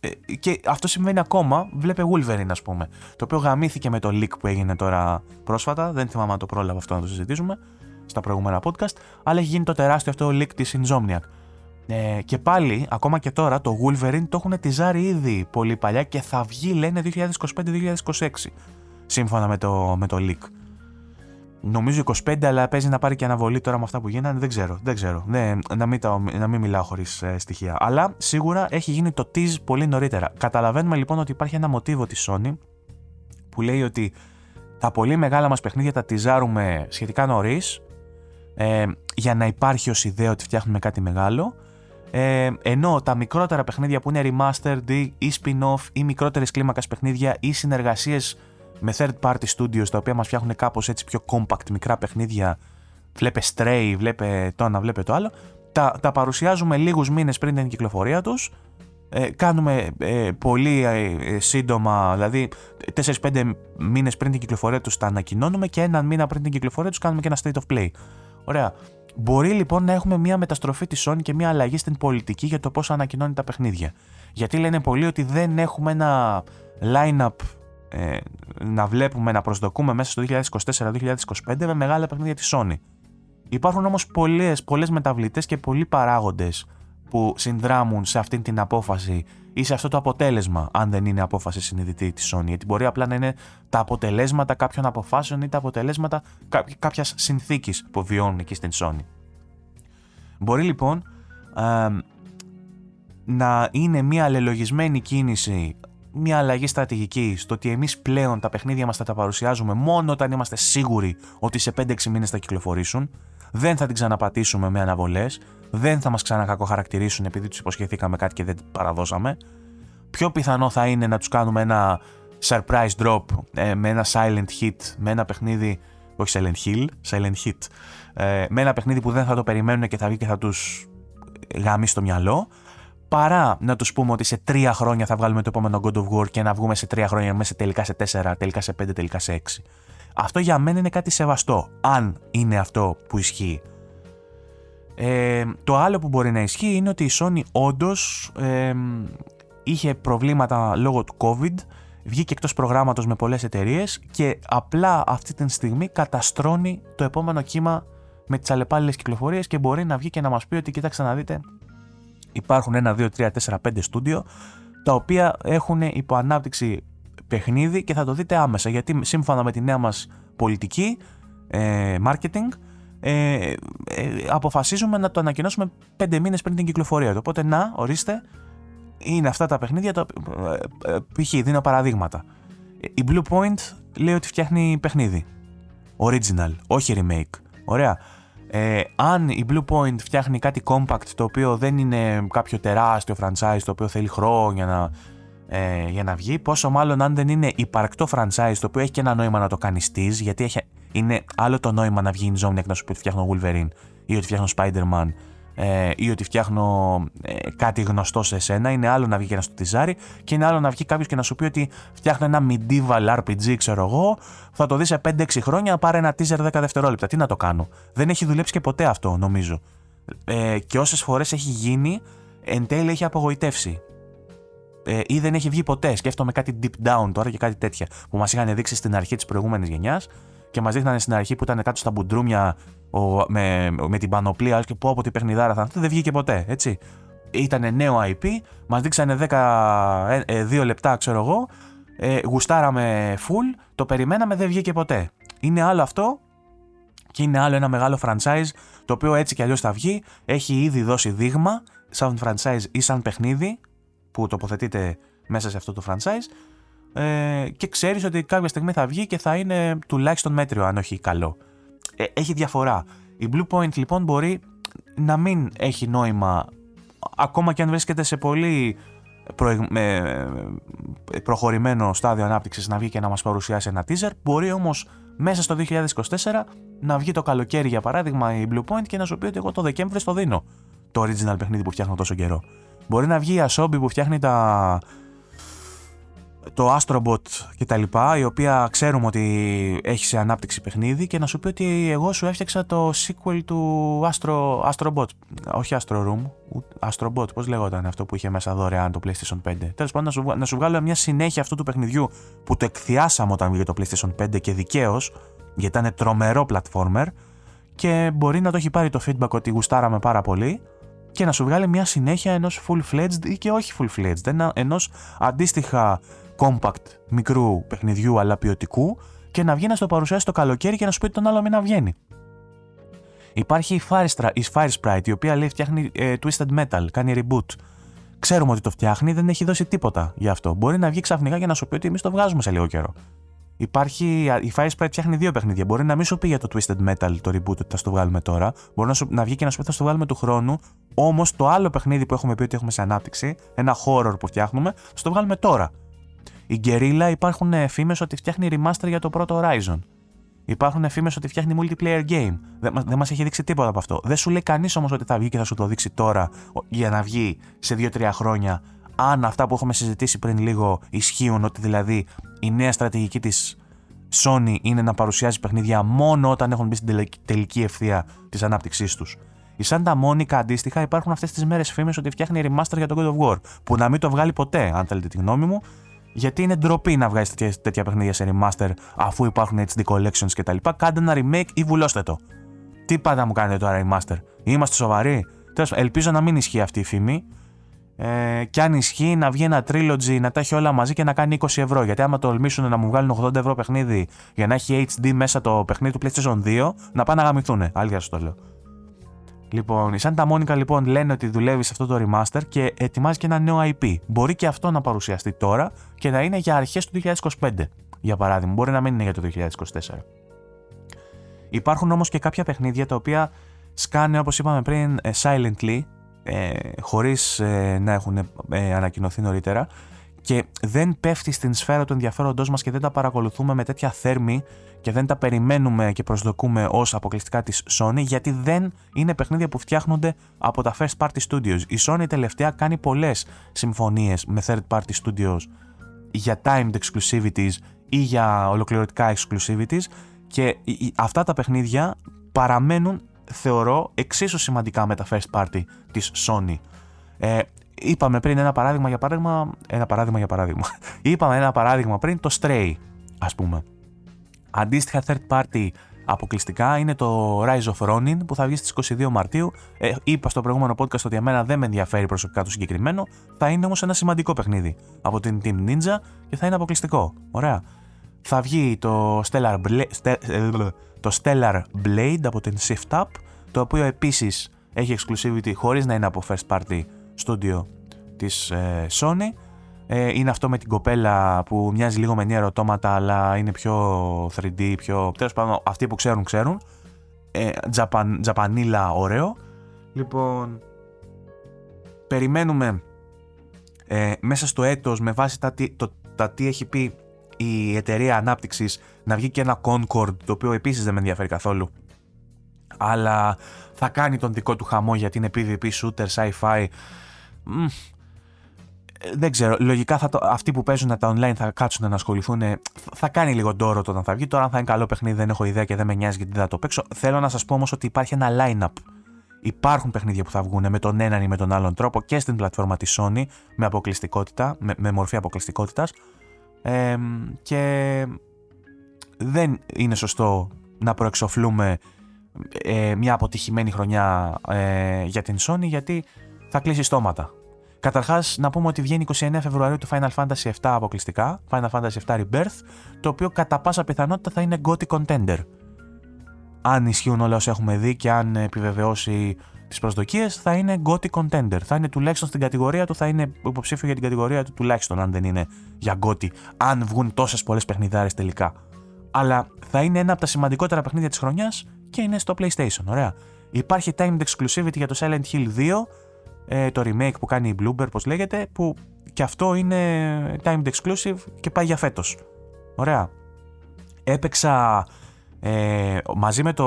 Ε, και αυτό συμβαίνει ακόμα. Βλέπε Wolverine, ας πούμε. Το οποίο γαμήθηκε με το leak που έγινε τώρα πρόσφατα. Δεν θυμάμαι αν το πρόλαβα αυτό να το συζητήσουμε στα προηγούμενα podcast. Αλλά έχει γίνει το τεράστιο αυτό leak της Insomniac. Ε, και πάλι, ακόμα και τώρα, το Wolverine το έχουν τυζάρει ήδη πολύ παλιά και θα βγει, λένε, 2025-2026. Σύμφωνα με το, με το leak. Νομίζω 25, αλλά παίζει να πάρει και αναβολή τώρα με αυτά που γίνανε. Δεν ξέρω. Δεν ξέρω. Ναι, να, μην το, να μην μιλάω χωρίς ε, στοιχεία. Αλλά σίγουρα έχει γίνει το tease πολύ νωρίτερα. Καταλαβαίνουμε λοιπόν ότι υπάρχει ένα μοτίβο της Sony που λέει ότι τα πολύ μεγάλα μας παιχνίδια τα τυζάρουμε σχετικά νωρίς ε, για να υπάρχει ως ιδέα ότι φτιάχνουμε κάτι μεγάλο ε, ενώ τα μικρότερα παιχνίδια που είναι remastered ή spin-off ή μικρότερες κλίμακας παιχνίδια ή συνεργασίες με third party studios τα οποία μας φτιάχνουν κάπως έτσι πιο compact μικρά παιχνίδια βλέπε Stray, βλέπε το ένα, βλέπε το άλλο τα, τα παρουσιάζουμε λίγους μήνες πριν την κυκλοφορία τους ε, κάνουμε ε, πολύ ε, σύντομα, δηλαδή 4-5 μήνες πριν την κυκλοφορία τους τα ανακοινώνουμε και έναν μήνα πριν την κυκλοφορία τους κάνουμε και ένα state of play. Ωραία. Μπορεί λοιπόν να έχουμε μια μεταστροφή της Sony και μια αλλαγή στην πολιτική για το πώς ανακοινώνει τα παιχνίδια. Γιατί λένε πολλοί ότι δεν έχουμε ένα line-up ε, να βλέπουμε, να προσδοκούμε μέσα στο 2024-2025 με μεγάλα παιχνίδια της Sony. Υπάρχουν όμως πολλές, πολλές μεταβλητές και πολλοί παράγοντες που συνδράμουν σε αυτή την απόφαση ή σε αυτό το αποτέλεσμα, αν δεν είναι απόφαση συνειδητή της Sony. Γιατί μπορεί απλά να είναι τα αποτελέσματα κάποιων αποφάσεων ή τα αποτελέσματα κάποιας συνθήκης που βιώνουν εκεί στην Sony. Μπορεί λοιπόν να είναι μια αλληλογισμένη κίνηση, μια αλλαγή στρατηγική στο ότι εμείς πλέον τα παιχνίδια μας θα τα παρουσιάζουμε μόνο όταν είμαστε σίγουροι ότι σε 5-6 μήνες θα κυκλοφορήσουν. Δεν θα την ξαναπατήσουμε με αναβολές, δεν θα μας ξανακακοχαρακτηρίσουν επειδή τους υποσχεθήκαμε κάτι και δεν παραδώσαμε. Πιο πιθανό θα είναι να τους κάνουμε ένα surprise drop ε, με ένα silent hit, με ένα παιχνίδι. Όχι silent hill, silent hit. Ε, με ένα παιχνίδι που δεν θα το περιμένουν και θα βγει και θα τους γάμει στο μυαλό. Παρά να τους πούμε ότι σε τρία χρόνια θα βγάλουμε το επόμενο God of War και να βγούμε σε τρία χρόνια μέσα τελικά σε τέσσερα, τελικά σε πέντε, τελικά σε έξι. Αυτό για μένα είναι κάτι σεβαστό, αν είναι αυτό που ισχύει. Ε, το άλλο που μπορεί να ισχύει είναι ότι η Sony όντως ε, είχε προβλήματα λόγω του COVID, βγήκε εκτός προγράμματος με πολλές εταιρείες και απλά αυτή τη στιγμή καταστρώνει το επόμενο κύμα με τις αλλεπάλληλες κυκλοφορίες και μπορεί να βγει και να μας πει ότι κοιτάξτε να δείτε υπάρχουν ένα, δύο, τρία, τέσσερα, πέντε στούντιο τα οποία έχουν υποανάπτυξη παιχνίδι και θα το δείτε άμεσα γιατί σύμφωνα με τη νέα μας πολιτική ε, marketing ε, ε, αποφασίζουμε να το ανακοινώσουμε πέντε μήνες πριν την κυκλοφορία του. Οπότε να, ορίστε, είναι αυτά τα παιχνίδια, το, ε, ε, π.χ. δίνω παραδείγματα. Η Blue Point λέει ότι φτιάχνει παιχνίδι. Original, όχι remake. Ωραία. Ε, αν η Blue Point φτιάχνει κάτι compact το οποίο δεν είναι κάποιο τεράστιο franchise το οποίο θέλει χρόνια να, ε, για να βγει, πόσο μάλλον αν δεν είναι υπαρκτό franchise το οποίο έχει και ένα νόημα να το κάνει tease, γιατί έχει, είναι άλλο το νόημα να βγει η Insomniac να σου πει ότι φτιάχνω Wolverine ή ότι φτιάχνω Spider-Man ε, ή ότι φτιάχνω ε, κάτι γνωστό σε εσένα. Είναι άλλο να βγει και να στο τυζάρει και είναι άλλο να βγει κάποιος και να σου πει ότι φτιάχνω ένα medieval RPG, ξέρω εγώ. Θα το δεις σε 5-6 χρόνια, πάρε ένα teaser 10 δευτερόλεπτα. Τι να το κάνω; Δεν έχει δουλέψει και ποτέ αυτό, νομίζω. Ε, και όσες φορές έχει γίνει, εν τέλει έχει απογοητεύσει. Ε, ή δεν έχει βγει ποτέ. Σκέφτομαι κάτι deep down τώρα και κάτι τέτοια που μας είχαν δείξει στην αρχή της προηγούμενης γενιάς και μας δείχνανε στην αρχή που ήταν κάτω στα μπουντρούμια ο, με, με την πανοπλία και πω από την παιχνιδάρα θα δεν βγήκε ποτέ, έτσι. Ήταν νέο IP, μας δείξανε 10, 2 ε, ε, λεπτά, ξέρω εγώ, ε, γουστάραμε full, το περιμέναμε, δεν βγήκε ποτέ. Είναι άλλο αυτό και είναι άλλο ένα μεγάλο franchise το οποίο έτσι κι αλλιώς θα βγει, έχει ήδη δώσει δείγμα σαν franchise ή σαν παιχνίδι που τοποθετείται μέσα σε αυτό το franchise ε, και ξέρεις ότι κάποια στιγμή θα βγει και θα είναι τουλάχιστον μέτριο αν όχι καλό. Ε, έχει διαφορά. Η Blue Point λοιπόν μπορεί να μην έχει νόημα ακόμα και αν βρίσκεται σε πολύ προχωρημένο στάδιο ανάπτυξης να βγει και να μας παρουσιάσει ένα teaser μπορεί όμως μέσα στο 2024 να βγει το καλοκαίρι για παράδειγμα η Blue Point και να σου πει ότι εγώ το Δεκέμβρη στο δίνω το original παιχνίδι που φτιάχνω τόσο καιρό. Μπορεί να βγει η Asobi που φτιάχνει τα το Astrobot και τα λοιπά, η οποία ξέρουμε ότι έχει σε ανάπτυξη παιχνίδι και να σου πει ότι εγώ σου έφτιαξα το sequel του Astro, Astrobot. Όχι Astro Room, Astrobot, πώς λέγονταν αυτό που είχε μέσα δωρεάν το PlayStation 5. Τέλος πάντων να σου, να σου βγάλω μια συνέχεια αυτού του παιχνιδιού που το εκθιάσαμε όταν βγήκε το PlayStation 5 και δικαίως, γιατί ήταν τρομερό platformer και μπορεί να το έχει πάρει το feedback ότι γουστάραμε πάρα πολύ και να σου βγάλει μια συνέχεια ενός full-fledged ή και όχι full-fledged, ένα, ενός αντίστοιχα compact μικρού παιχνιδιού αλλά ποιοτικού και να βγει να στο παρουσιάσει το καλοκαίρι και να σου πει τον άλλο μήνα βγαίνει. Υπάρχει η Fire, η Fire Sprite η οποία λέει φτιάχνει ε, Twisted Metal, κάνει reboot. Ξέρουμε ότι το φτιάχνει, δεν έχει δώσει τίποτα γι' αυτό. Μπορεί να βγει ξαφνικά και να σου πει ότι εμείς το βγάζουμε σε λίγο καιρό. Υπάρχει, η Fire Sprite φτιάχνει δύο παιχνίδια. Μπορεί να μην σου πει για το Twisted Metal το reboot ότι θα στο βγάλουμε τώρα. Μπορεί να, σου, να βγει και να σου πει θα στο βγάλουμε του χρόνου. Όμως το άλλο παιχνίδι που έχουμε πει ότι έχουμε σε ανάπτυξη, ένα horror που φτιάχνουμε, θα το βγάλουμε τώρα. Η Guerrilla υπάρχουν φήμες ότι φτιάχνει remaster για το πρώτο Horizon. Υπάρχουν φήμες ότι φτιάχνει multiplayer game. Δεν, δεν μας έχει δείξει τίποτα από αυτό. Δεν σου λέει κανείς όμως ότι θα βγει και θα σου το δείξει τώρα για να βγει σε 2-3 χρόνια. Αν αυτά που έχουμε συζητήσει πριν λίγο ισχύουν, ότι δηλαδή η νέα στρατηγική της Sony είναι να παρουσιάζει παιχνίδια μόνο όταν έχουν μπει στην τελική ευθεία της ανάπτυξής τους. Η Santa Monica αντίστοιχα υπάρχουν αυτές τις μέρες φήμες ότι φτιάχνει remaster για το God of War. Που να μην το βγάλει ποτέ, αν θέλετε τη γνώμη μου, γιατί είναι ντροπή να βγάζεις τέτοια, τέτοια παιχνίδια σε remaster αφού υπάρχουν HD collections κτλ. Κάντε ένα remake ή βουλώστε το. Τι πάντα μου κάνετε τώρα remaster; Είμαστε σοβαροί; Τέλος, ελπίζω να μην ισχύει αυτή η φήμη. Ε, και αν ισχύει να βγει ένα trilogy να τα έχει όλα μαζί και να κάνει 20 ευρώ. Γιατί άμα τολμήσουν να μου βγάλουν 80 ευρώ παιχνίδι για να έχει HD μέσα το παιχνίδι του PlayStation 2, να πάνε να γαμηθούν. Άλλη σου το λέω. Λοιπόν, η Santa Monica λοιπόν λένε ότι δουλεύει σε αυτό το remaster και ετοιμάζει και ένα νέο IP. Μπορεί και αυτό να παρουσιαστεί τώρα και να είναι για αρχές του 2025, για παράδειγμα. Μπορεί να μην είναι για το 2024. Υπάρχουν όμως και κάποια παιχνίδια τα οποία σκάνε όπως είπαμε πριν ε, silently, ε, χωρίς ε, να έχουν ε, ανακοινωθεί νωρίτερα και δεν πέφτει στην σφαίρα του ενδιαφέροντός μας και δεν τα παρακολουθούμε με τέτοια θέρμη και δεν τα περιμένουμε και προσδοκούμε ως αποκλειστικά της Sony γιατί δεν είναι παιχνίδια που φτιάχνονται από τα first party studios. Η Sony τελευταία κάνει πολλές συμφωνίες με third party studios για timed exclusivities ή για ολοκληρωτικά exclusivities και αυτά τα παιχνίδια παραμένουν θεωρώ εξίσου σημαντικά με τα first party της Sony. Ε, είπαμε πριν ένα παράδειγμα για παράδειγμα, ένα παράδειγμα για παράδειγμα. είπαμε ένα παράδειγμα πριν το Stray, ας πούμε. Αντίστοιχα third party αποκλειστικά είναι το Rise of Ronin που θα βγει στις 22 Μαρτίου. Ε, είπα στο προηγούμενο podcast ότι εμένα δεν με ενδιαφέρει προσωπικά το συγκεκριμένο. Θα είναι όμως ένα σημαντικό παιχνίδι από την Team Ninja και θα είναι αποκλειστικό. Ωραία. Θα βγει το Stellar, το Stellar Blade από την Shift Up το οποίο επίσης έχει exclusivity χωρίς να είναι από first party studio της ε, Sony ε, είναι αυτό με την κοπέλα που μοιάζει λίγο με νέα ερωτώματα αλλά είναι πιο 3D, πιο... Τέλος πάντων, αυτοί που ξέρουν, ξέρουν. Ε, Japan, Japanila ωραίο. Λοιπόν, περιμένουμε ε, μέσα στο έτος με βάση τα, το, τα τι έχει πει η εταιρεία ανάπτυξης να βγει και ένα Concord το οποίο επίσης δεν με ενδιαφέρει καθόλου αλλά θα κάνει τον δικό του χαμό γιατί είναι PvP shooter, sci-fi δεν ξέρω. Λογικά θα το, αυτοί που παίζουν τα online θα κάτσουν να ασχοληθούν. Θα κάνει λίγο ντόρο το όταν θα βγει. Τώρα, αν θα είναι καλό παιχνίδι, δεν έχω ιδέα και δεν με νοιάζει γιατί δεν θα το παίξω. Θέλω να σας πω όμως ότι υπάρχει ένα line-up. Υπάρχουν παιχνίδια που θα βγουν με τον έναν ή με τον άλλον τρόπο και στην πλατφόρμα της Sony με αποκλειστικότητα, με, με μορφή αποκλειστικότητας. Ε, και δεν είναι σωστό να προεξοφλούμε ε, μια αποτυχημένη χρονιά ε, για την Sony γιατί θα κλείσει στόματα. Καταρχάς, να πούμε ότι βγαίνει 29 Φεβρουαρίου το Final Fantasy VII αποκλειστικά, Final Fantasy VII Rebirth, το οποίο κατά πάσα πιθανότητα θα είναι Gothic Contender. Αν ισχύουν όλα όσα έχουμε δει και αν επιβεβαιώσει τις προσδοκίες, θα είναι Gothic Contender. Θα είναι τουλάχιστον στην κατηγορία του, θα είναι υποψήφιο για την κατηγορία του, τουλάχιστον αν δεν είναι για Gothic, αν βγουν τόσες πολλές παιχνιδάρες τελικά. Αλλά θα είναι ένα από τα σημαντικότερα παιχνίδια της χρονιάς και είναι στο PlayStation. Ωραία. Υπάρχει timed exclusivity για το Silent Hill 2 ε, το remake που κάνει η Bloomberg, πώς λέγεται, που και αυτό είναι timed exclusive και πάει για φέτος. Ωραία. Έπαιξα ε, μαζί με το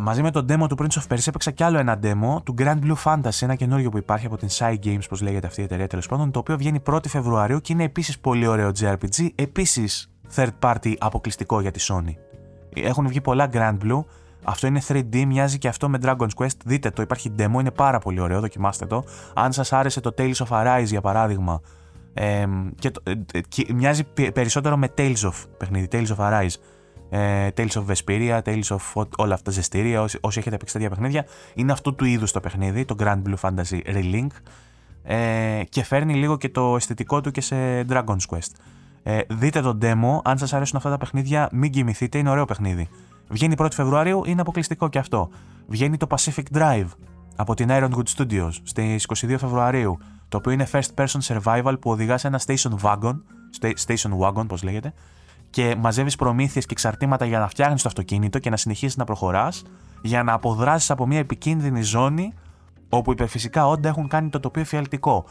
μαζί με το demo του Prince of Persia έπαιξα κι άλλο ένα demo του Grand Blue Fantasy, ένα καινούριο που υπάρχει από την Side Games, πώς λέγεται αυτή η εταιρεία τέλος πάντων, το οποίο βγαίνει 1η Φεβρουαρίου και είναι επίσης πολύ ωραίο JRPG, επίσης third party αποκλειστικό για τη Sony. Έχουν βγει πολλά Grand Blue. Αυτό είναι 3D, μοιάζει και αυτό με Dragon's Quest. Δείτε το, υπάρχει demo, είναι πάρα πολύ ωραίο, δοκιμάστε το. Αν σας άρεσε το Tales of Arise για παράδειγμα, ε, και, και μοιάζει περισσότερο με Tales of παιχνίδι, Tales of Arise. Ε, Tales of Vesperia, Tales of όλα αυτά τα ζεστήρια, όσοι, όσοι έχετε παίξει τέτοια παιχνίδια, είναι αυτού του είδους το παιχνίδι, το Grand Blue Fantasy Relink. Ε, και φέρνει λίγο και το αισθητικό του και σε Dragon's Quest. Ε, δείτε το demo, αν σας αρέσουν αυτά τα παιχνίδια, μην κοιμηθείτε, είναι ωραίο παιχνίδι. Βγαίνει 1η Φεβρουαρίου, είναι αποκλειστικό και αυτό. Βγαίνει το Pacific Drive από την Ironwood Studios στις 22 Φεβρουαρίου, το οποίο είναι first person survival που οδηγά σε ένα station wagon, station wagon πώς λέγεται, και μαζεύεις προμήθειες και εξαρτήματα για να φτιάχνεις το αυτοκίνητο και να συνεχίσεις να προχωράς, για να αποδράσεις από μια επικίνδυνη ζώνη όπου υπερφυσικά όντα έχουν κάνει το τοπίο εφιαλτικό.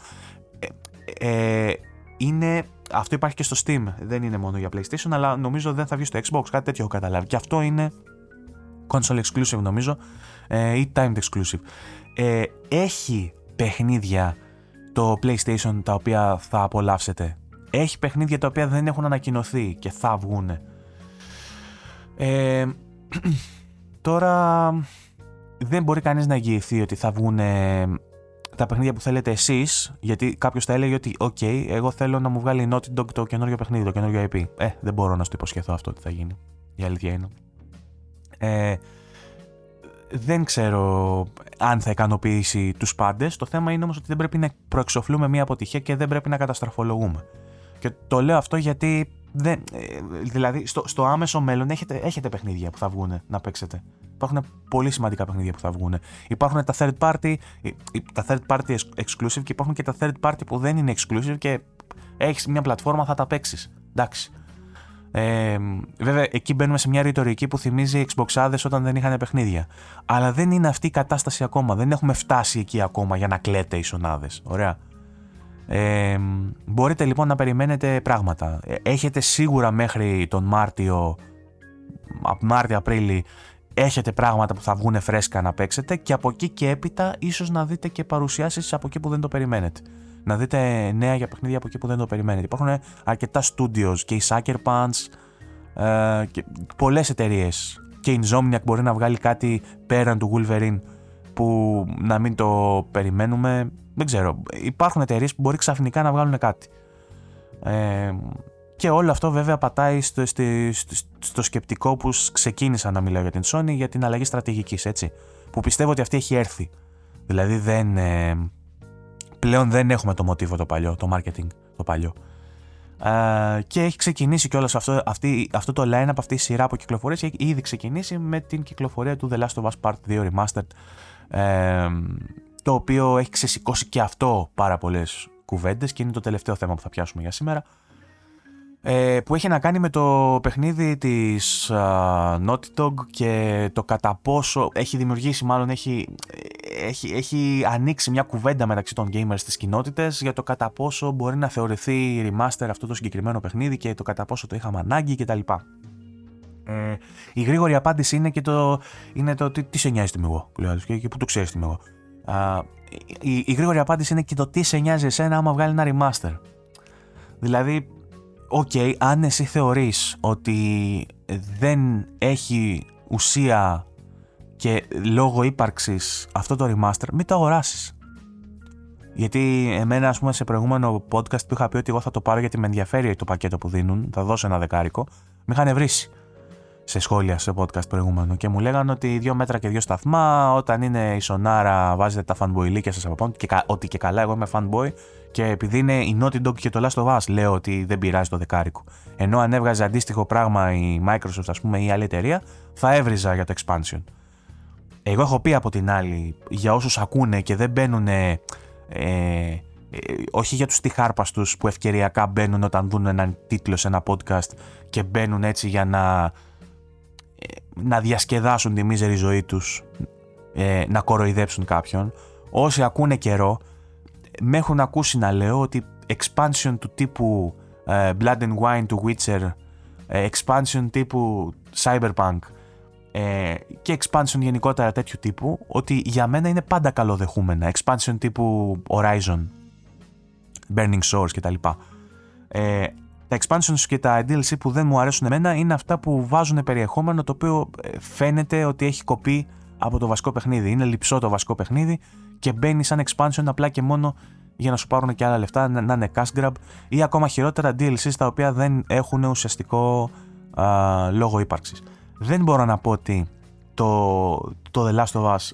Ε, ε, είναι αυτό υπάρχει και στο Steam. Δεν είναι μόνο για PlayStation, αλλά νομίζω δεν θα βγει στο Xbox. Κάτι τέτοιο έχω καταλάβει. Και αυτό είναι console exclusive, νομίζω, ε, ή timed exclusive. Ε, έχει παιχνίδια το PlayStation τα οποία θα απολαύσετε. Έχει παιχνίδια τα οποία δεν έχουν ανακοινωθεί και θα βγουν. Ε, τώρα δεν μπορεί κανείς να εγγυηθεί ότι θα βγουν τα παιχνίδια που θέλετε εσείς, γιατί κάποιος θα έλεγε ότι, OK, εγώ θέλω να μου βγάλει η Naughty Dog το καινούριο παιχνίδι, το καινούριο IP. Ε, δεν μπορώ να σου το υποσχεθώ αυτό ότι θα γίνει. Η αλήθεια είναι. Ε, δεν ξέρω αν θα ικανοποιήσει τους πάντες. Το θέμα είναι όμως ότι δεν πρέπει να προεξοφλούμε μια αποτυχία και δεν πρέπει να καταστραφολογούμε. Και το λέω αυτό γιατί. Δεν, ε, δηλαδή, στο, στο άμεσο μέλλον έχετε, έχετε παιχνίδια που θα βγουν να παίξετε. Υπάρχουν πολύ σημαντικά παιχνίδια που θα βγουν. Υπάρχουν τα third party, τα third party exclusive και υπάρχουν και τα third party που δεν είναι exclusive και έχεις μια πλατφόρμα θα τα παίξεις. Εντάξει. Ε, βέβαια, εκεί μπαίνουμε σε μια ρητορική που θυμίζει Xboxάδες όταν δεν είχαν παιχνίδια. Αλλά δεν είναι αυτή η κατάσταση ακόμα. Δεν έχουμε φτάσει εκεί ακόμα για να κλαίτε οι σονάδες. Ωραία. Ε, μπορείτε λοιπόν να περιμένετε πράγματα. Ε, έχετε σίγουρα μέχρι τον Μάρτιο, Μάρτιο-Απρίλη, έχετε πράγματα που θα βγουν φρέσκα να παίξετε και από εκεί και έπειτα ίσως να δείτε και παρουσιάσεις από εκεί που δεν το περιμένετε. Να δείτε νέα για παιχνίδια από εκεί που δεν το περιμένετε. Υπάρχουν αρκετά studios και η Sucker Punch ε, και πολλές εταιρείες. Και η Insomniac μπορεί να βγάλει κάτι πέραν του Wolverine που να μην το περιμένουμε. Δεν ξέρω. Υπάρχουν εταιρείες που μπορεί ξαφνικά να βγάλουν κάτι. Ε, και όλο αυτό βέβαια πατάει στο, στο, σκεπτικό που ξεκίνησα να μιλάω για την Sony για την αλλαγή στρατηγικής, έτσι. Που πιστεύω ότι αυτή έχει έρθει. Δηλαδή δεν, ε, πλέον δεν έχουμε το μοτίβο το παλιό, το marketing το παλιό. Ε, και έχει ξεκινήσει κιόλας αυτό, αυτό το line από αυτή η σειρά από κυκλοφορίες έχει ήδη ξεκινήσει με την κυκλοφορία του The Last of Us Part 2 Remastered ε, το οποίο έχει ξεσηκώσει και αυτό πάρα πολλές κουβέντες και είναι το τελευταίο θέμα που θα πιάσουμε για σήμερα ε, που έχει να κάνει με το παιχνίδι της uh, Naughty Dog και το κατά πόσο έχει δημιουργήσει, μάλλον έχει, έχει, έχει ανοίξει μια κουβέντα μεταξύ των gamers στις κοινότητες για το κατά πόσο μπορεί να θεωρηθεί remaster αυτό το συγκεκριμένο παιχνίδι και το κατά πόσο το είχαμε ανάγκη κτλ. Ε, η γρήγορη απάντηση είναι και το, είναι το τι, τι σε νοιάζει τι εγώ, και, και πού το ξέρεις τι είμαι εγώ. η, η γρήγορη απάντηση είναι και το τι σε νοιάζει εσένα άμα βγάλει ένα remaster. Δηλαδή, ok, okay, αν εσύ θεωρείς ότι δεν έχει ουσία και λόγο ύπαρξης αυτό το remaster, μην το αγοράσεις. Γιατί εμένα, ας πούμε, σε προηγούμενο podcast που είχα πει ότι εγώ θα το πάρω γιατί με ενδιαφέρει το πακέτο που δίνουν, θα δώσω ένα δεκάρικο, με είχαν βρίσει σε σχόλια σε podcast προηγούμενο και μου λέγανε ότι δύο μέτρα και δύο σταθμά, όταν είναι η Σονάρα βάζετε τα fanboy σας από πάνω και, ότι και καλά εγώ είμαι fanboy και επειδή είναι η Naughty Dog και το Last of Us λέω ότι δεν πειράζει το δεκάρικο. Ενώ αν έβγαζε αντίστοιχο πράγμα η Microsoft ας πούμε ή η άλλη εταιρεία θα έβριζα για το expansion. Εγώ έχω πει από την άλλη για όσους ακούνε και δεν μπαίνουν ε, ε, όχι για τους τυχάρπαστους που ευκαιριακά μπαίνουν όταν δουν έναν τίτλο σε ένα podcast και μπαίνουν έτσι για να να διασκεδάσουν τη μίζερη ζωή τους, ε, να κοροϊδέψουν κάποιον. Όσοι ακούνε καιρό, με έχουν ακούσει να λέω ότι expansion του τύπου ε, Blood and Wine του Witcher, ε, expansion τύπου Cyberpunk ε, και expansion γενικότερα τέτοιου τύπου, ότι για μένα είναι πάντα καλοδεχούμενα. Expansion τύπου Horizon, Burning Shores κτλ. Ε, τα expansions και τα DLC που δεν μου αρέσουν εμένα είναι αυτά που βάζουν περιεχόμενο το οποίο ε, φαίνεται ότι έχει κοπεί από το βασικό παιχνίδι. Είναι λυψό το βασικό παιχνίδι και μπαίνει σαν expansion απλά και μόνο για να σου πάρουν και άλλα λεφτά, να είναι cash grab ή ακόμα χειρότερα DLC τα οποία δεν έχουν ουσιαστικό α, λόγο ύπαρξης. Δεν μπορώ να πω ότι το, το The Last of Us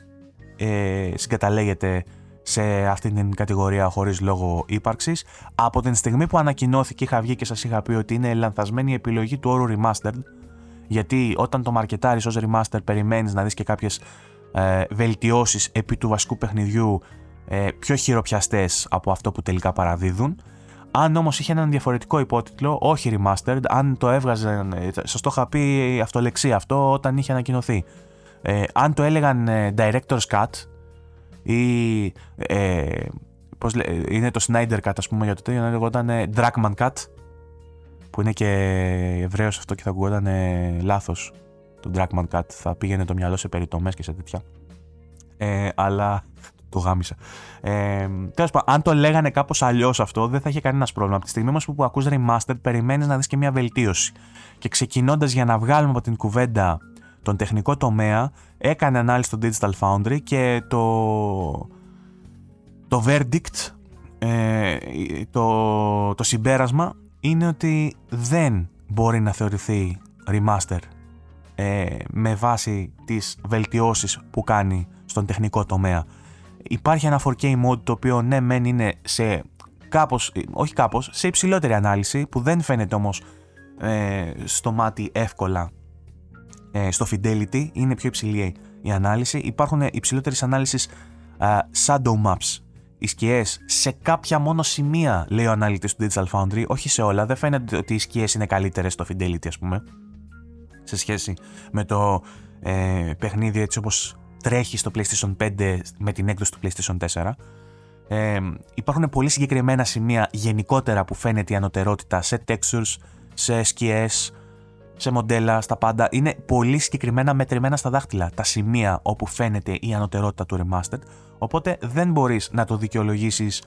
ε, συγκαταλέγεται σε αυτή την κατηγορία χωρίς λόγο ύπαρξης. Από την στιγμή που ανακοινώθηκε είχα βγει και σας είχα πει ότι είναι λανθασμένη η επιλογή του όρου Remastered γιατί όταν το μαρκετάρεις ως Remaster περιμένεις να δεις και κάποιες ε, βελτιώσεις επί του βασικού παιχνιδιού ε, πιο χειροπιαστές από αυτό που τελικά παραδίδουν. Αν όμως είχε έναν διαφορετικό υπότιτλο, όχι remastered, αν το έβγαζαν, ε, σας το είχα πει αυτολεξία αυτό όταν είχε ανακοινωθεί. Ε, αν το έλεγαν ε, Director's Cut ή ε, πώς λέ, είναι το Snyder Cut ας πούμε για το τέλειο, να λεγόταν Dragman Cut που είναι και ευρέως αυτό και θα ακούγονταν λάθος το Dragman Cut θα πήγαινε το μυαλό σε περιτομές και σε τέτοια ε, αλλά το γάμισα. Ε, Τέλος πάντων, αν το λέγανε κάπως αλλιώς αυτό, δεν θα είχε κανένας πρόβλημα. Από τη στιγμή όμως που ακούς remastered, περιμένεις να δεις και μια βελτίωση. Και ξεκινώντας για να βγάλουμε από την κουβέντα τον τεχνικό τομέα, έκανε ανάλυση στο Digital Foundry και το, το verdict, ε, το, το συμπέρασμα είναι ότι δεν μπορεί να θεωρηθεί remaster ε, με βάση τις βελτιώσεις που κάνει στον τεχνικό τομέα. Υπάρχει ένα 4K mode το οποίο ναι μεν είναι σε κάπως, όχι κάπως, σε υψηλότερη ανάλυση που δεν φαίνεται όμως ε, στο μάτι εύκολα ε, στο fidelity, είναι πιο υψηλή η ανάλυση. Υπάρχουν υψηλότερη ανάλυση uh, shadow maps. Οι σκιές σε κάποια μόνο σημεία, λέει ο αναλυτής του Digital Foundry, όχι σε όλα. Δεν φαίνεται ότι οι σκιές είναι καλύτερες στο fidelity, ας πούμε, σε σχέση με το ε, παιχνίδι έτσι όπως τρέχει στο PlayStation 5 με την έκδοση του PlayStation 4. Ε, υπάρχουν πολύ συγκεκριμένα σημεία γενικότερα που φαίνεται η ανωτερότητα σε textures, σε σκιές, σε μοντέλα, στα πάντα. Είναι πολύ συγκεκριμένα μετρημένα στα δάχτυλα τα σημεία όπου φαίνεται η ανωτερότητα του Remastered. Οπότε δεν μπορείς να το δικαιολογήσεις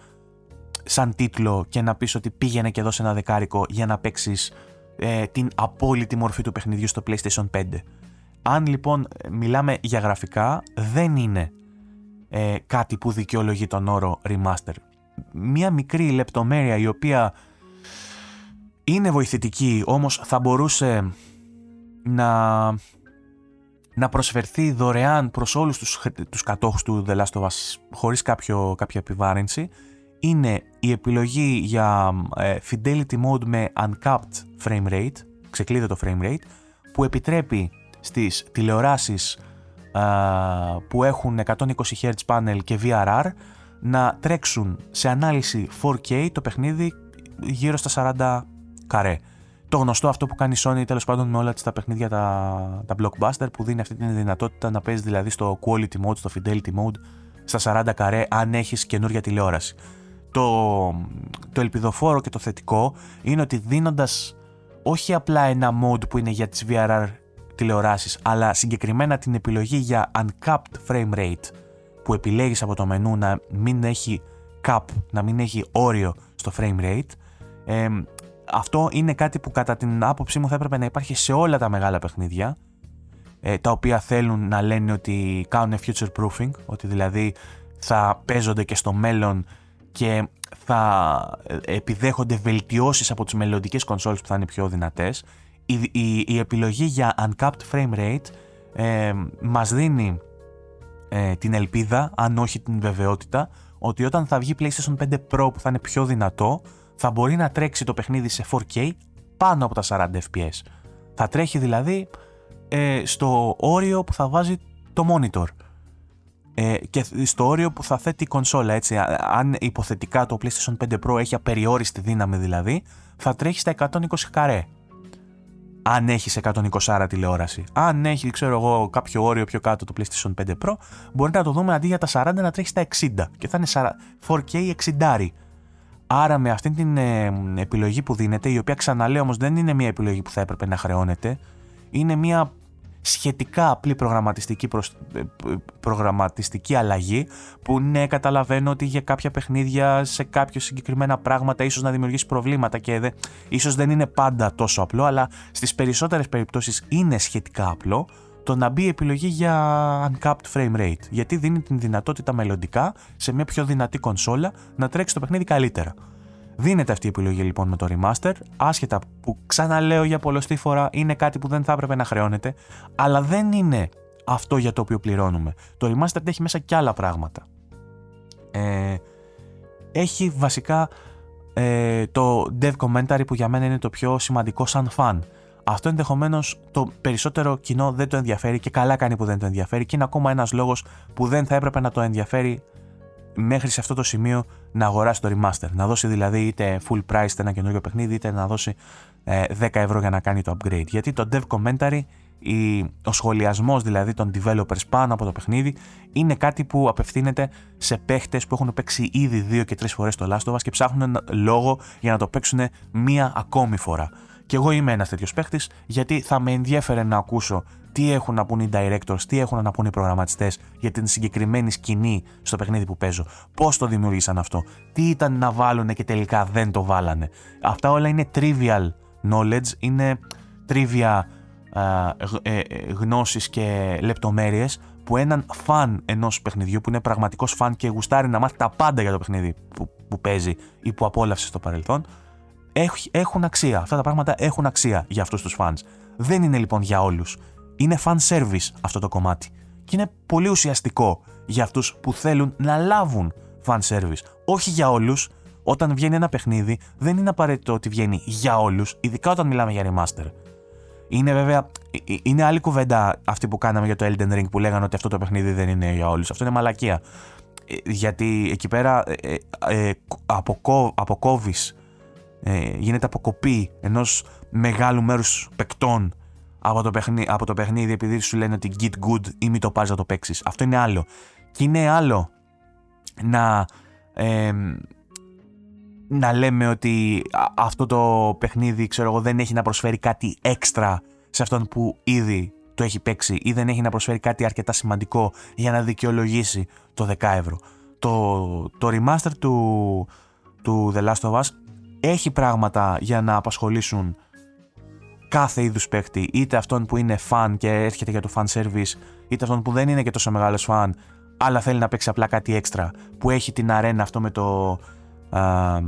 σαν τίτλο και να πεις ότι πήγαινε και δώσε ένα δεκάρικο για να παίξεις ε, την απόλυτη μορφή του παιχνιδιού στο PlayStation 5. Αν λοιπόν μιλάμε για γραφικά, δεν είναι ε, κάτι που δικαιολογεί τον όρο remaster. Μία μικρή λεπτομέρεια η οποία είναι βοηθητική, όμως θα μπορούσε να, να προσφερθεί δωρεάν προς όλους τους, τους κατόχους του The Last of Us χωρίς κάποιο, κάποια επιβάρυνση, είναι η επιλογή για ε, Fidelity Mode με Uncapped Frame Rate, ξεκλείδωτο Frame Rate, που επιτρέπει στις τηλεοράσεις που έχουν 120 Hz panel και VRR να τρέξουν σε ανάλυση 4K το παιχνίδι γύρω στα 40 καρέ. Το γνωστό αυτό που κάνει η Sony τέλος πάντων με όλα τα παιχνίδια τα, τα blockbuster που δίνει αυτή τη δυνατότητα να παίζεις δηλαδή στο quality mode, στο fidelity mode στα 40 καρέ αν έχεις καινούρια τηλεόραση. Το, το ελπιδοφόρο και το θετικό είναι ότι δίνοντας όχι απλά ένα mode που είναι για τις VRR τηλεοράσεις, αλλά συγκεκριμένα την επιλογή για uncapped frame rate που επιλέγεις από το μενού να μην έχει cap, να μην έχει όριο στο frame rate. Ε, αυτό είναι κάτι που κατά την άποψή μου θα έπρεπε να υπάρχει σε όλα τα μεγάλα παιχνίδια ε, τα οποία θέλουν να λένε ότι κάνουν future proofing, ότι δηλαδή θα παίζονται και στο μέλλον και θα ε, επιδέχονται βελτιώσεις από τις μελλοντικές κονσόλες που θα είναι πιο δυνατές η, η, επιλογή για uncapped frame rate ε, μας δίνει ε, την ελπίδα, αν όχι την βεβαιότητα, ότι όταν θα βγει PlayStation 5 Pro που θα είναι πιο δυνατό, θα μπορεί να τρέξει το παιχνίδι σε 4K πάνω από τα 40 fps. Θα τρέχει δηλαδή ε, στο όριο που θα βάζει το monitor. Ε, και στο όριο που θα θέτει η κονσόλα, έτσι. Αν υποθετικά το PlayStation 5 Pro έχει απεριόριστη δύναμη δηλαδή, θα τρέχει στα 120 καρέ αν έχεις 120 τηλεόραση. Αν έχει, ξέρω εγώ, κάποιο όριο πιο κάτω το PlayStation 5 Pro, μπορεί να το δούμε αντί για τα 40 να τρέχει στα 60 και θα είναι 4K 60. Άρα με αυτή την ε, επιλογή που δίνεται, η οποία ξαναλέω όμως δεν είναι μια επιλογή που θα έπρεπε να χρεώνεται, είναι μια σχετικά απλή προγραμματιστική, ε, προγραμματιστική αλλαγή που ναι καταλαβαίνω ότι για κάποια παιχνίδια σε κάποια συγκεκριμένα πράγματα ίσως να δημιουργήσει προβλήματα και δε, ίσως δεν είναι πάντα τόσο απλό αλλά στις περισσότερες περιπτώσεις είναι σχετικά απλό το να μπει επιλογή για uncapped frame rate γιατί δίνει την δυνατότητα μελλοντικά σε μια πιο δυνατή κονσόλα να τρέξει το παιχνίδι καλύτερα. Δίνεται αυτή η επιλογή λοιπόν με το remaster, άσχετα που ξαναλέω για πολλωστή φορά είναι κάτι που δεν θα έπρεπε να χρεώνεται, αλλά δεν είναι αυτό για το οποίο πληρώνουμε. Το remaster έχει μέσα και άλλα πράγματα. Ε, έχει βασικά ε, το dev commentary που για μένα είναι το πιο σημαντικό σαν fan. Αυτό ενδεχομένως το περισσότερο κοινό δεν το ενδιαφέρει και καλά κάνει που δεν το ενδιαφέρει και είναι ακόμα ένας λόγος που δεν θα έπρεπε να το ενδιαφέρει μέχρι σε αυτό το σημείο να αγοράσει το remaster. Να δώσει δηλαδή είτε full price ένα καινούριο παιχνίδι, είτε να δώσει 10 ε, ευρώ για να κάνει το upgrade. Γιατί το dev commentary, η, ο σχολιασμός δηλαδή των developers πάνω από το παιχνίδι, είναι κάτι που απευθύνεται σε παίχτες που έχουν παίξει ήδη δύο και τρεις φορές το Last of Us και ψάχνουν λόγο για να το παίξουν μία ακόμη φορά. Και εγώ είμαι ένας τέτοιος παίχτης, γιατί θα με ενδιαφέρε να ακούσω τι έχουν να πούνε οι directors, τι έχουν να πούνε οι προγραμματιστές για την συγκεκριμένη σκηνή στο παιχνίδι που παίζω. Πώς το δημιούργησαν αυτό, τι ήταν να βάλουν και τελικά δεν το βάλανε. Αυτά όλα είναι trivial knowledge, είναι trivia ε, ε, γνώσεις και λεπτομέρειες που έναν φαν ενός παιχνιδιού που είναι πραγματικός φαν και γουστάρει να μάθει τα πάντα για το παιχνίδι που, που παίζει ή που απόλαυσε στο παρελθόν, έχουν αξία. Αυτά τα πράγματα έχουν αξία για αυτούς τους fans. Δεν είναι λοιπόν για όλους. Είναι fan service αυτό το κομμάτι. Και είναι πολύ ουσιαστικό για αυτούς που θέλουν να λάβουν fan service. Όχι για όλους. Όταν βγαίνει ένα παιχνίδι, δεν είναι απαραίτητο ότι βγαίνει για όλους, ειδικά όταν μιλάμε για remaster. Είναι βέβαια. Ε, ε, είναι άλλη κουβέντα αυτή που κάναμε για το Elden Ring που λέγανε ότι αυτό το παιχνίδι δεν είναι για όλους. Αυτό είναι μαλακία. Ε, γιατί εκεί πέρα ε, ε, αποκόβεις ε, γίνεται αποκοπή ενός μεγάλου μέρους παικτών από το, παιχνίδι, από το παιχνίδι επειδή σου λένε ότι get good ή μην το πάρεις να το παίξεις. Αυτό είναι άλλο. Και είναι άλλο να, να λέμε ότι αυτό το παιχνίδι ξέρω εγώ, δεν έχει να προσφέρει κάτι έξτρα σε αυτόν που ήδη το έχει παίξει ή δεν έχει να προσφέρει κάτι αρκετά σημαντικό για να δικαιολογήσει το 10 ευρώ. Το, το remaster του, του The Last of Us έχει πράγματα για να απασχολήσουν κάθε είδους παίχτη, είτε αυτόν που είναι fan και έρχεται για το fan service, είτε αυτόν που δεν είναι και τόσο μεγάλος fan, αλλά θέλει να παίξει απλά κάτι έξτρα, που έχει την αρένα αυτό με το... Uh,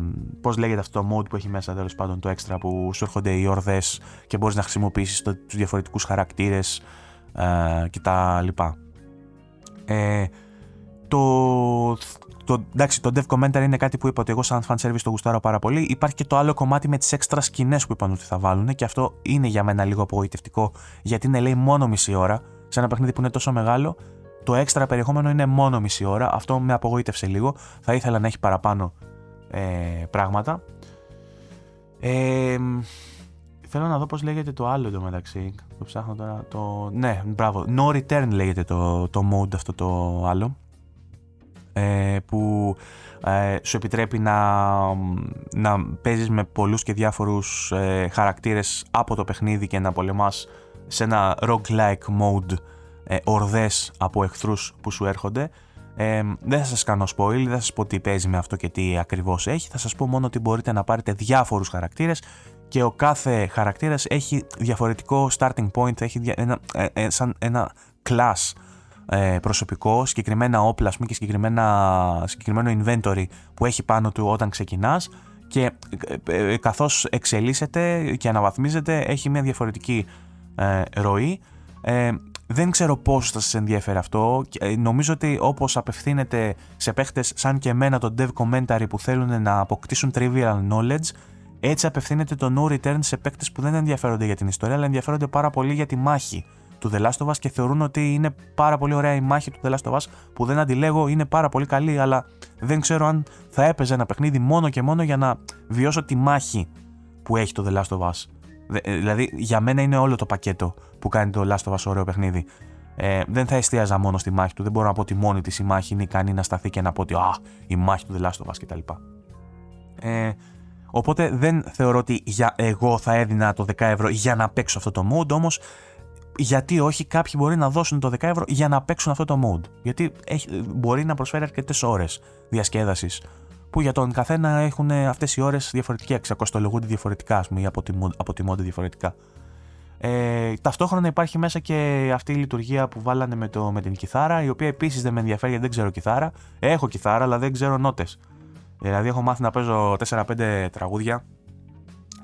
Πώς λέγεται αυτό το mode που έχει μέσα τέλος πάντων το έξτρα που σου έρχονται οι ορδές και μπορείς να χρησιμοποιήσεις τους διαφορετικούς χαρακτήρες uh, και τα λοιπά. Ε, το το, εντάξει, το dev commentary είναι κάτι που είπα ότι εγώ σαν fan service το γουστάρω πάρα πολύ. Υπάρχει και το άλλο κομμάτι με τις έξτρα σκηνές που είπαν ότι θα βάλουν και αυτό είναι για μένα λίγο απογοητευτικό γιατί είναι λέει μόνο μισή ώρα. Σε ένα παιχνίδι που είναι τόσο μεγάλο, το έξτρα περιεχόμενο είναι μόνο μισή ώρα. Αυτό με απογοήτευσε λίγο. Θα ήθελα να έχει παραπάνω ε, πράγματα. Ε, θέλω να δω πώς λέγεται το άλλο εδώ μεταξύ. Το ψάχνω τώρα. Το... Ναι, μπράβο. No return λέγεται το, το mode αυτό το άλλο. Ε, που ε, σου επιτρέπει να, να παίζεις με πολλούς και διάφορους ε, χαρακτήρες από το παιχνίδι και να πολεμάς σε ένα roguelike mode ε, ορδές από εχθρούς που σου έρχονται. Ε, δεν θα σας κάνω spoil, δεν θα σας πω τι παίζει με αυτό και τι ακριβώς έχει, θα σας πω μόνο ότι μπορείτε να πάρετε διάφορους χαρακτήρες και ο κάθε χαρακτήρας έχει διαφορετικό starting point, έχει ένα, σαν ένα class ε, προσωπικό, συγκεκριμένα όπλα πούμε, και συγκεκριμένα, συγκεκριμένο inventory που έχει πάνω του όταν ξεκινάς και ε, ε, καθώς εξελίσσεται και αναβαθμίζεται έχει μια διαφορετική ε, ροή. Ε, δεν ξέρω πώς θα σας ενδιαφέρει αυτό. Νομίζω ότι όπως απευθύνεται σε παίχτες σαν και εμένα το dev commentary που θέλουν να αποκτήσουν trivial knowledge, έτσι απευθύνεται το no return σε παίχτες που δεν ενδιαφέρονται για την ιστορία, αλλά ενδιαφέρονται πάρα πολύ για τη μάχη του The Last of Us και θεωρούν ότι είναι πάρα πολύ ωραία η μάχη του The Last of Us που δεν αντιλέγω είναι πάρα πολύ καλή αλλά δεν ξέρω αν θα έπαιζε ένα παιχνίδι μόνο και μόνο για να βιώσω τη μάχη που έχει το The Last of Us. Ε, δηλαδή για μένα είναι όλο το πακέτο που κάνει το Last of Us ωραίο παιχνίδι. Ε, δεν θα εστίαζα μόνο στη μάχη του. Δεν μπορώ να πω ότι μόνη της η μάχη είναι ικανή να σταθεί και να πω ότι Α, η μάχη του The Last of Us κτλ. Ε, οπότε δεν θεωρώ ότι για εγώ θα έδινα το 10 ευρώ για να παίξω αυτό το mode, όμως γιατί όχι κάποιοι μπορεί να δώσουν το 10 ευρώ για να παίξουν αυτό το mode. Γιατί έχει, μπορεί να προσφέρει αρκετές ώρες διασκέδασης που για τον καθένα έχουν αυτές οι ώρες διαφορετικά, εξακοστολογούνται διαφορετικά, ας πούμε, ή από τη, από τη mode διαφορετικά. Ε, ταυτόχρονα υπάρχει μέσα και αυτή η λειτουργία που βάλανε με, το, με την κιθάρα, η οποία επίσης δεν με ενδιαφέρει γιατί δεν ξέρω κιθάρα. Έχω κιθάρα, αλλά δεν ξέρω νότες. Δηλαδή, έχω μάθει να παίζω 4-5 τραγούδια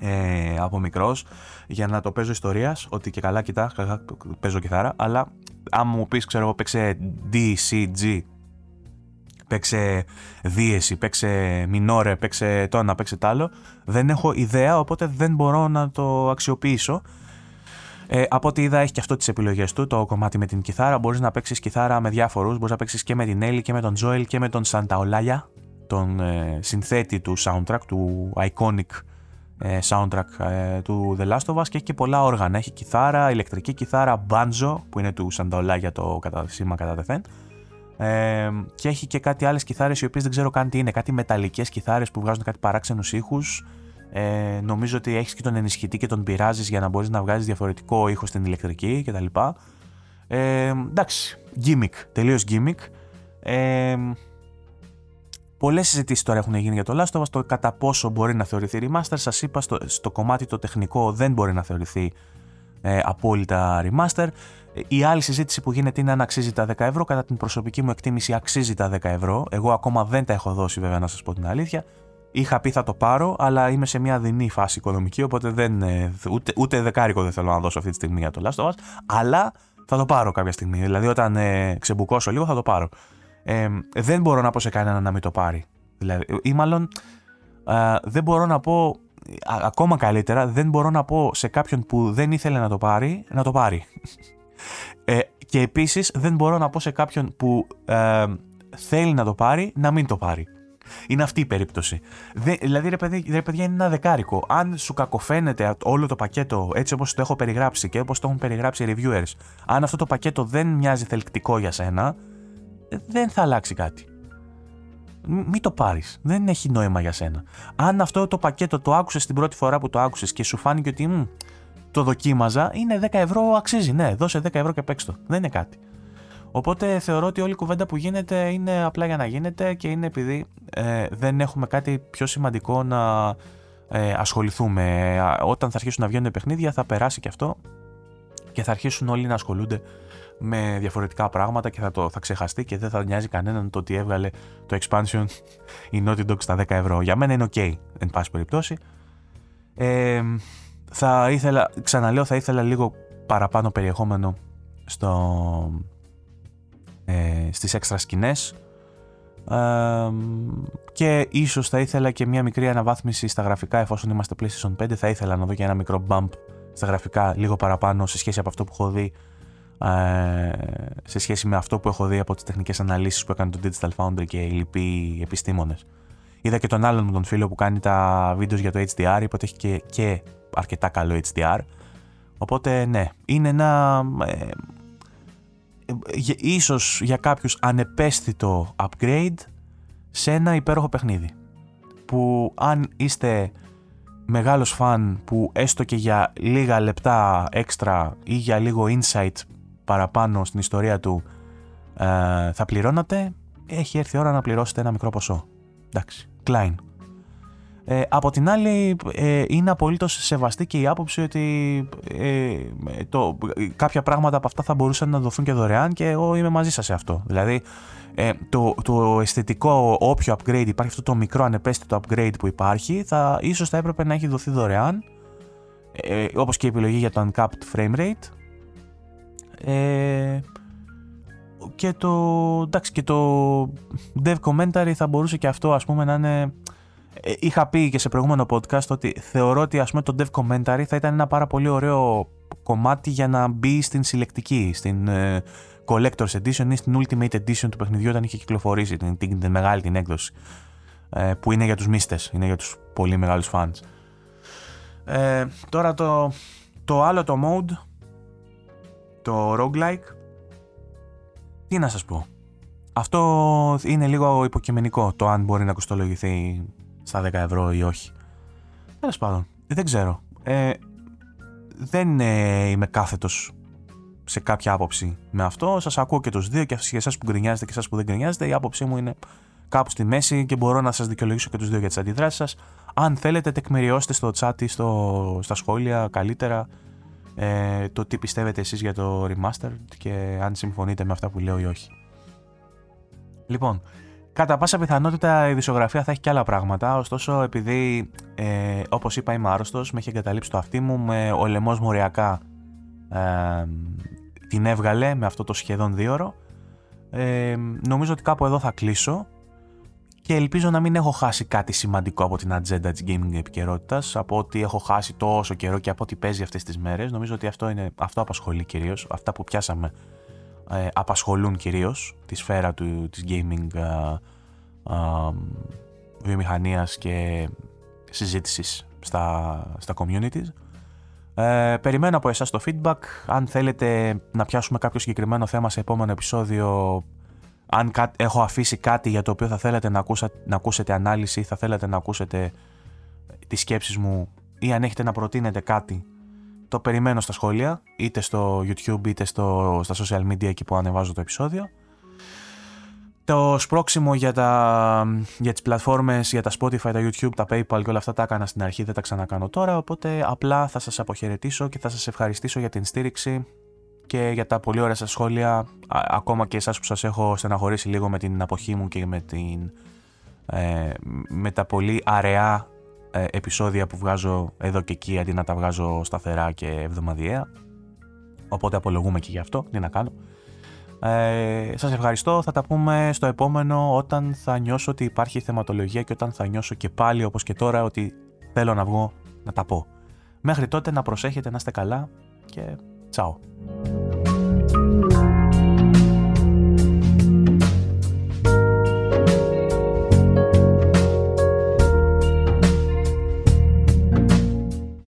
ε, από μικρός για να το παίζω ιστορίας. Ότι και καλά, κοιτά, παίζω κιθάρα. Αλλά αν μου πεις, ξέρω εγώ, παίξε D, C, G, παίξε δίεση, παίξε μινόρε, παίξε το ένα, παίξε τ' άλλο. Δεν έχω ιδέα, οπότε δεν μπορώ να το αξιοποιήσω. Ε, από ό,τι είδα, έχει και αυτό τις επιλογές του. Το κομμάτι με την κιθάρα. Μπορείς να παίξεις κιθάρα με διάφορους. Μπορείς να παίξεις και με την Έλλη και με τον Τζόελ και με τον Σανταολάγια, τον ε, συνθέτη του soundtrack, του iconic ε, soundtrack ε, του The Last of Us και έχει και πολλά όργανα. Έχει κιθάρα, ηλεκτρική κιθάρα, banjo που είναι του Σανταολάγια το κατά, σήμα κατά τεθέν. Ε, και έχει και κάτι άλλες κιθάρες οι οποίες δεν ξέρω καν τι είναι. Κάτι μεταλλικές κιθάρες που βγάζουν κάτι παράξενους ήχους. Ε, νομίζω ότι έχεις και τον ενισχυτή και τον πειράζεις για να μπορείς να βγάζεις διαφορετικό ήχο στην ηλεκτρική κτλ. Ε, εντάξει, gimmick, τελείως gimmick. Ε, Πολλές συζητήσεις τώρα έχουν γίνει για το Last of Us, το κατά πόσο μπορεί να θεωρηθεί remaster. Σας είπα στο, στο κομμάτι το τεχνικό δεν μπορεί να θεωρηθεί ε, απόλυτα remaster. Η άλλη συζήτηση που γίνεται είναι αν αξίζει τα 10 ευρώ. Κατά την προσωπική μου εκτίμηση αξίζει τα 10 ευρώ. Εγώ ακόμα δεν τα έχω δώσει βέβαια να σας πω την αλήθεια. Είχα πει θα το πάρω, αλλά είμαι σε μια δεινή φάση οικονομική, οπότε δεν, ε, ούτε, ούτε δεκάρικο δεν θέλω να δώσω αυτή τη στιγμή για το Last of Us, αλλά θα το πάρω κάποια στιγμή. Δηλαδή, όταν ε, ξεμπουκώσω λίγο, θα το πάρω. Ε, δεν μπορώ να πω σε κανέναν να μην το πάρει. Δηλαδή, ή μάλλον ε, δεν μπορώ να πω, ακόμα καλύτερα, δεν μπορώ να πω σε κάποιον που δεν ήθελε να το πάρει, να το πάρει. Ε, και επίσης δεν μπορώ να πω σε κάποιον που ε, θέλει να το πάρει, να μην το πάρει. Είναι αυτή η περίπτωση. Δε, δηλαδή, ρε, παιδί, ρε παιδιά, είναι ένα δεκάρικο. Αν σου κακοφαίνεται όλο το πακέτο έτσι όπως το έχω περιγράψει και όπως το έχουν περιγράψει οι reviewers, αν αυτό το πακέτο δεν μοιάζει θελκτικό για σένα, δεν θα αλλάξει κάτι. Μην το πάρεις. Δεν έχει νόημα για σένα. Αν αυτό το πακέτο το άκουσες την πρώτη φορά που το άκουσες και σου φάνηκε ότι μ, το δοκίμαζα, είναι 10 ευρώ, αξίζει. Ναι, δώσε 10 ευρώ και παίξ το. Δεν είναι κάτι. Οπότε θεωρώ ότι όλη η κουβέντα που γίνεται είναι απλά για να γίνεται και είναι επειδή ε, δεν έχουμε κάτι πιο σημαντικό να ε, ασχοληθούμε. Όταν θα αρχίσουν να βγαίνουν παιχνίδια θα περάσει και αυτό και θα αρχίσουν όλοι να ασχολούνται με διαφορετικά πράγματα και θα, το, θα ξεχαστεί και δεν θα νοιάζει κανέναν το ότι έβγαλε το expansion η Naughty Dog στα 10 ευρώ. Για μένα είναι ok, εν πάση περιπτώσει. Ε, θα ήθελα, ξαναλέω, θα ήθελα λίγο παραπάνω περιεχόμενο στο, ε, στις έξτρα σκηνές ε, και ίσως θα ήθελα και μια μικρή αναβάθμιση στα γραφικά εφόσον είμαστε PlayStation 5 θα ήθελα να δω και ένα μικρό bump στα γραφικά λίγο παραπάνω σε σχέση από αυτό που έχω δει ε, σε σχέση με αυτό που έχω δει από τις τεχνικές αναλύσεις που έκανε το Digital Foundry και οι λοιποί επιστήμονες. Είδα και τον άλλον μου τον φίλο που κάνει τα βίντεος για το HDR, είπε ότι έχει και, και αρκετά καλό HDR. Οπότε ναι, είναι ένα ε, ίσως για κάποιους ανεπαίσθητο upgrade σε ένα υπέροχο παιχνίδι. Που αν είστε μεγάλος φαν που έστω και για λίγα λεπτά έξτρα ή για λίγο insight παραπάνω στην ιστορία του ε, θα πληρώνατε, έχει έρθει η ώρα να πληρώσετε ένα μικρό ποσό. Εντάξει, Klein. Ε, από την άλλη, ε, είναι απολύτως σεβαστή και η άποψη ότι ε, το, κάποια πράγματα από αυτά θα μπορούσαν να δοθούν και δωρεάν και εγώ είμαι μαζί σας σε αυτό. Δηλαδή, ε, το, το αισθητικό όποιο upgrade υπάρχει, αυτό το μικρό ανεπαίσθητο upgrade που υπάρχει, θα, ίσως θα έπρεπε να έχει δοθεί δωρεάν, ε, όπως και η επιλογή για το uncapped frame rate. Ε, και το, εντάξει, και το dev commentary θα μπορούσε και αυτό ας πούμε να είναι ε, είχα πει και σε προηγούμενο podcast ότι θεωρώ ότι ας πούμε το Dev Commentary θα ήταν ένα πάρα πολύ ωραίο κομμάτι για να μπει στην συλλεκτική, στην uh, Collector's Edition ή στην Ultimate Edition του παιχνιδιού όταν είχε κυκλοφορήσει την, την, μεγάλη την έκδοση uh, που είναι για τους μίστες, είναι για τους πολύ μεγάλους fans. Uh, τώρα το, το άλλο το mode, το roguelike, τι να σας πω. Αυτό είναι λίγο υποκειμενικό το αν μπορεί να κοστολογηθεί στα 10 ευρώ ή όχι. Τέλος πάντων, δεν ξέρω. Ε, δεν ε, είμαι κάθετος σε κάποια άποψη με αυτό. Σας ακούω και τους δύο και εσάς που γκρινιάζετε και εσάς που δεν γκρινιάζετε. Η άποψή μου είναι κάπου στη μέση και μπορώ να σας δικαιολογήσω και τους δύο για τις αντιδράσεις σας. Αν θέλετε, τεκμηριώστε στο chat ή στο, στα σχόλια καλύτερα ε, το τι πιστεύετε εσείς για το Remastered και αν συμφωνείτε με αυτά που λέω ή όχι. Λοιπόν, κατά πάσα πιθανότητα η δισογραφία θα έχει και άλλα πράγματα, ωστόσο επειδή ε, όπως είπα είμαι άρρωστος, με έχει εγκαταλείψει το αυτί μου, με ο λαιμός μοριακά ε, την έβγαλε με αυτό το σχεδόν δύο ε, νομίζω ότι κάπου εδώ θα κλείσω και ελπίζω να μην έχω χάσει κάτι σημαντικό από την ατζέντα της gaming επικαιρότητας, από ότι έχω χάσει τόσο καιρό και από ό,τι παίζει αυτές τις μέρες. Νομίζω ότι αυτό, είναι, αυτό απασχολεί κυρίως, αυτά που πιάσαμε ε, απασχολούν κυρίως τη σφαίρα του, της gaming ε, ε, βιομηχανίας και συζήτησης στα, στα communities. Ε, περιμένω από εσάς το feedback. Αν θέλετε να πιάσουμε κάποιο συγκεκριμένο θέμα σε επόμενο επεισόδιο, αν έχω αφήσει κάτι για το οποίο θα θέλετε να, να ακούσετε ανάλυση ή θα θέλετε να ακούσετε τις σκέψεις μου ή αν έχετε να προτείνετε κάτι, το περιμένω στα σχόλια, είτε στο YouTube είτε στο, στα social media εκεί που ανεβάζω το επεισόδιο. Το σπρώξιμο για, τα, για τις πλατφόρμες, για τα Spotify, τα YouTube, τα PayPal και όλα αυτά τα έκανα στην αρχή, δεν τα ξανακάνω τώρα, οπότε απλά θα σας αποχαιρετήσω και θα σας ευχαριστήσω για την στήριξη και για τα πολύ ωραία σας σχόλια, ακόμα και εσάς που σας έχω στεναχωρήσει λίγο με την αποχή μου και με, την, ε, με τα πολύ αραιά ε, επεισόδια που βγάζω εδώ και εκεί αντί να τα βγάζω σταθερά και εβδομαδιαία. Οπότε απολογούμε και γι' αυτό, τι να κάνω. Ε, σας ευχαριστώ, θα τα πούμε στο επόμενο όταν θα νιώσω ότι υπάρχει θεματολογία και όταν θα νιώσω και πάλι όπως και τώρα ότι θέλω να βγω να τα πω. Μέχρι τότε να προσέχετε, να είστε καλά και 造